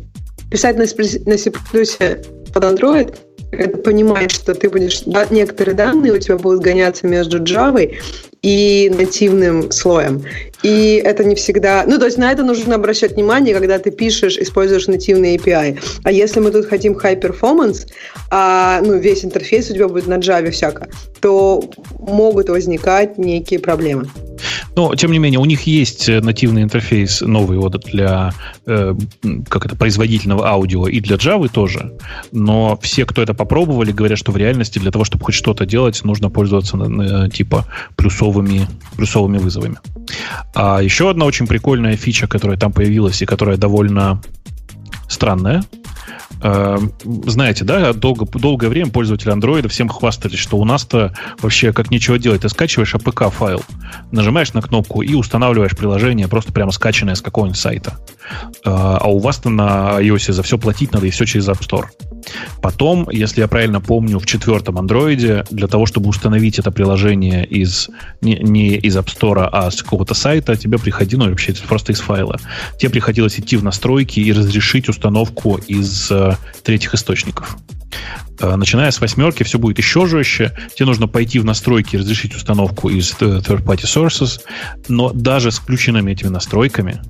писать на C++ под Android, это понимаешь, что ты будешь, да, некоторые данные у тебя будут гоняться между Java и нативным слоем. И это не всегда... Ну, то есть на это нужно обращать внимание, когда ты пишешь, используешь нативный API. А если мы тут хотим high performance, а ну, весь интерфейс у тебя будет на Java всяко, то могут возникать некие проблемы. Но, тем не менее, у них есть э, нативный интерфейс новый вот для э, как это, производительного аудио и для Java тоже. Но все, кто это попробовали, говорят, что в реальности для того, чтобы хоть что-то делать, нужно пользоваться э, типа плюсовыми, плюсовыми вызовами. А еще одна очень прикольная фича, которая там появилась и которая довольно странная, Эм, знаете, да, долго, долгое время пользователи Android всем хвастались, что у нас-то вообще как нечего делать. Ты скачиваешь APK-файл, нажимаешь на кнопку и устанавливаешь приложение, просто прямо скачанное с какого-нибудь сайта. Э, а у вас-то на iOS за все платить надо и все через App Store. Потом, если я правильно помню, в четвертом Android для того, чтобы установить это приложение из, не, не из App Store, а с какого-то сайта, тебе приходилось, ну, вообще просто из файла, тебе приходилось идти в настройки и разрешить установку из э, третьих источников. Э, начиная с восьмерки все будет еще жестче. Тебе нужно пойти в настройки и разрешить установку из э, third-party sources, но даже с включенными этими настройками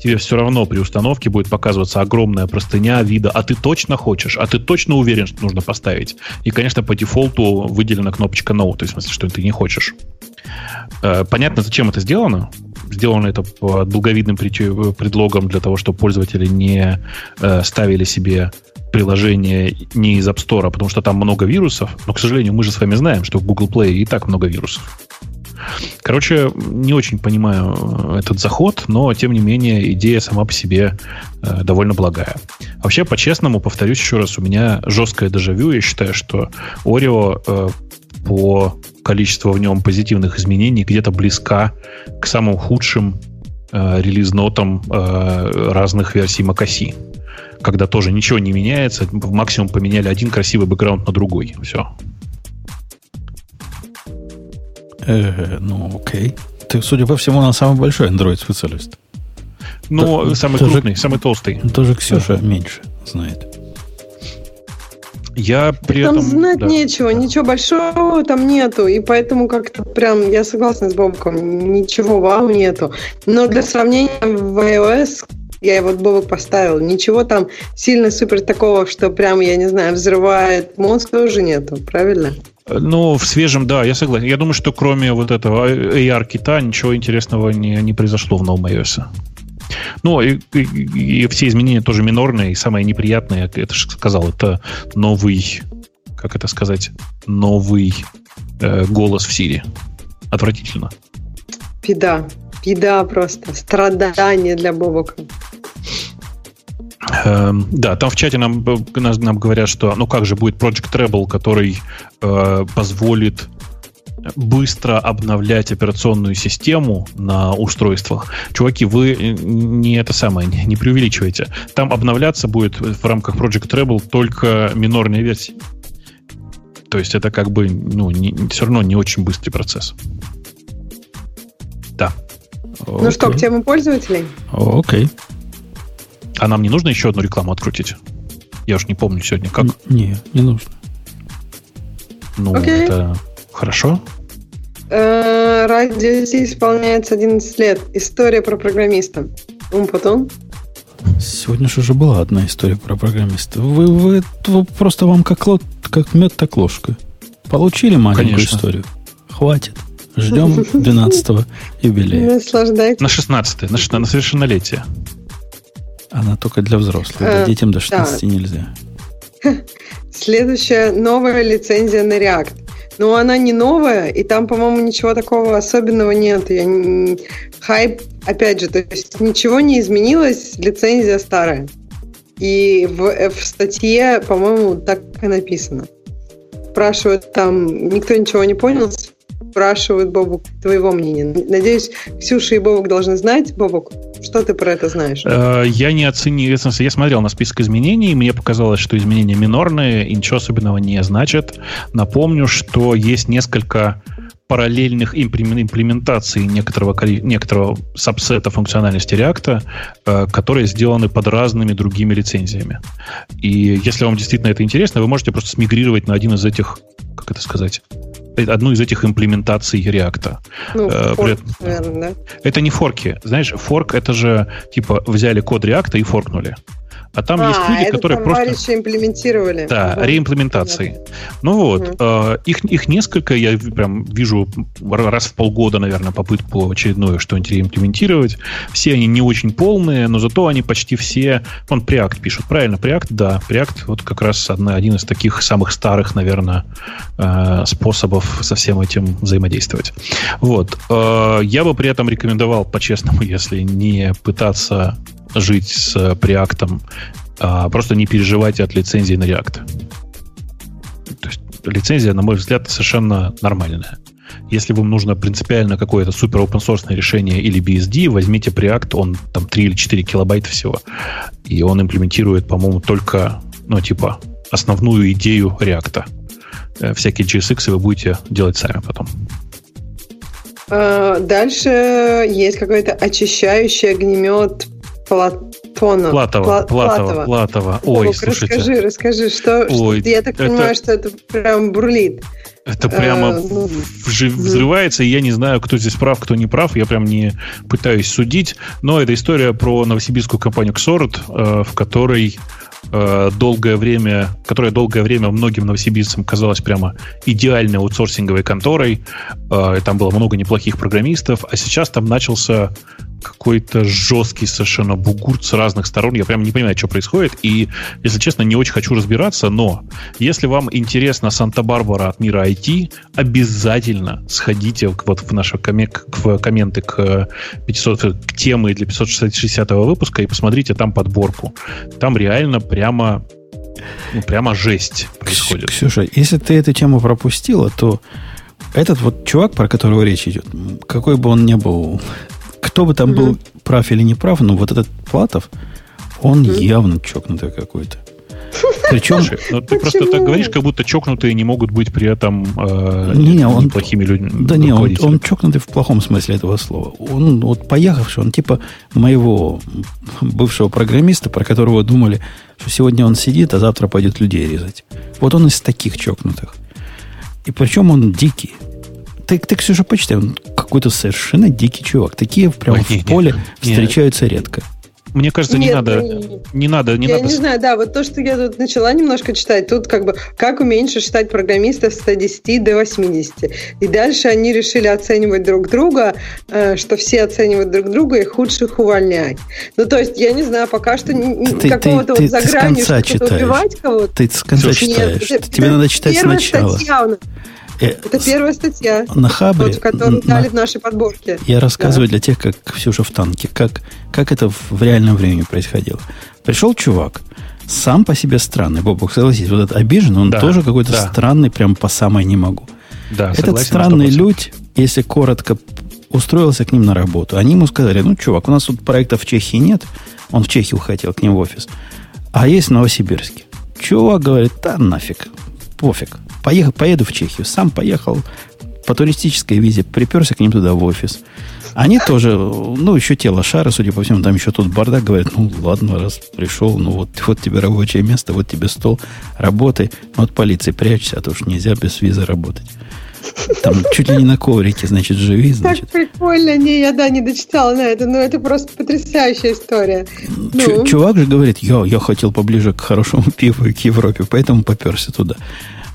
тебе все равно при установке будет показываться огромная простыня вида, а ты точно хочешь, а ты точно уверен, что нужно поставить. И, конечно, по дефолту выделена кнопочка No, то есть в смысле, что ты не хочешь. Э, понятно, зачем это сделано. Сделано это под долговидным предлогом для того, чтобы пользователи не э, ставили себе приложение не из App Store, а потому что там много вирусов. Но, к сожалению, мы же с вами знаем, что в Google Play и так много вирусов. Короче, не очень понимаю э, этот заход, но, тем не менее, идея сама по себе э, довольно благая. Вообще, по-честному, повторюсь еще раз, у меня жесткое дежавю. Я считаю, что Oreo э, по количеству в нем позитивных изменений где-то близка к самым худшим э, релиз-нотам э, разных версий macOS когда тоже ничего не меняется, максимум поменяли один красивый бэкграунд на другой. Все. Э, ну, окей. Ты, судя по всему, на самый большой Android-специалист. Ну, То, самый крупный, самый толстый. Тоже Ксюша да. меньше знает. Я при там этом... знать да. нечего, ничего большого там нету, и поэтому как-то прям, я согласна с Бобком, ничего вау нету. Но для сравнения в iOS я его Бобок поставил. Ничего там сильно супер такого, что прям, я не знаю, взрывает мозг тоже нету, правильно? Ну, в свежем, да, я согласен. Я думаю, что кроме вот этого AR-кита ничего интересного не, не произошло в новом iOS. Ну, и, и, и все изменения тоже минорные, и самое неприятное, это же сказал, это новый, как это сказать, новый э, голос в Сирии. Отвратительно. Беда. Беда просто. Страдание для Бобока. Эм, да, там в чате нам, нам говорят, что ну как же будет Project Treble, который э, позволит быстро обновлять операционную систему на устройствах. Чуваки, вы не это самое, не, не преувеличивайте. Там обновляться будет в рамках Project Treble только минорные версии. То есть это как бы, ну, не, все равно не очень быстрый процесс. Да. Ну okay. что, к теме пользователей? Окей. Okay. А нам не нужно еще одну рекламу открутить? Я уж не помню сегодня, как. Не, не нужно. Ну, Окей. это хорошо. Э, Радио Ти исполняется 11 лет. История про программиста. Умпутун. Сегодня же уже была одна история про программиста. Вы, вы, вы просто вам как, лот, как мед, так ложка. Получили маленькую Конечно. историю? Хватит. Ждем 12-го юбилея. Наслаждайтесь. На 16 на, на совершеннолетие. Она только для взрослых. Э, Для детям до 16 да. нельзя. Следующая новая лицензия на React. Но она не новая, и там, по-моему, ничего такого особенного нет. Я не- Хайп, опять же, то есть ничего не изменилось, лицензия старая. И в, э, в статье, по-моему, так и написано. Спрашивают там, никто ничего не понял, спрашивают, Бобук, твоего мнения. Надеюсь, Ксюша и Бобук должны знать. Бобук, что ты про это знаешь? Э, Я не оценил, я смотрел на список изменений, мне показалось, что изменения минорные и ничего особенного не значат. Напомню, что есть несколько параллельных имплем- имплементаций некоторого, некоторого сабсета функциональности React, э, которые сделаны под разными другими лицензиями. И если вам действительно это интересно, вы можете просто смигрировать на один из этих, как это сказать, одну из этих имплементаций React. Ну, э, форк, при- наверное, да? Это не форки. Знаешь, форк это же типа взяли код React и форкнули. А там есть а, люди, это которые там просто... товарищи имплементировали. Да, Ага. реимплементации. Ну вот, Мгм. э, их, их несколько, я прям вижу раз в полгода, наверное, попытку очередную что-нибудь реимплементировать. Все они не очень полные, но зато они почти все... Он Preact пишут, правильно? Preact, да. Preact вот как раз одна, один из таких самых старых, наверное, э, способов со всем этим взаимодействовать. Вот. Э, Я бы при этом рекомендовал, по-честному, если не пытаться жить с Preact, а просто не переживайте от лицензии на React. То есть лицензия, на мой взгляд, совершенно нормальная. Если вам нужно принципиально какое-то супер open source решение или BSD, возьмите Preact, он там 3 или 4 килобайта всего. И он имплементирует, по-моему, только, ну, типа, основную идею React. Э, Всякие JSX вы будете делать сами потом. А, Дальше есть какой-то очищающий огнемет Платона. Платова, Пла- Платова, Платова. Ой, Бобук, слушайте. расскажи, расскажи, что, что- Ой, я так это- понимаю, что это прям бурлит. Это прямо Э, ну, вжи- взрывается, и я не знаю, кто здесь прав, кто не прав. Я прям не пытаюсь судить. Но это история про новосибирскую компанию Xorot, э, в которой э, долгое время, которая долгое время многим новосибирцам казалась прямо идеальной аутсорсинговой конторой. Там было много неплохих программистов, а сейчас там начался какой-то жесткий совершенно бугурт с разных сторон. Я прям не понимаю, что происходит. И, если честно, не очень хочу разбираться, но если вам интересна Санта-Барбара от мира IT, обязательно сходите вот в наши коме- к- в комменты к, 500, к темы для 560 выпуска и посмотрите там подборку. Там реально прямо ну, прямо жесть происходит. Ксюша, если ты эту тему пропустила, то этот вот чувак, про которого речь идет, какой бы он ни был, кто бы там был прав или не прав, но вот этот Платов, он явно чокнутый какой-то. Причем, Слушай, ну ты просто так говоришь, как будто чокнутые не могут быть при этом э, Не, он- неплохими людьми. да не, он, он чокнутый в плохом смысле этого слова. Он вот поехавший, он типа моего бывшего программиста, про которого думали, что сегодня он сидит, а завтра пойдет людей резать. Вот он из таких чокнутых. И причем он дикий. Ты, ты Ксюша, почитай, он какой-то совершенно дикий чувак. Такие прямо Ой, в не, не, поле не. встречаются редко. Мне кажется, не Нет, надо, ну, не надо, не я надо. не знаю, да, вот то, что я тут начала немножко читать, тут как бы как уменьшить считать программистов с 110 до 80. И дальше они решили оценивать друг друга, э, что все оценивают друг друга и худших увольнять. Ну, то есть, я не знаю, пока что Ты- какого-то ты- вот за ты с гранью конца что-то читаешь. убивать кого-то. Ты с конца Нет, читаешь. Тебе надо читать сначала. Статья, у нас. Это с- первая статья, На хабре. вот, которую на- дали в нашей подборке. Я рассказываю для тех, как Ксюша в танке, как, как это в, в реальном времени происходило. Пришел чувак, сам по себе странный, Бобок, согласись, вот этот обиженный, он Да, тоже какой-то да. странный, прям по самой не могу. Да, Этот согласен странный 100%. людь, если коротко, устроился к ним на работу. Они ему сказали, ну, чувак, у нас тут проектов в Чехии нет, он в Чехию хотел к ним в офис, а есть в Новосибирске. Чувак говорит, да нафиг, пофиг, поехал, поеду в Чехию. Сам поехал по туристической визе, приперся к ним туда в офис. Они тоже, ну, еще тело шара, судя по всему, там еще тут бардак, говорят, ну, ладно, раз пришел, ну, вот, вот тебе рабочее место, вот тебе стол, работай. Ну, от полиции прячься, а то уж нельзя без визы работать. Там чуть ли не на коврике, значит, живи, значит. Так прикольно. Не, я, да, не дочитала на это, но это просто потрясающая история. Ну. Чувак же говорит, я, я хотел поближе к хорошему пиву и к Европе, поэтому поперся туда.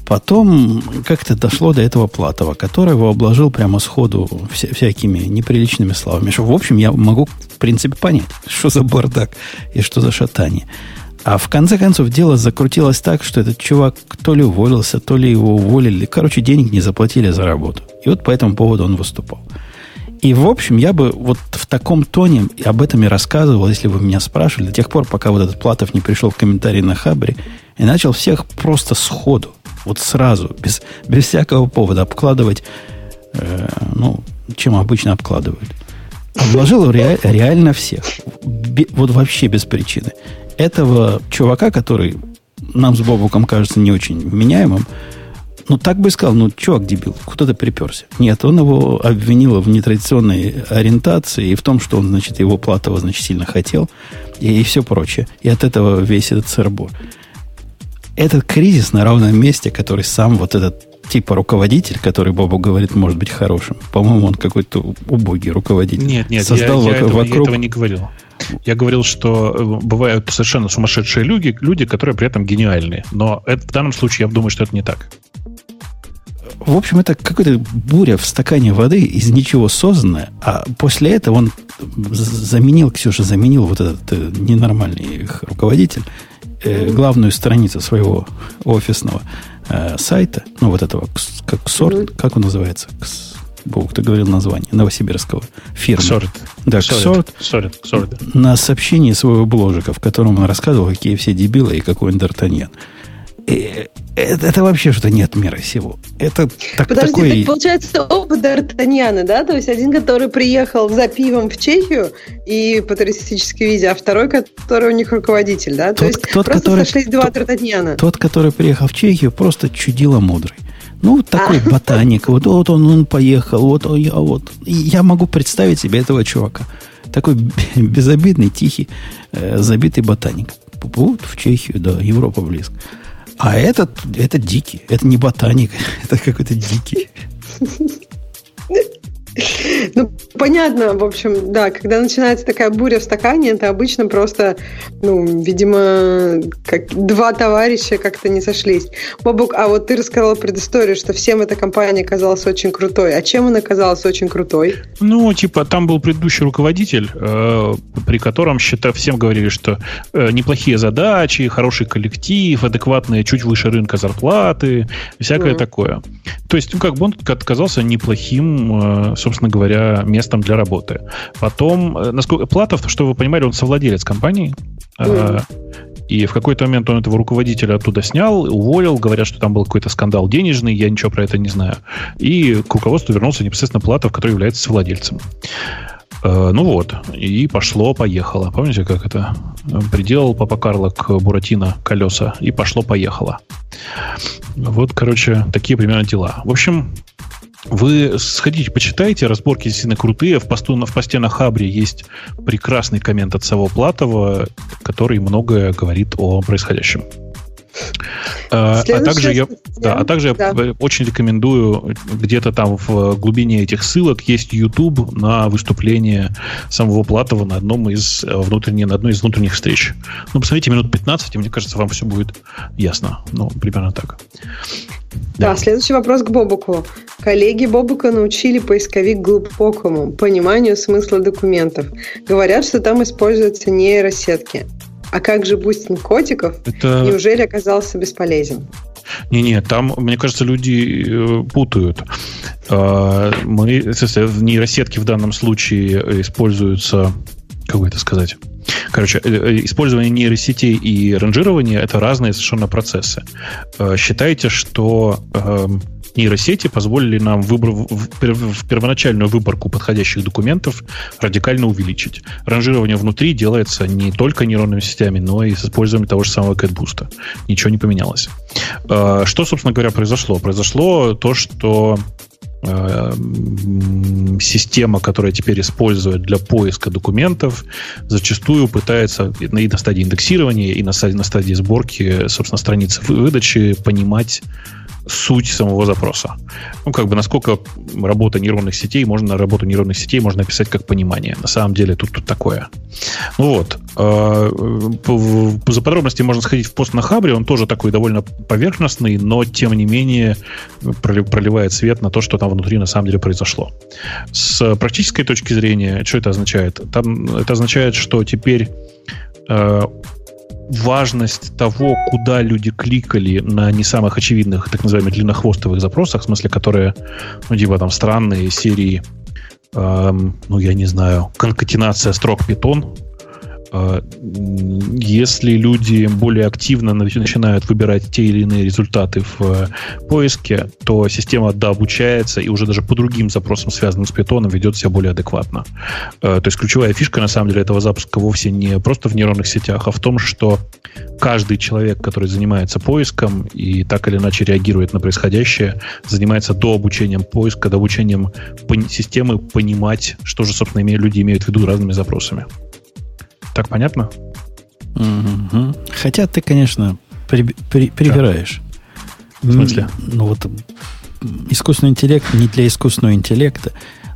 Потом как-то дошло до этого Платова, который его обложил прямо сходу вся, всякими неприличными словами. Что, в общем, я могу, в принципе, понять, что за бардак и что за шатание. А в конце концов дело закрутилось так, что этот чувак то ли уволился, то ли его уволили. Короче, денег не заплатили за работу. И вот по этому поводу он выступал. И, в общем, я бы вот в таком тоне об этом и рассказывал, если вы меня спрашивали, до тех пор, пока вот этот Платов не пришел в комментарии на Хабре и начал всех просто сходу, вот сразу, без, без всякого повода обкладывать, э, ну, чем обычно обкладывают. Обложил ре, реально всех. Бе, вот вообще без причины этого чувака, который нам с Бобуком кажется не очень вменяемым, ну, так бы сказал, ну, чувак дебил, куда-то приперся. Нет, он его обвинил в нетрадиционной ориентации и в том, что он, значит, его Платова, значит, сильно хотел и, и все прочее. И от этого весь этот сырбор. Этот кризис на равном месте, который сам вот этот типа руководитель, который Бобу говорит, может быть хорошим. По-моему, он какой-то убогий руководитель. Нет, нет, Создал я, я, вокруг... этого, я этого не говорил. Я говорил, что э, бывают совершенно сумасшедшие люди, люди, которые при этом гениальные. Но это, в данном случае я думаю, что это не так. В общем, это какая-то буря в стакане воды из ничего созданная, а после этого он заменил, Ксюша, заменил вот этот э, ненормальный их руководитель, э, главную страницу своего офисного э, сайта, ну вот этого, как сорт, как он называется, Бог, ты говорил название новосибирского фирмы. Ксорт. Да, Ксорт. Ксорт. Ксорт. На сообщении своего бложика, в котором он рассказывал, какие все дебилы и какой он Д'Артаньян. Это, это вообще что нет мира сего. Это так, Подожди, такой... так получается оба Д'Артаньяна, да? То есть один, который приехал за пивом в Чехию и по туристической визе, а второй, который у них руководитель, да? Тот, То есть тот, просто который, сошлись два Д'Артаньяна. Тот, который приехал в Чехию, просто чудило мудрый. Ну, такой а. ботаник. Вот, вот он, он поехал, вот я вот. И я могу представить себе этого чувака. Такой безобидный, тихий, э, забитый ботаник. Вот в Чехию, да, Европа близко. А этот, это дикий. Это не ботаник, это какой-то дикий. Ну, понятно, в общем, да, когда начинается такая буря в стакане, это обычно просто, ну, видимо, как два товарища как-то не сошлись. Бобук, а вот ты рассказала предысторию, что всем эта компания казалась очень крутой. А чем она казалась очень крутой? Ну, типа, там был предыдущий руководитель, э, при котором счета, всем говорили, что э, неплохие задачи, хороший коллектив, адекватные, чуть выше рынка зарплаты, всякое mm. такое. То есть, ну, как бы он оказался неплохим, э, собственно говоря, местом для работы. Потом, э, насколько Платов, что вы понимали, он совладелец компании. Mm. И в какой-то момент он этого руководителя оттуда снял, уволил, говорят, что там был какой-то скандал денежный, я ничего про это не знаю. И к руководству вернулся непосредственно Платов, который является совладельцем. Э, ну вот, и пошло-поехало. Помните, как это? Приделал Папа Карло к Буратино колеса, и пошло-поехало. Вот, короче, такие примерно дела. В общем, вы сходите, почитайте, разборки действительно крутые. В, посту, в посте на Хабре есть прекрасный коммент от Саво Платова, который многое говорит о происходящем. А, а также я, да, а также да. я очень рекомендую где-то там в глубине этих ссылок есть YouTube на выступление самого Платова на одном из э, внутренних, на одной из внутренних встреч. Ну, посмотрите минут 15, и мне кажется, вам все будет ясно. Ну, примерно так. Да. да, следующий вопрос к Бобуку. Коллеги Бобука научили поисковик глубокому пониманию смысла документов. Говорят, что там используются нейросетки. А как же бустинг котиков? Это... Неужели оказался бесполезен? Не-не, там, мне кажется, люди э, путают. А, мы, в нейросетки в данном случае используются, как бы это сказать, Короче, э, э, использование нейросетей и ранжирование – это разные совершенно процессы. Считайте, что эм, нейросети позволили нам выбор, в первоначальную выборку подходящих документов радикально увеличить. Ранжирование внутри делается не только нейронными сетями, но и с использованием того же самого CatBoost. Ничего не поменялось. А, что, собственно говоря, произошло? Произошло то, что э, система, которая теперь использует для поиска документов, зачастую пытается и на стадии индексирования, и на стадии сборки, собственно, страницы выдачи понимать суть самого запроса. Ну, как бы насколько работа нейронных сетей, можно на работу нейронных сетей можно описать как понимание. На самом деле тут, тут такое. Ну вот. А, за подробности можно сходить в пост на Хабре. Он тоже такой довольно поверхностный, но тем не менее проливает свет на то, что там внутри на самом деле произошло. С практической точки зрения, что это означает? Там, это означает, что теперь а, важность того, куда люди кликали на не самых очевидных, так называемых длиннохвостовых запросах, в смысле, которые, ну, типа там странные серии, эм, ну, я не знаю, конкатенация строк Python, если люди более активно начинают выбирать те или иные результаты в э, поиске, то система дообучается и уже даже по другим запросам, связанным с питоном, ведет себя более адекватно. Э, то есть ключевая фишка, на самом деле, этого запуска вовсе не просто в нейронных сетях, а в том, что каждый человек, который занимается поиском и так или иначе реагирует на происходящее, занимается дообучением поиска, дообучением системы понимать, что же, собственно, люди имеют в виду разными запросами. Так понятно? Угу. Хотя ты, конечно, при, при, прибираешь. В смысле? Ну вот искусственный интеллект не для искусственного интеллекта.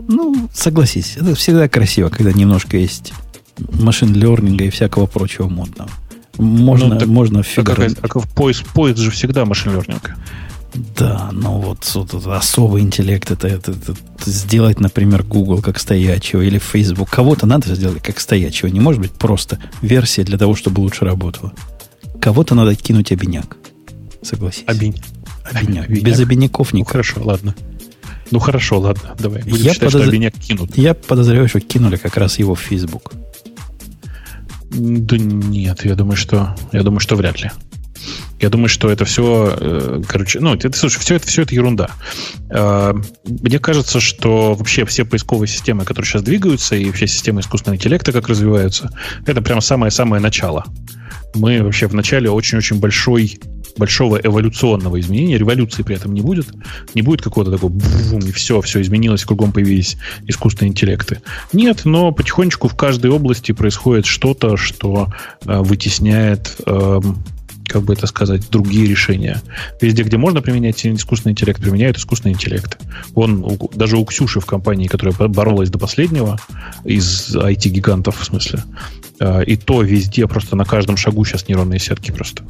Ну, согласись, это всегда красиво, когда немножко есть машин лернинга и всякого прочего модного. Можно, ну, так, можно фигурировать. А, как, а поиск, поиск же всегда машин лернинг. Да, но вот, вот особый интеллект это, это, это, это сделать, например, Google как стоячего или Facebook. Кого-то надо сделать как стоячего. Не может быть просто версия для того, чтобы лучше работала. Кого-то надо кинуть обиняк. Согласись. Обинь. Обиняк. обиняк. Без обиняков никак. Ну, хорошо, ладно. Ну хорошо, ладно, давай. Будем я считать, подоз... что обиняк кинут. Я подозреваю, что кинули как раз его в Facebook. Да нет, я думаю, что я думаю, что вряд ли. Я думаю, что это все, э, короче, ну, это, слушай, все это, все это ерунда. Э, мне кажется, что вообще все поисковые системы, которые сейчас двигаются, и все системы искусственного интеллекта, как развиваются, это прямо самое-самое начало. Мы вообще в начале очень-очень большой большого эволюционного изменения, революции при этом не будет, не будет какого-то такого бум, и все, все изменилось, кругом появились искусственные интеллекты. Нет, но потихонечку в каждой области происходит что-то, что э, вытесняет э, как бы это сказать, другие решения. Везде, где можно применять искусственный интеллект, применяют искусственный интеллект. Он даже у Ксюши в компании, которая боролась до последнего, из IT-гигантов в смысле, э, и то везде, просто на каждом шагу сейчас нейронные сетки просто.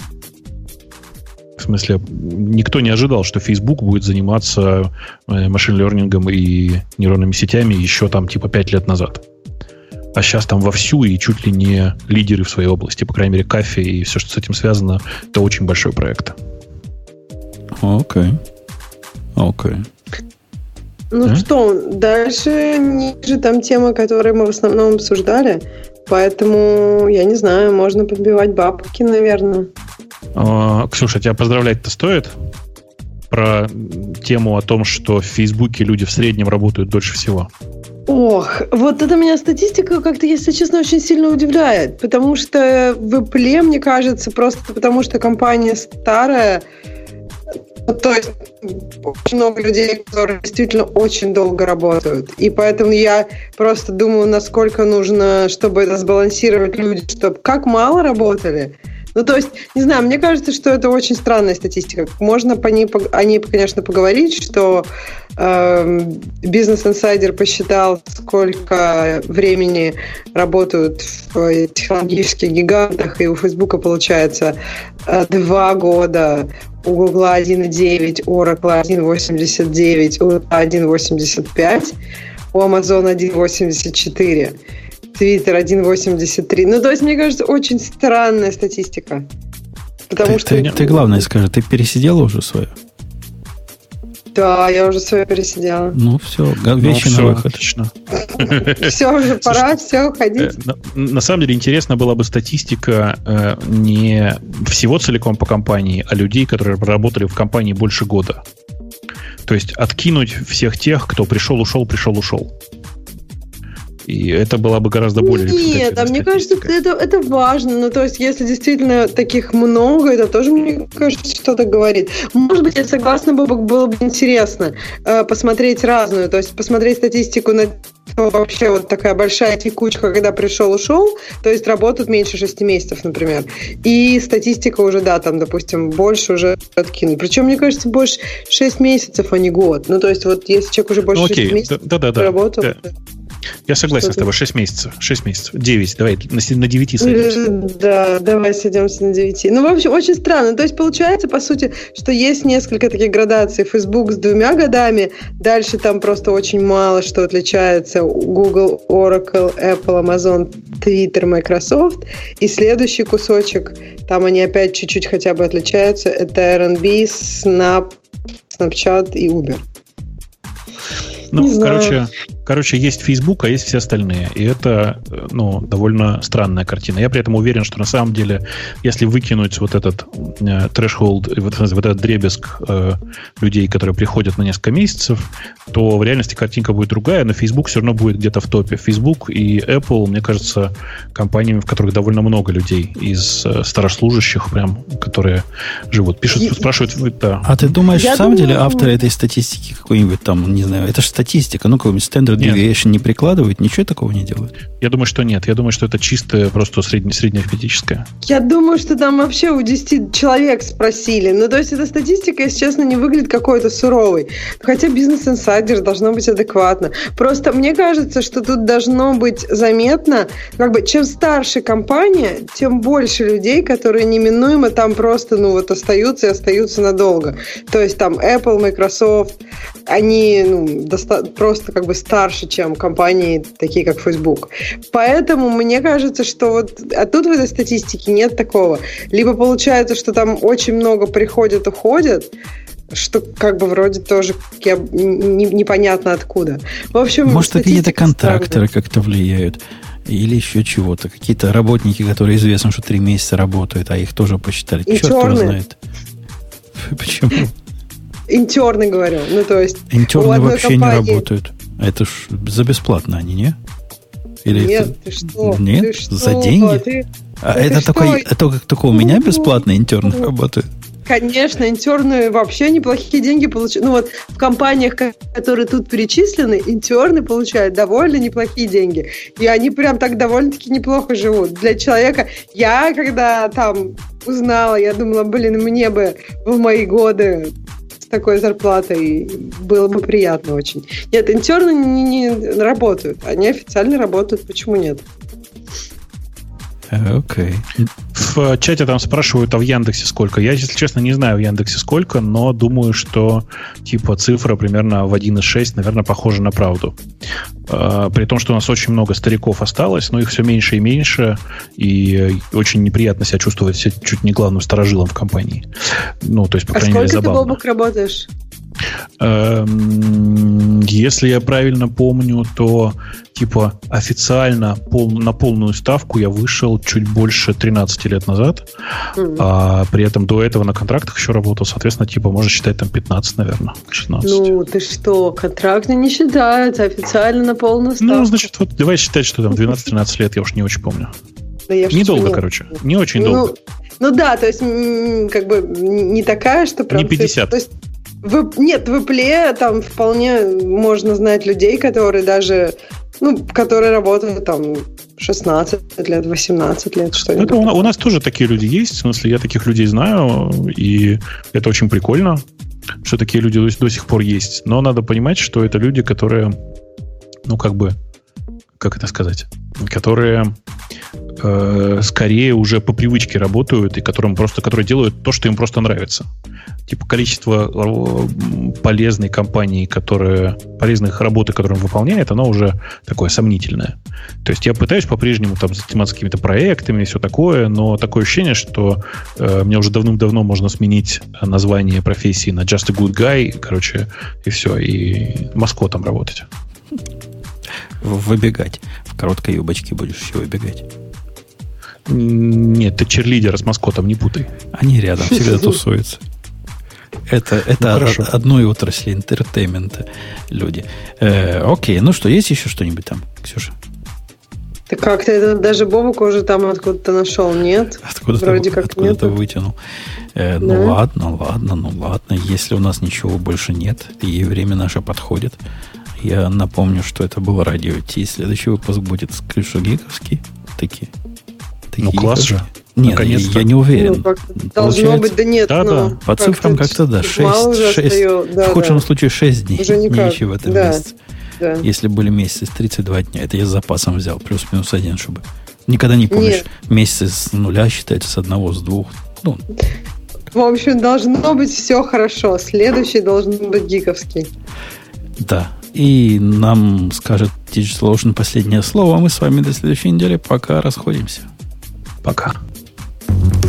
В смысле, никто не ожидал, что Facebook будет заниматься э, машин-лернингом и нейронными сетями еще там типа 5 лет назад а сейчас там вовсю и чуть ли не лидеры в своей области, по крайней мере, кафе и все, что с этим связано, это очень большой проект. Окей. Окей. Ну а? что, дальше ниже там тема, которую мы в основном обсуждали, поэтому, я не знаю, можно подбивать бабки, наверное. А, Ксюша, тебя поздравлять-то стоит? Про тему о том, что в Фейсбуке люди в среднем работают дольше всего. Ох, вот это меня статистика как-то, если честно, очень сильно удивляет, потому что в Apple, мне кажется, просто потому что компания старая, то есть очень много людей, которые действительно очень долго работают. И поэтому я просто думаю, насколько нужно, чтобы это сбалансировать люди, чтобы как мало работали, ну, то есть, не знаю, мне кажется, что это очень странная статистика. Можно по ней, о ней, конечно, поговорить, что э, Business Insider посчитал, сколько времени работают в технологических гигантах, и у Фейсбука получается э, два года, у Гугла 1,9, Oracle 1,89, у 1,85, у Amazon 1,84. Твиттер 1.83. Ну, то есть, мне кажется, очень странная статистика. Потому ты, что... Ты, ты главное скажи, ты пересидела уже свое? Да, я уже свое пересидела. Ну, все, вещи ну, все, на выход. Отлично. Все, уже пора, все, уходить. Э, на самом деле, интересна была бы статистика э, не всего целиком по компании, а людей, которые работали в компании больше года. То есть откинуть всех тех, кто пришел, ушел, пришел, ушел И это была бы гораздо более Нет, а мне кажется, это, это важно. Ну, то есть, если действительно таких много, это тоже, мне кажется, что-то говорит. Может быть, я согласна, Бобок, было бы интересно э, посмотреть разную, то есть посмотреть статистику на вообще вот такая большая текучка, когда пришел, ушел, то есть работают меньше 6 месяцев, например. И статистика уже, да, там, допустим, больше уже откинут. Причем, мне кажется, больше 6 месяцев, а не год. Ну, то есть вот если человек уже больше ну, 6 месяцев да, да, да, работал... Да. Я согласен с тобой, 6 месяцев. 6 месяцев. 9, давай, на, на 9 сойдемся. Да, давай сойдемся на 9. Ну, в общем, очень странно. То есть, получается, по сути, что есть несколько таких градаций. Facebook с двумя годами, дальше там просто очень мало что отличается. Google, Oracle, Apple, Amazon, Twitter, Microsoft. И следующий кусочек, там они опять чуть-чуть хотя бы отличаются, это R&B, Snap, Snapchat и Uber. Ну, Не короче, знаю. Короче, есть Facebook, а есть все остальные. И это, ну, довольно странная картина. Я при этом уверен, что на самом деле, если выкинуть вот этот э, вот, вот этот дребезг э, людей, которые приходят на несколько месяцев, то в реальности картинка будет другая, но Facebook все равно будет где-то в топе. Facebook и Apple, мне кажется, компаниями, в которых довольно много людей из э, старослужащих, прям, которые живут. Пишут, и, спрашивают, да. А ты думаешь, Я в самом думаю... деле авторы этой статистики какой-нибудь там, не знаю, это же статистика. Ну, какой-нибудь standard нет. deviation не прикладывает, ничего такого не делают? Я думаю, что нет. Я думаю, что это чистое, просто средне, среднеарифметическое. Я думаю, что там вообще у 10 человек спросили. Ну, то есть, эта статистика, если честно, не выглядит какой-то суровой. Хотя бизнес-инсайдер должно быть адекватно. Просто мне кажется, что тут должно быть заметно, как бы, чем старше компания, тем больше людей, которые неминуемо там просто, ну, вот остаются и остаются надолго. То есть, там, Apple, Microsoft, они, ну, доста- просто как бы старше, чем компании, такие как Facebook. Поэтому мне кажется, что вот... А тут в этой статистике нет такого. Либо получается, что там очень много приходят, уходят, что как бы вроде тоже я, не, непонятно откуда. В общем, Может, какие-то контракторы как-то влияют. Или еще чего-то. Какие-то работники, которые известно, что три месяца работают, а их тоже посчитали. И Черт черные. его знает. Почему? Интерны, говорю. Ну, то есть... Интерны вообще компании... не работают. Это ж за бесплатно они, не? Или Нет, это... ты что? Нет, ты что? за деньги? Ты... А ты это только, это только, только у меня бесплатно интерн работает? Конечно, интерны вообще неплохие деньги получают. Ну вот в компаниях, которые тут перечислены, интерны получают довольно неплохие деньги. И они прям так довольно-таки неплохо живут. Для человека... Я, когда там узнала, я думала, блин, мне бы в мои годы такой зарплатой было бы приятно очень. Нет, интерны не, не работают. Они официально работают. Почему нет? Окей. Okay. В чате там спрашивают, а в Яндексе сколько? Я, если честно, не знаю в Яндексе сколько, но думаю, что типа цифра примерно в 1,6, наверное, похожа на правду. А, при том, что у нас очень много стариков осталось, но их все меньше и меньше, и очень неприятно себя чувствовать чуть не главным сторожилом в компании. Ну, то есть, по а крайней мере, забавно. сколько ты, Бобок, работаешь? Эм, если я правильно помню, то типа официально пол, на полную ставку я вышел чуть больше 13 лет назад, mm-hmm. а при этом до этого на контрактах еще работал, соответственно, типа можно считать там 15, наверное, 16. Ну, ты что, контракты не считаются, официально на полную ставку. Ну, значит, вот давай считать, что там 12-13 лет, я уж не очень помню. Да я Недолго, короче, не очень ну, долго. Ну да, то есть как бы не такая, что прям... Не 50. То есть в, нет, в Apple там вполне можно знать людей, которые даже, ну, которые работают там 16 лет, 18 лет, что-нибудь. Это у, у нас тоже такие люди есть, в смысле, я таких людей знаю, и это очень прикольно, что такие люди до, до сих пор есть. Но надо понимать, что это люди, которые, ну, как бы, как это сказать, которые э, скорее уже по привычке работают и которым просто, которые делают то, что им просто нравится. Типа количество э, полезной компании, которые, полезных работы, которые он выполняет, оно уже такое сомнительное. То есть я пытаюсь по-прежнему там заниматься какими-то проектами и все такое, но такое ощущение, что э, мне уже давным-давно можно сменить название профессии на Just a Good Guy, короче, и все, и маскотом работать выбегать. В короткой юбочке будешь еще выбегать. Нет, ты черлидера с маскотом не путай. Они рядом всегда тусуются. Это, это ну, одной отрасли интертеймента люди. Э, окей, ну что, есть еще что-нибудь там, Ксюша? Так как-то это даже Бобук уже там откуда-то нашел, нет? Откуда-то, Вроде как откуда-то вытянул. Э, ну да? Ну ладно, ладно, ну ладно. Если у нас ничего больше нет, и время наше подходит, я напомню, что это было радио Ти. Следующий выпуск будет с Крышу Гиковский. Такие. Ну, класс же. Нет, я, я не уверен. Ну, должно быть, да нет. Да, ну, да. По цифрам как-то, да, 6, 6 да, в худшем да. случае 6 дней. Уже никак. Ничего в этом да. месяце. Да. Если были месяцы с 32 дня, это я с запасом взял, плюс-минус один, чтобы... Никогда не помнишь, Нет. месяцы с нуля считается с одного, с двух. Ну. В общем, должно быть все хорошо. Следующий должен быть гиковский. Да. И нам скажет Digital Ocean последнее слово. А мы с вами до следующей недели. Пока расходимся. Пока.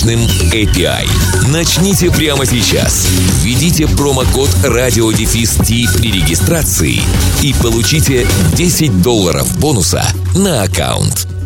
мощным API. Начните прямо сейчас. Введите промокод радиодефис при регистрации и получите 10 долларов бонуса на аккаунт.